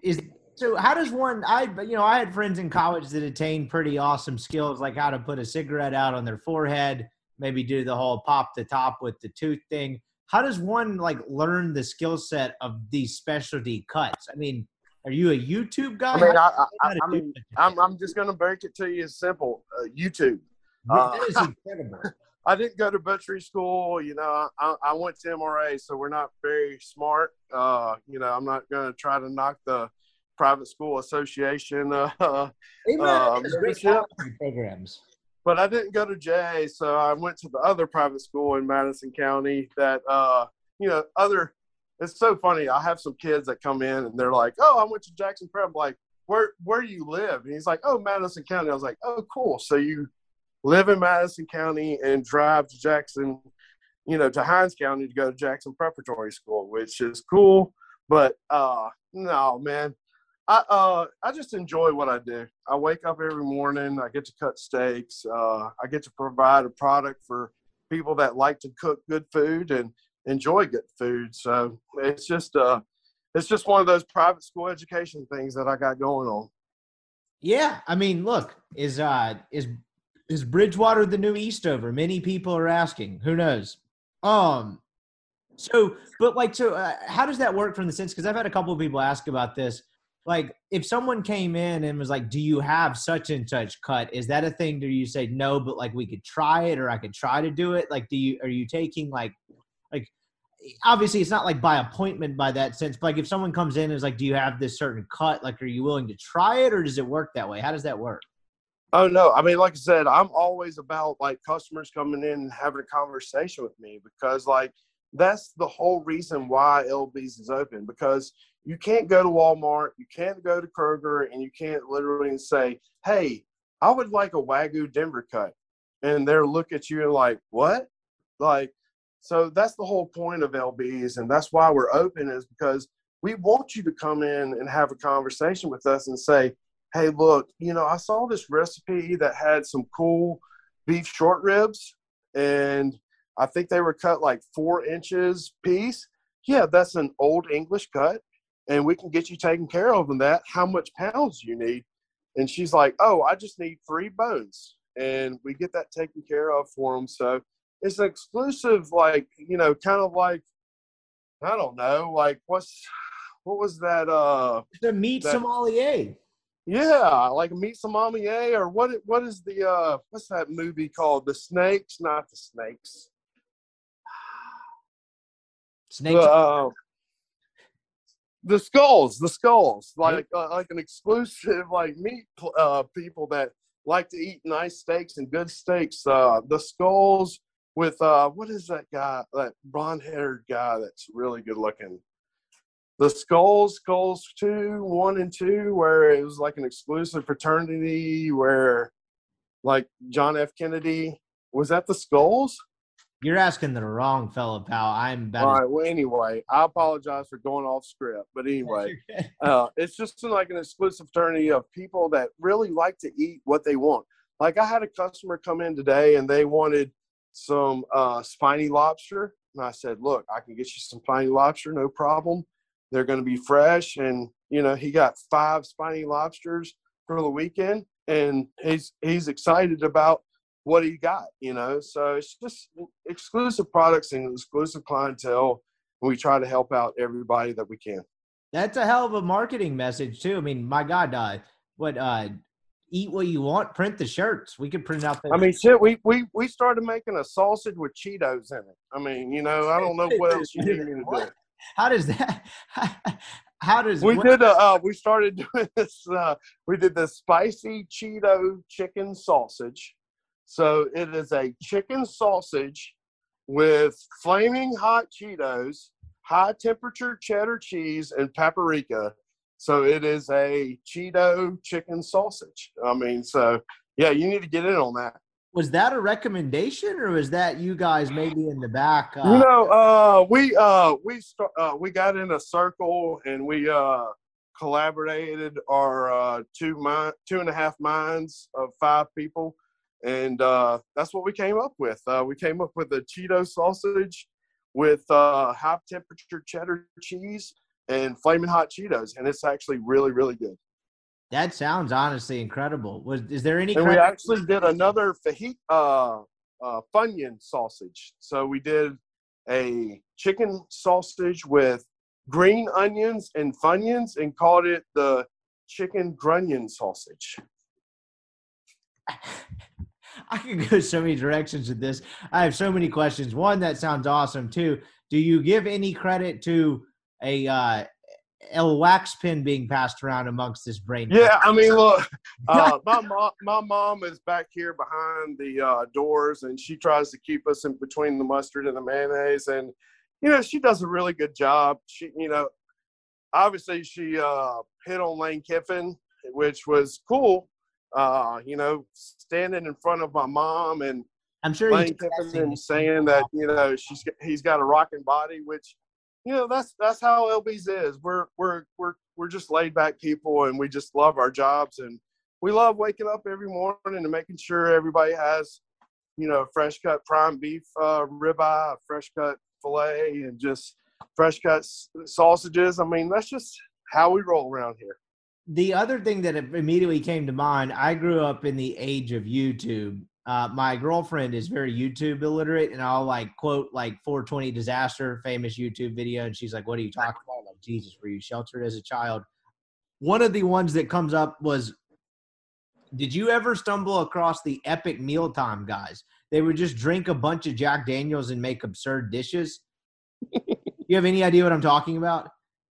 is so how does one I you know, I had friends in college that attained pretty awesome skills like how to put a cigarette out on their forehead, maybe do the whole pop the top with the tooth thing. How does one like learn the skill set of these specialty cuts? I mean, are you a YouTube guy? I mean, I, I, I mean I'm, I'm just going to break it to you as simple uh, YouTube. Uh, that is [LAUGHS] incredible. I didn't go to butchery school. You know, I, I went to MRA, so we're not very smart. Uh, you know, I'm not going to try to knock the private school association [LAUGHS] uh, uh, programs. But I didn't go to J, so I went to the other private school in Madison County. That uh, you know, other. It's so funny. I have some kids that come in and they're like, "Oh, I went to Jackson Prep." I'm like, where where do you live? And he's like, oh, Madison County. I was like, oh, cool. So you live in Madison County and drive to Jackson, you know, to Hinds County to go to Jackson Preparatory School, which is cool. But uh, no, man, I uh, I just enjoy what I do. I wake up every morning. I get to cut steaks. Uh, I get to provide a product for people that like to cook good food and enjoy good food. So it's just uh, it's just one of those private school education things that I got going on. Yeah, I mean, look, is uh is is Bridgewater the new Eastover? Many people are asking. Who knows? Um, so, but like, so uh, how does that work from the sense? Because I've had a couple of people ask about this like if someone came in and was like do you have such and such cut is that a thing do you say no but like we could try it or i could try to do it like do you are you taking like like obviously it's not like by appointment by that sense but like if someone comes in and is like do you have this certain cut? Like are you willing to try it or does it work that way? How does that work? Oh no. I mean like i said i'm always about like customers coming in and having a conversation with me because like that's the whole reason why lb's is open because you can't go to Walmart, you can't go to Kroger, and you can't literally say, "Hey, I would like a Wagyu Denver cut," and they'll look at you like, "What?" Like, so that's the whole point of LBs, and that's why we're open is because we want you to come in and have a conversation with us and say, "Hey, look, you know, I saw this recipe that had some cool beef short ribs, and I think they were cut like four inches piece." Yeah, that's an old English cut and we can get you taken care of in that. How much pounds you need? And she's like, oh, I just need three bones. And we get that taken care of for them. So it's an exclusive, like, you know, kind of like, I don't know, like what's, what was that? Uh, the meat that, sommelier. Yeah, like meat sommelier, or what? What is the uh? What's that movie called? The Snakes, not the Snakes. Snakes. Uh, the skulls, the skulls, like uh, like an exclusive like meat uh, people that like to eat nice steaks and good steaks. Uh, the skulls with uh, what is that guy? That blonde haired guy that's really good looking. The skulls, skulls two, one and two, where it was like an exclusive fraternity where, like John F. Kennedy was that the skulls? You're asking the wrong fellow, pal. I'm better. All right. Well, anyway, I apologize for going off script, but anyway, [LAUGHS] uh, it's just like an exclusive fraternity of people that really like to eat what they want. Like I had a customer come in today, and they wanted some uh, spiny lobster, and I said, "Look, I can get you some spiny lobster, no problem. They're going to be fresh." And you know, he got five spiny lobsters for the weekend, and he's he's excited about what he got? You know, so it's just exclusive products and exclusive clientele. And we try to help out everybody that we can. That's a hell of a marketing message too. I mean, my God, uh, what uh, eat what you want, print the shirts. We could print out. The- I mean, shit. We we we started making a sausage with Cheetos in it. I mean, you know, I don't know what else you need me to [LAUGHS] do. How does that? [LAUGHS] How does we what, did? A, uh, we started doing [LAUGHS] this. Uh, we did the spicy Cheeto chicken sausage so it is a chicken sausage with flaming hot Cheetos, high temperature cheddar cheese, and paprika. So it is a Cheeto chicken sausage. I mean, so yeah, you need to get in on that. Was that a recommendation, or was that you guys maybe in the back? Uh... You know, uh, we uh, we start, uh, we got in a circle and we uh, collaborated our uh, two mind, two and a half minds of five people and uh, that's what we came up with. Uh, we came up with a Cheeto sausage with uh, high temperature cheddar cheese and flaming hot Cheetos, and it's actually really, really good. That sounds honestly incredible. Was is there any? And we actually did another fajita uh, uh, funyun sausage. So we did a chicken sausage with green onions and funyuns, and called it the chicken grunion sausage. [LAUGHS] I could go so many directions with this. I have so many questions. One, that sounds awesome. Two, do you give any credit to a uh, a wax pin being passed around amongst this brain? Yeah, I mean, look, [LAUGHS] uh, my mom, my mom is back here behind the uh, doors, and she tries to keep us in between the mustard and the mayonnaise, and you know, she does a really good job. She, you know, obviously she uh, hit on Lane Kiffin which was cool. Uh, you know, standing in front of my mom and I'm sure Lane he's Kiffin and saying that you know she's he's got a rocking body, which you know that's that's how LB's is. We're we're we're we're just laid back people, and we just love our jobs, and we love waking up every morning and making sure everybody has you know fresh cut prime beef uh, ribeye, fresh cut fillet, and just fresh cut sausages. I mean, that's just how we roll around here. The other thing that immediately came to mind, I grew up in the age of YouTube. Uh, my girlfriend is very YouTube illiterate, and I'll like quote like 420 disaster, famous YouTube video, and she's like, "What are you talking about?" Like, Jesus, were you sheltered as a child? One of the ones that comes up was, did you ever stumble across the epic mealtime guys? They would just drink a bunch of Jack Daniels and make absurd dishes. [LAUGHS] you have any idea what I'm talking about?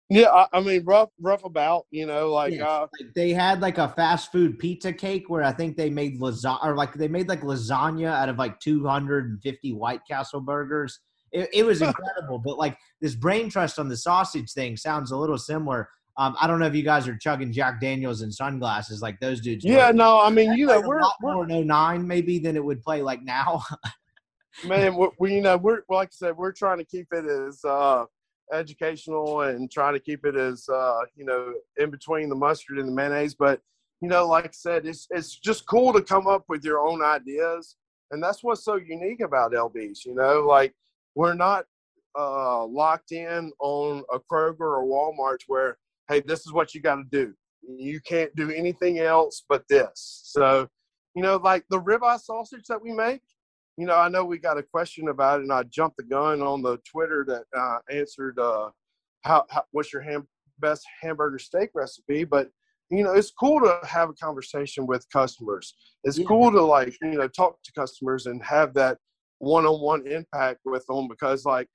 Yeah, I, I mean rough rough about you know like Yes. uh, Like, they had like a fast food pizza cake where I think they made lasagna or like they made like lasagna out of like 250 White Castle burgers. It, it was [LAUGHS] incredible, but like this brain trust on the sausage thing sounds a little similar. Um, I don't know if you guys are chugging Jack Daniels and sunglasses like those dudes. yeah no I mean That you know we're lot we're more in 09 maybe than it would play like now. man we, we you know we're like i said we're trying to keep it as uh educational and try to keep it as uh you know in between the mustard and the mayonnaise but you know like i said it's it's just cool to come up with your own ideas and that's what's so unique about lbs you know like we're not uh locked in on a kroger or walmart where hey this is what you got to do. You can't do anything else but this. So you know like the ribeye sausage that we make you know, I know we got a question about it, and I jumped the gun on the Twitter that uh, answered uh, how, how what's your ham, best hamburger steak recipe. But you know, it's cool to have a conversation with customers. It's Yeah. cool to like you know talk to customers and have that one-on-one impact with them because like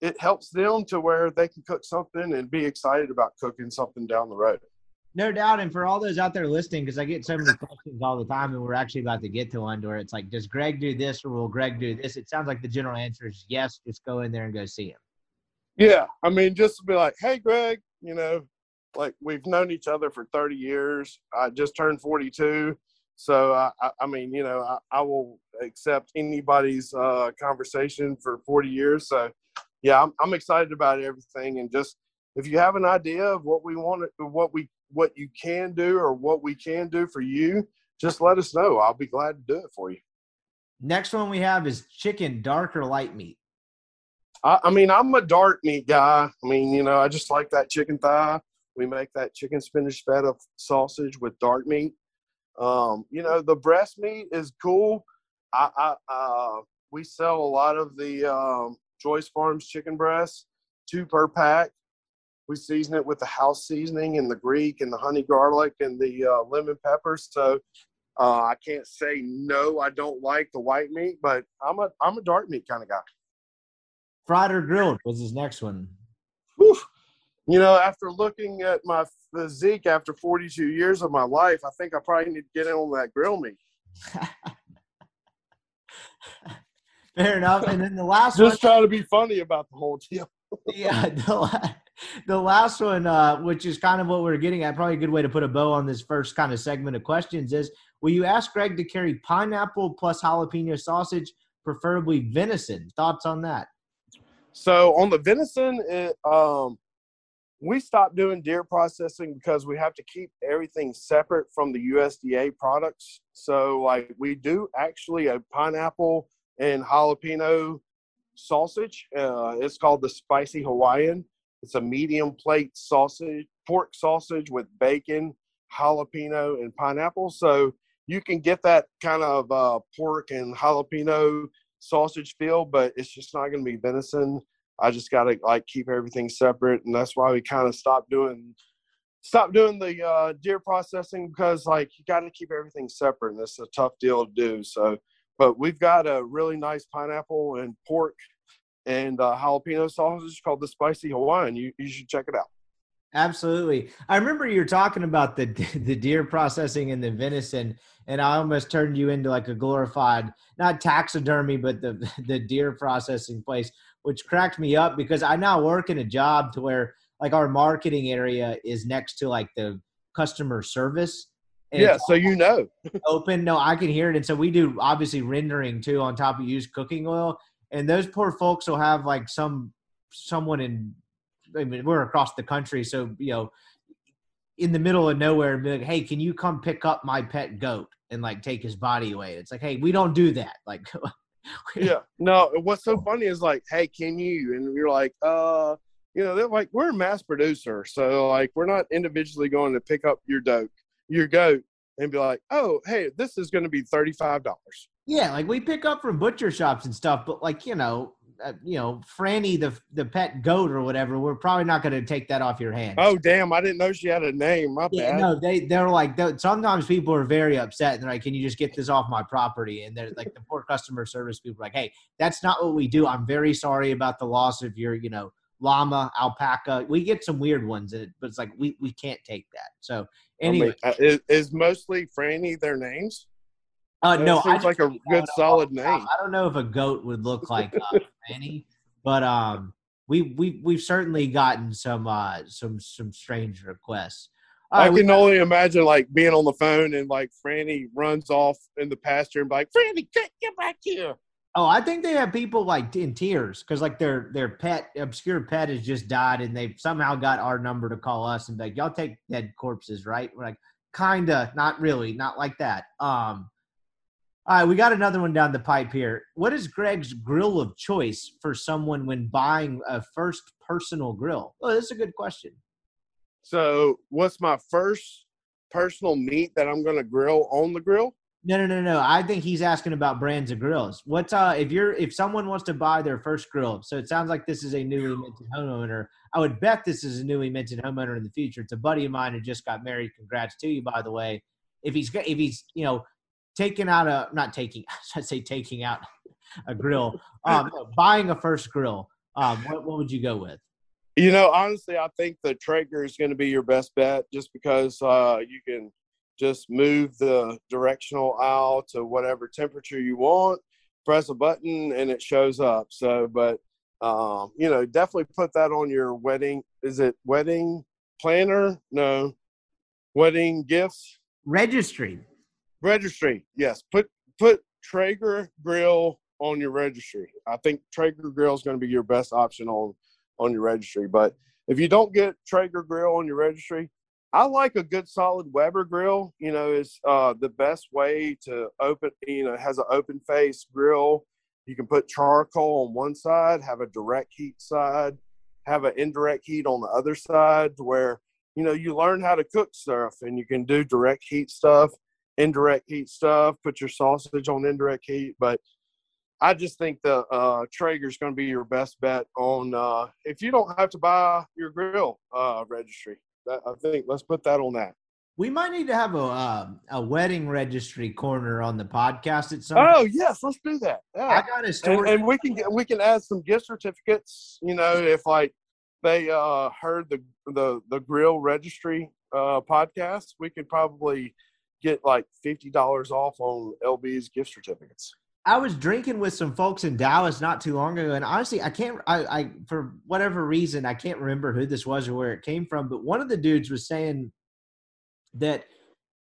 it helps them to where they can cook something and be excited about cooking something down the road. No doubt. And for all those out there listening, because I get so many questions all the time, and we're actually about to get to one where it's like, does Greg do this or will Greg do this? It sounds like the general answer is yes. Just go in there and go see him. Yeah, I mean, just to be like, hey, Greg, you know, like we've known each other for 30 years. I just turned 42. So, I, I, mean, you know, I, I will accept anybody's uh, conversation for 40 years. So, yeah, I'm, I'm excited about everything. And just if you have an idea of what we want, what we, what you can do or what we can do for you, just let us know. I'll be glad to do it for you. Next one we have is chicken, dark or light meat. I, I mean, I'm a dark meat guy. I mean, you know, I just like that chicken thigh. We make that chicken spinach feta sausage with dark meat. Um, you know, the breast meat is cool. I, I uh, we sell a lot of the um, Joyce Farms chicken breasts, two per pack. We season it with the house seasoning and the Greek and the honey garlic and the uh, lemon peppers. So uh, I can't say no. I don't like the white meat, but I'm a I'm a dark meat kind of guy. Fried or grilled was his next one. Whew. You know, after looking at my physique after 42 years of my life, I think I probably need to get in on that grill meat. [LAUGHS] Fair enough. And then the last one, Just trying to be funny about the whole deal. [LAUGHS] yeah, the, the last one, uh, which is kind of what we're getting at, probably a good way to put a bow on this first kind of segment of questions is will you ask Greg to carry pineapple plus jalapeno sausage, preferably venison? Thoughts on that? So on the venison, it, um, we stopped doing deer processing because we have to keep everything separate from the USDA products. So like we do actually a pineapple and jalapeno sausage. Uh, it's called the spicy Hawaiian. It's a medium plate sausage, pork sausage with bacon, jalapeno, and pineapple. So you can get that kind of uh, pork and jalapeno sausage feel, but it's just not going to be venison. I just got to like keep everything separate, and that's why we kind of stopped doing stopped doing the uh, deer processing because like you got to keep everything separate, and it's a tough deal to do. So, but we've got a really nice pineapple and pork and uh, jalapeno sausage called the Spicy Hawaiian. You you should check it out. Absolutely. I remember you were talking about the [LAUGHS] the deer processing and the venison, and I almost turned you into like a glorified not taxidermy, but the [LAUGHS] the deer processing place, which cracked me up because I now work in a job to where like our marketing area is next to like the customer service. And Yeah, so you know. [LAUGHS] open. No, I can hear it. And so we do obviously rendering too on top of used cooking oil. And those poor folks will have like some someone in I mean, we're across the country, so you know, in the middle of nowhere and be like, Hey, can you come pick up my pet goat and like take his body away? It's like, hey, we don't do that. [LAUGHS] Like [LAUGHS] Yeah. No, what's so funny is like, hey, can you? And you're like, uh, you know, they're like, we're a mass producer. So like we're not individually going to pick up your goat, your goat, and be like, oh, hey, this is gonna be thirty-five dollars. Yeah, like we pick up from butcher shops and stuff, but like you know, uh, you know, Franny the the pet goat or whatever, we're probably not going to take that off your hands. Oh damn, I didn't know she had a name. My yeah, bad. no, they they're like they sometimes people are very upset and they're like, "Can you just get this off my property?" And they're like, the poor customer service people are like, "Hey, that's not what we do. I'm very sorry about the loss of your, you know, llama, alpaca. We get some weird ones, but it's like we we can't take that." So I mean, anyway, uh, is, is mostly Franny their names? Uh, That no, I seems like a good solid name. I don't know if a goat would look like uh, Franny, but um, we we we've certainly gotten some uh some some strange requests. All I right, can only imagine like being on the phone and like Franny runs off in the pasture and be like, Franny, get, get back here. oh, I think they have people like in tears because like their their pet obscure pet has just died and they've somehow got our number to call us and be like, y'all take dead corpses, right? We're like, kinda, not really, not like that. Um. All right, we got another one down the pipe here. What is Greg's grill of choice for someone when buying a first personal grill? Oh, this is a good question. So, what's my first personal meat that I'm going to grill on the grill? No, no, no, no. I think he's asking about brands of grills. What's uh if you're if someone wants to buy their first grill, so it sounds like this is a newly minted homeowner. I would bet this is a newly minted homeowner in the future. It's a buddy of mine who just got married. Congrats to you, by the way. If he's got- if he's you know taking out a not taking [LAUGHS] I'd say taking out a grill, um, buying a first grill. Um, what what would you go with? You know, honestly, I think the Traeger is going to be your best bet just because uh, you can just move the directional aisle to whatever temperature you want, press a button, and it shows up. So, but, um, you know, definitely put that on your wedding. Is it wedding planner? No. Wedding gifts? Registry. Registry yes. Put put traeger grill on your registry. I think traeger grill is going to be your best option on on your registry but if you don't get traeger grill on your registry i like a good solid weber grill you know is uh the best way to open you know has an open face grill. You can put charcoal on one side have a direct heat side have an indirect heat on the other side where you know you learn how to cook stuff and you can do direct heat stuff indirect heat stuff, put your sausage on indirect heat. But I just think the uh, Traeger is going to be your best bet on uh, if you don't have to buy your grill uh, registry. That, I think let's put that on that. We might need to have a um a wedding registry corner on the podcast at some. Oh yes, let's do that. I got a And, and we can get we can add some gift certificates. You know, if like they uh, heard the the the grill registry uh, podcast, we could probably get like fifty dollars off on LB's gift certificates. I was drinking with some folks in Dallas not too long ago, and honestly, I can't. I, I for whatever reason, I can't remember who this was or where it came from. But one of the dudes was saying that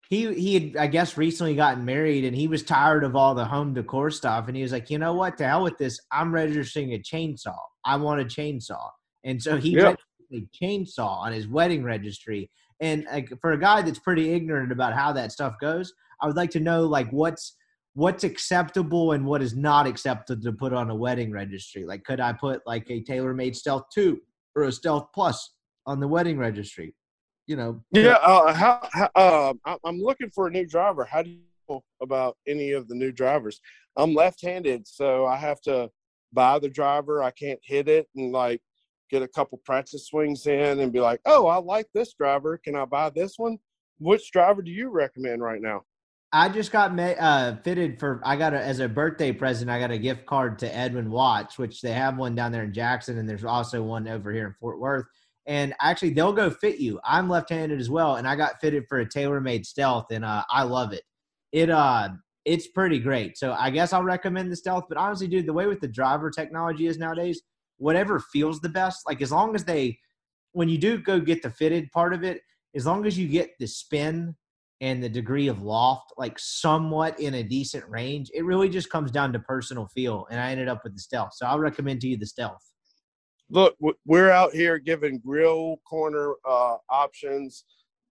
he he had, I guess, recently gotten married, and he was tired of all the home decor stuff, and he was like, you know what, to hell with this. I'm registering a chainsaw. I want a chainsaw, and so he Yeah. registered a chainsaw on his wedding registry. And like, for a guy that's pretty ignorant about how that stuff goes, I would like to know like what's what's acceptable and what is not acceptable to put on a wedding registry. Like, could I put like a TaylorMade Stealth Two or a Stealth Plus on the wedding registry? You know, Yeah, uh, how, how uh, I'm looking for a new driver. How do you know about any of the new drivers? I'm left-handed, so I have to buy the driver. I can't hit it and like get a couple practice swings in and be like, "Oh, I like this driver. Can I buy this one?" Which driver do you recommend right now? I just got ma- uh, fitted for. I got a, as a birthday present. I got a gift card to Edwin Watts, which they have one down there in Jackson, and there's also one over here in Fort Worth. And actually, they'll go fit you. I'm left-handed as well, and I got fitted for a TaylorMade Stealth, and uh, I love it. It uh, it's pretty great. So I guess I'll recommend the Stealth. But honestly, dude, the way with the driver technology is nowadays, whatever feels the best. Like as long as they, when you do go get the fitted part of it, as long as you get the spin and the degree of loft like somewhat in a decent range. It really just comes down to personal feel, and I ended up with the stealth. So I'll recommend to you the stealth. Look, we're out here giving grill corner uh, options,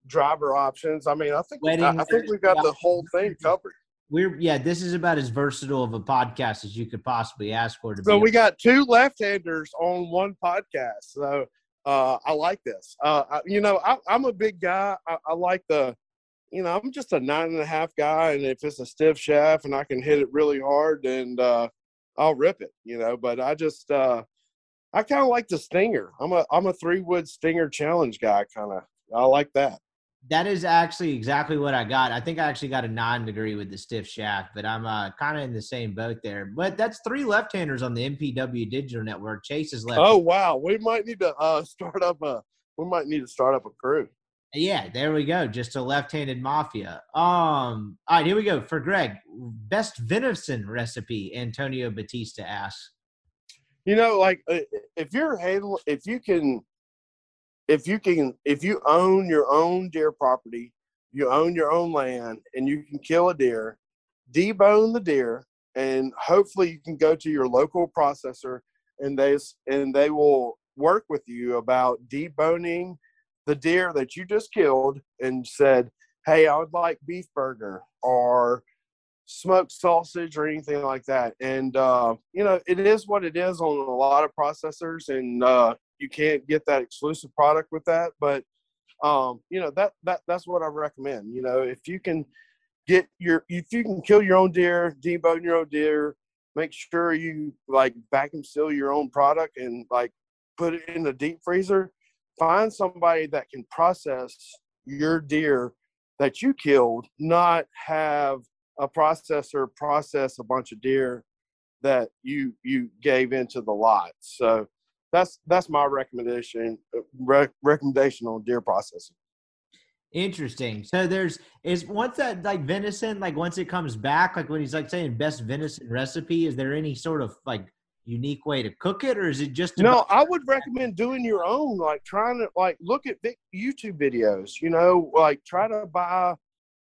driver options. I mean, I think I, Wedding- I think we've got the whole thing covered. We're yeah, this is about as versatile of a podcast as you could possibly ask for. To So be we got two left-handers on one podcast. So uh, I like this. Uh, I, you know, I, I'm a big guy. I, I like the, you know, I'm just a nine and a half guy, and if it's a stiff shaft and I can hit it really hard, and uh, I'll rip it. You know, but I just, uh, I kind of like the stinger. I'm a I'm a three wood stinger challenge guy. Kind of, I like that. That is actually exactly what I got. I think I actually got a nine degree with the stiff shaft, but I'm uh, kind of in the same boat there. But that's three left-handers on the MPW Digital Network. Chase is left. Oh wow, we might need to uh, start up a we might need to start up a crew. Yeah, there we go. Just a left-handed mafia. Um, all right, here we go for Greg. Best venison recipe. Antonio Batista asks. you know like uh, if you're handle if you can if you can if you own your own deer property you own your own land and you can kill a deer debone the deer and hopefully you can go to your local processor and they and they will work with you about deboning the deer that you just killed and said hey i would like beef burger or smoked sausage or anything like that. And uh, you know, it is what it is on a lot of processors, and uh, you can't get that exclusive product with that. But um, you know, that that that's what I recommend. You know, if you can get your if you can kill your own deer, debone your own deer, make sure you like vacuum seal your own product and like put it in the deep freezer. Find somebody that can process your deer that you killed, not have a processor process a bunch of deer that you you gave into the lot. So that's that's my recommendation uh, rec- recommendation on deer processing. Interesting. So there's is once that like venison, like once it comes back, like when he's like saying best venison recipe, is there any sort of like unique way to cook it, or is it just No, I would recommend doing your own, like trying to like look at YouTube videos. You know, like try to buy,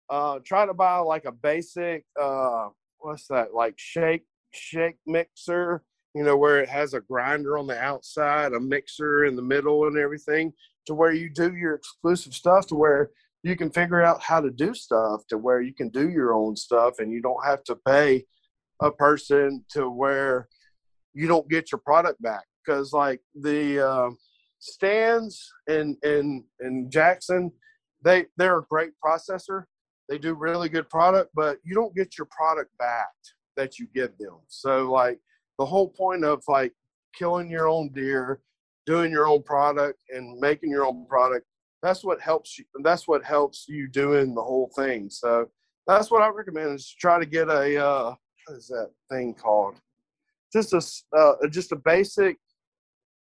uh, try to buy like a basic, uh, what's that, like shake shake mixer. You know, where it has a grinder on the outside, a mixer in the middle, and everything, to where you do your exclusive stuff, to where you can figure out how to do stuff, to where you can do your own stuff, and you don't have to pay a person to where you don't get your product back because like the uh, stands in in in Jackson, they they're a great processor. They do really good product, but you don't get your product back that you give them. So like the whole point of like killing your own deer, doing your own product, and making your own product. That's what helps you. That's what helps you doing the whole thing. So that's what I recommend is try to get a uh, what is that thing called? just a, uh, just a basic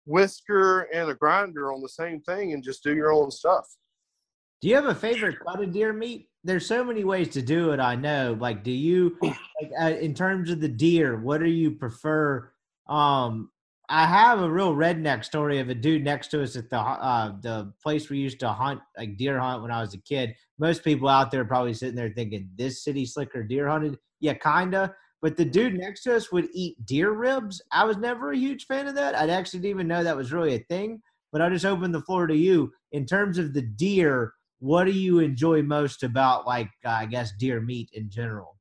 whisker and a grinder on the same thing and just do your own stuff. Do you have a favorite cut of deer meat? There's so many ways to do it. I know. Like, do you, like, uh, in terms of the deer, what do you prefer? Um, I have a real redneck story of a dude next to us at the uh, the place we used to hunt, like deer hunt when I was a kid. Most people out there probably sitting there thinking, "This city slicker deer hunted." Yeah, kinda. But the dude next to us would eat deer ribs. I was never a huge fan of that. I'd actually didn't even know that was really a thing. But I'll just open the floor to you in terms of the deer what do you enjoy most about like uh, i guess deer meat in general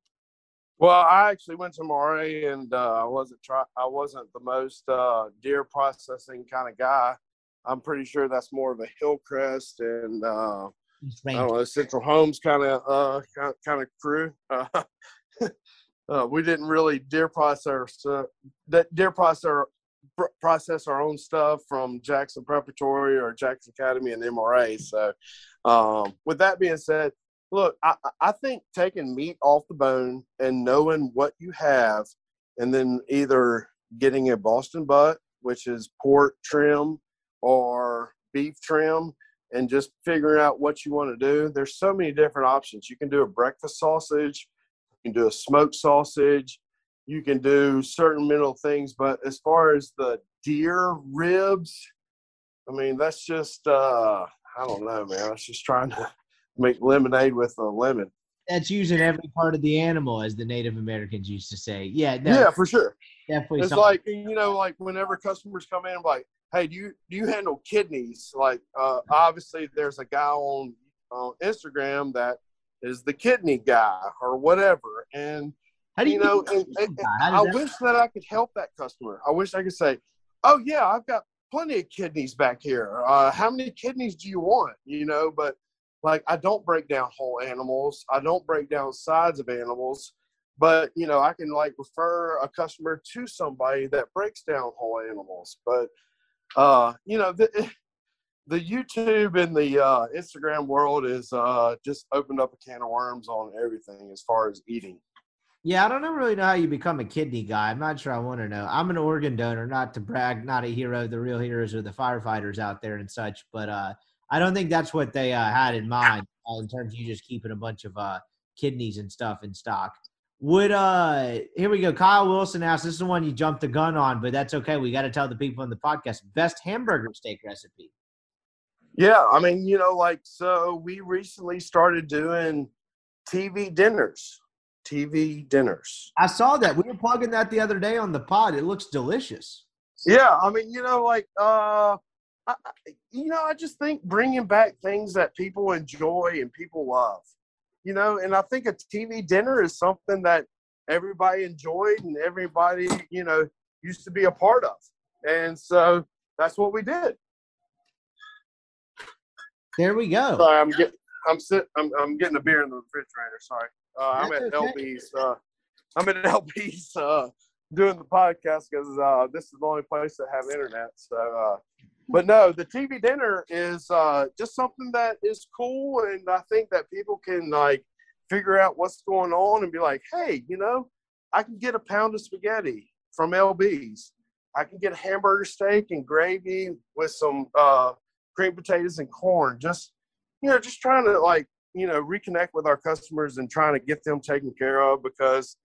Well, I actually went to Moray and uh, I wasn't try I wasn't the most uh, deer processing kind of guy. I'm pretty sure that's more of a Hillcrest and uh, I don't know Central Hinds kind of uh, kind of crew. Uh, [LAUGHS] uh, we didn't really deer process that deer process pr- process our own stuff from Jackson Preparatory or Jackson Academy and MRA. So, um, with that being said, look, I, I- think taking meat off the bone and knowing what you have, and then either getting a Boston butt, which is pork trim, or beef trim, and just figuring out what you want to do. There's so many different options. You can do a breakfast sausage, you can do a smoked sausage, you can do certain middle things. But as far as the deer ribs, I mean, that's just uh, I don't know, man. That's just trying to [LAUGHS] make lemonade with a lemon. That's using every part of the animal, as the Native Americans used to say. Yeah, Yeah, for sure. definitely. It's something- like you know, like whenever customers come in, like, hey, do you do you handle kidneys? Like, uh, obviously, there's a guy on on Instagram that is the kidney guy or whatever, and how do you, you know, and, and- I that- wish that I could help that customer. I wish I could say, "Oh yeah, I've got plenty of kidneys back here. Uh, how many kidneys do you want?" You know, but like I don't break down whole animals. I don't break down sides of animals. But you know, I can like refer a customer to somebody that breaks down whole animals. But uh, you know, the [LAUGHS] the YouTube and the uh, Instagram world is uh, just opened up a can of worms on everything as far as eating. Yeah, I don't really know how you become a kidney guy. I'm not sure I want to know. I'm an organ donor, not to brag, not a hero. The real heroes are the firefighters out there and such. But uh, I don't think that's what they uh, had in mind uh, in terms of you just keeping a bunch of uh, kidneys and stuff in stock. Would uh here we go. Kyle Wilson asked, this is the one you jumped the gun on, but that's okay. We got to tell the people in the podcast best hamburger steak recipe. Yeah, I mean, you know, like so we recently started doing TV dinners. TV dinners. I saw that. We were plugging that the other day on the pod. It looks delicious. Yeah, I mean, you know, like uh I, you know, I just think bringing back things that people enjoy and people love. You know, and I think a TV dinner is something that everybody enjoyed and everybody, you know, used to be a part of. And so that's what we did. There we go. Sorry, I'm getting I'm sit I'm I'm getting a beer in the refrigerator. Sorry. Uh, I'm at. LB's. Uh, I'm at LB's uh, doing the podcast because uh, this is the only place that have internet. So, uh, but no, the TV dinner is uh, just something that is cool, and I think that people can like figure out what's going on and be like, hey, you know, I can get a pound of spaghetti from LB's. I can get a hamburger steak and gravy with some uh, cream potatoes and corn. Just you know, just trying to like you know reconnect with our customers and trying to get them taken care of because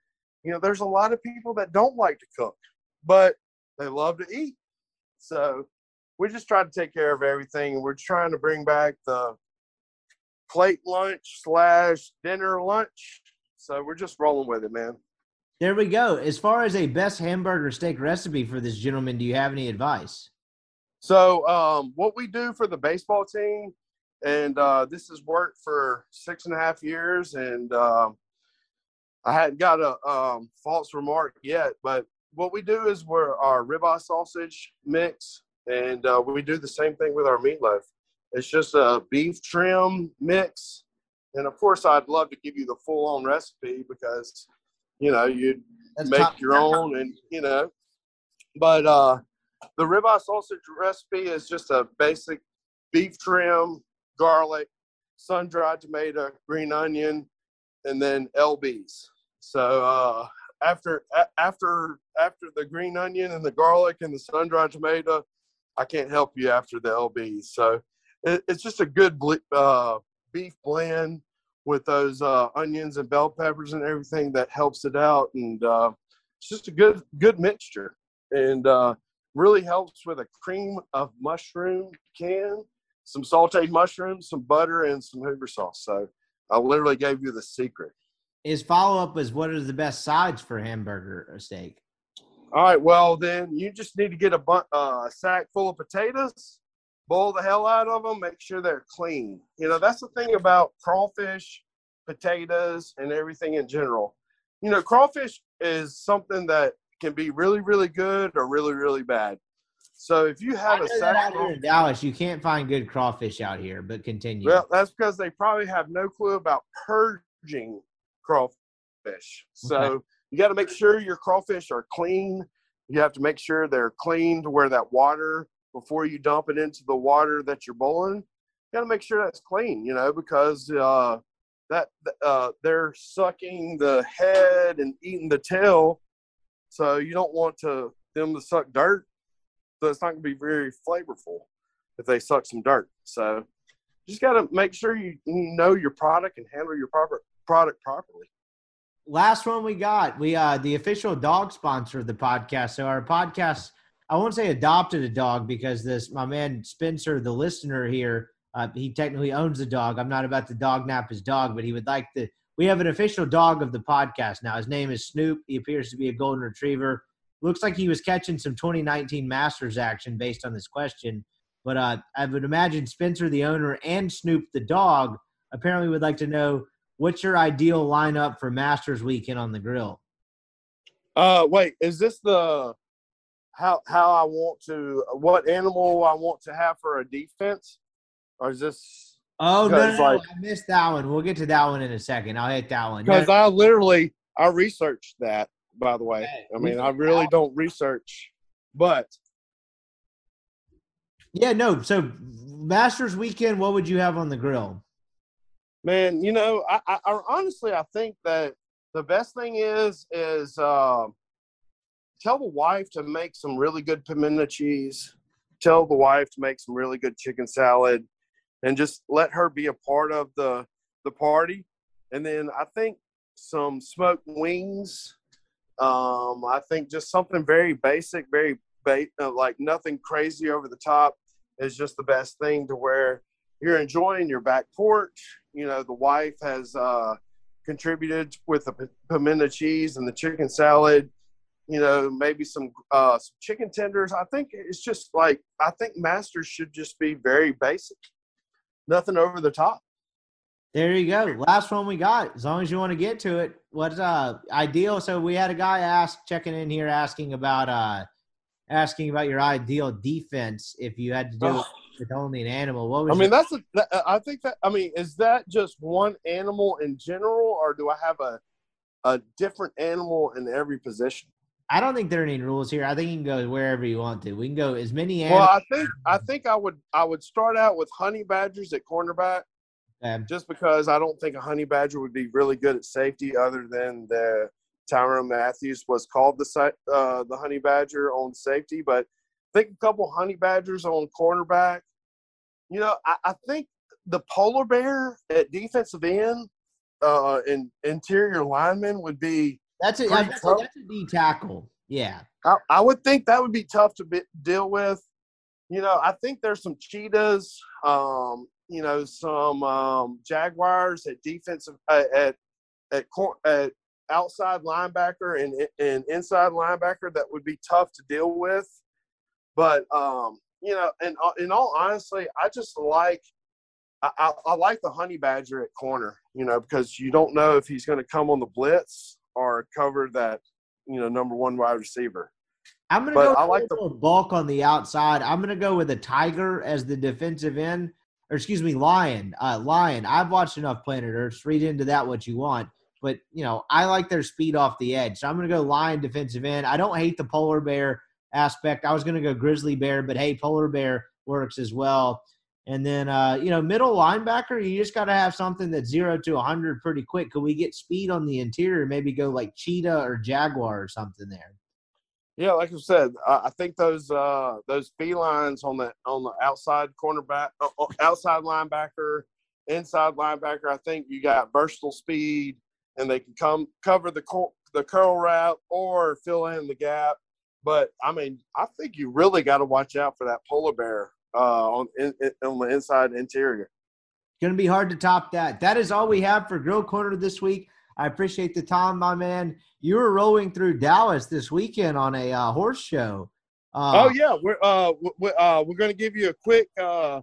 you know there's a lot of people that don't like to cook, but they love to eat. So we just try to take care of everything. We're trying to bring back the plate lunch slash dinner lunch. So we're just rolling with it, man. There we go. As far as a best hamburger steak recipe for this gentleman, do you have any advice? So um, what we do for the baseball team, and uh, this has worked for six and a half years, and um, I hadn't got a um, false remark yet, but what we do is we're our ribeye sausage mix, and uh, we do the same thing with our meatloaf. It's just a beef trim mix, and of course, I'd love to give you the full on recipe because you know you'd That's make top- your own and you know. But uh the ribeye sausage recipe is just a basic beef trim garlic sun-dried tomato green onion and then lbs so uh after after after the green onion and the garlic and the sun-dried tomato i can't help you after the lbs so it, it's just a good uh beef blend with those uh, onions and bell peppers and everything that helps it out. And uh, it's just a good good mixture. And uh, really helps with a cream of mushroom can some sauteed mushrooms some butter and some hoover sauce. So i literally gave you the secret. His follow up is what are the best sides for hamburger or steak? all right well then you just need to get a bu- uh, sack full of potatoes boil the hell out of them make sure they're clean. You know that's the thing about crawfish potatoes and everything in general. You know crawfish is something that can be really really good or really really bad so if you have a here in Dallas, you can't find good crawfish out here, but continue. well that's because they probably have no clue about purging crawfish so Okay. you got to make sure your crawfish are clean you have to make sure they're clean to where that water before you dump it into the water that you're boiling you got to make sure that's clean you know because uh that uh they're sucking the head and eating the tail so you don't want to them to suck dirt so it's not going to be very flavorful if they suck some dirt so just got to make sure you, know your product and handle your proper product properly Last one we got, we uh the official dog sponsor of the podcast. So our podcast, I won't say adopted a dog because this my man Spencer, the listener here, Uh, he technically owns the dog. I'm not about to dog nap his dog, but he would like to. We have an official dog of the podcast now. His name is Snoop. He appears to be a golden retriever. Looks like he was catching some 2019 Masters action based on this question. But uh, I would imagine Spencer, the owner, and Snoop, the dog, apparently would like to know what's your ideal lineup for Masters weekend on the grill. Uh, wait, is this the how how I want to what animal I want to have for a defense, or is this? Oh no, no, no, like- I missed that one. We'll get to that one in a second. I'll hit that one. Because No, I literally I researched that. By the way, Okay, I mean I really don't research, but yeah, no. So Masters weekend, what would you have on the grill? man, you know, I, I, I honestly I think that the best thing is is uh, tell the wife to make some really good pimento cheese. Tell the wife to make some really good chicken salad, and just let her be a part of the the party. And then I think some smoked wings. Um, I think just something very basic, very ba- uh, like nothing crazy over the top is just the best thing to where you're enjoying your back porch. You know, the wife has uh, contributed with the p- pimento cheese and the chicken salad. You know, maybe some uh, some chicken tenders. I think it's just like I think masters should just be very basic, nothing over the top. There you go. Last one we got. As long as you want to get to it, what's uh ideal? So we had a guy ask checking in here asking about uh asking about your ideal defense if you had to do it Oh. with only an animal. What was I mean, that's a. that- I think that. I mean, is that just one animal in general, or do I have a a different animal in every position? I don't think there are any rules here. I think you can go wherever you want to. We can go as many Animals. Well. I think I think I would I would start out with honey badgers at cornerback. Um, just because I don't think a honey badger would be really good at safety, other than the Tyrone Matthews was called the uh, the honey badger on safety. But I think a couple honey badgers on cornerback. You know, I, I think the polar bear at defensive end uh, and interior lineman would be. that's a, that's, a, that's a D tackle. Yeah. I, I would think that would be tough to be, deal with. You know, I think there's some cheetahs. Um, you know, some um, jaguars at defensive uh, at at cor- at outside linebacker and and inside linebacker that would be tough to deal with. But um, you know, and in all honestly, I just like I, I, like the honey badger at corner. You know, because you don't know if he's going to come on the blitz or cover that you know number one wide receiver. I'm gonna go I like little bulk on the outside. I'm gonna go with a tiger as the defensive end, or excuse me, lion. Uh, lion. I've watched enough Planet Earth. Read into that what you want, but you know I like their speed off the edge. So I'm gonna go lion defensive end. I don't hate the polar bear aspect. I was gonna go grizzly bear, but hey, polar bear works as well. And then uh, you know middle linebacker, you just got to have something that's zero to 100 pretty quick. Could we get speed on the interior? Maybe go like cheetah or jaguar or something there. Yeah, like I said, I think those uh, those felines on the on the outside cornerback, uh, uh, outside linebacker, inside linebacker. I think you got versatile speed, and they can come cover the cor- the curl route or fill in the gap. But I mean, I think you really got to watch out for that polar bear uh, on in, in, on the inside interior. Going to be hard to top that. That is all we have for Grill Corner this week. I appreciate the time, my man. You were rolling through Dallas this weekend on a uh, horse show. Uh, oh yeah, we're uh we uh we're gonna give you a quick uh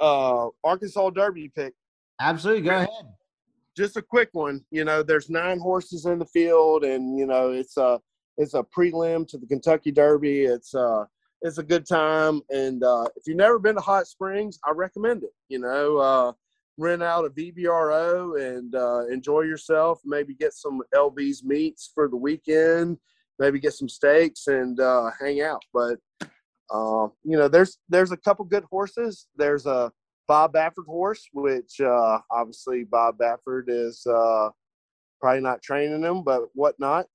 uh Arkansas Derby pick. absolutely. Go ahead. just a quick one. You know, there's nine horses in the field, and you know it's a it's a prelim to the Kentucky Derby. It's uh it's a good time, and uh, if you've never been to Hot Springs, I recommend it. You know, uh, rent out a VRBO and uh, enjoy yourself. Maybe get some LB's meats for the weekend. Maybe get some steaks and uh, hang out. But uh, you know, there's there's a couple good horses. There's a Bob Baffert horse, which uh, obviously Bob Baffert is uh, probably not training him, but whatnot.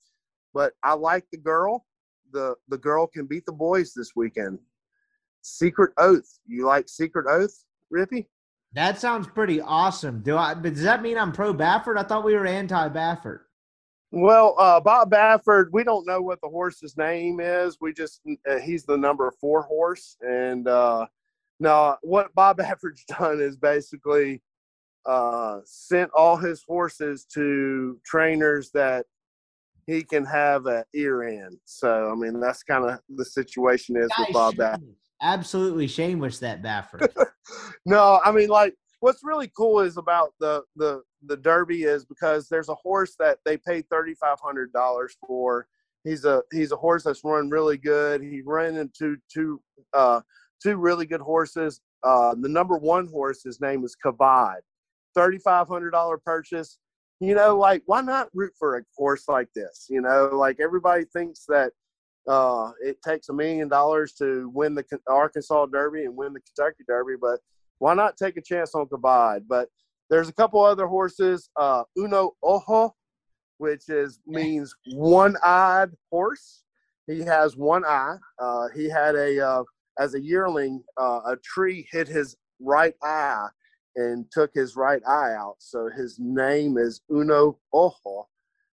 But I like the girl. The the girl can beat the boys this weekend. Secret Oath. You like Secret Oath, Rippy? That sounds pretty awesome. Do I? But does that mean I'm pro Baffert? I thought we were anti Baffert. Well, uh, Bob Baffert, we don't know what the horse's name is. We just uh, he's the number four horse, and uh, No, what Bob [LAUGHS] Baffert's done is basically uh, sent all his horses to trainers that he can have an ear in. So I mean, that's kind of the situation is with Bob Baffert. Absolutely shameless that Baffert. [LAUGHS] no, I mean like what's really cool is about the the the Derby is because there's a horse that they paid thirty five hundred dollars for. He's a he's a horse that's run really good. He ran into two uh, two really good horses. Uh, the number one horse, his name is Kavod. Thirty five hundred dollar purchase. You know, like why not root for a horse like this? You know, like everybody thinks that uh, it takes a million dollars to win the Arkansas Derby and win the Kentucky Derby, but why not take a chance on Kavod? But there's a couple other horses. Uh, Uno Ojo, which is means one-eyed horse. He has one eye. Uh, he had a uh, as a yearling, uh, a tree hit his right eye and took his right eye out. So his name is Uno Ojo.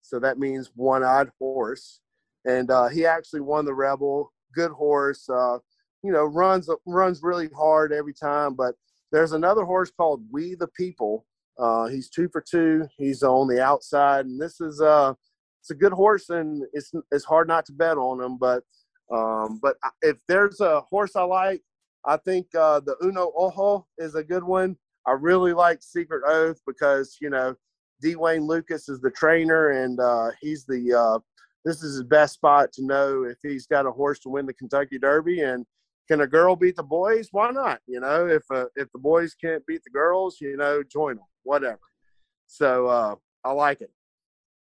So that means one-eyed horse. And uh, he actually won the Rebel. Good horse. Uh, you know, runs runs really hard every time, but there's another horse called We the People. Uh, he's two for two. He's on the outside, and this is uh, it's a good horse, and it's it's hard not to bet on him. But um, but if there's a horse I like, I think uh, the Uno Ojo is a good one. I really like Secret Oath because you know D. Wayne Lukas is the trainer, and uh, he's the uh, this is his best spot to know if he's got a horse to win the Kentucky Derby, and can a girl beat the boys? Why not? You know, if uh, if the boys can't beat the girls, you know, join them, whatever. So uh, I like it.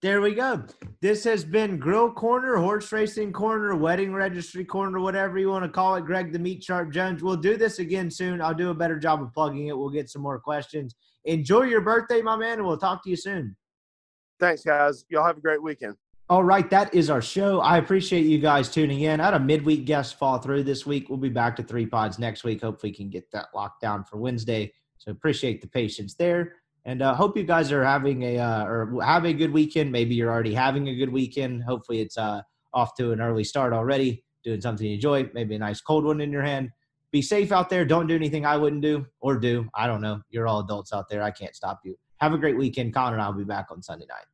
There we go. This has been Grill Corner, Horse Racing Corner, Wedding Registry Corner, whatever you want to call it. Greg the Meat Sharp Jones. We'll do this again soon. I'll do a better job of plugging it. We'll get some more questions. Enjoy your birthday, my man, and we'll talk to you soon. Thanks, guys. Y'all have a great weekend. All right, that is our show. I appreciate you guys tuning in. I had a midweek guest fall through this week. We'll be back to three pods next week. Hopefully, we can get that locked down for Wednesday. So appreciate the patience there, and uh, hope you guys are having a uh, or have a good weekend. Maybe you're already having a good weekend. Hopefully, it's uh, off to an early start already. Doing something you enjoy, maybe a nice cold one in your hand. Be safe out there. Don't do anything I wouldn't do or do. I don't know. You're all adults out there. I can't stop you. Have a great weekend. Connor and I'll be back on Sunday night.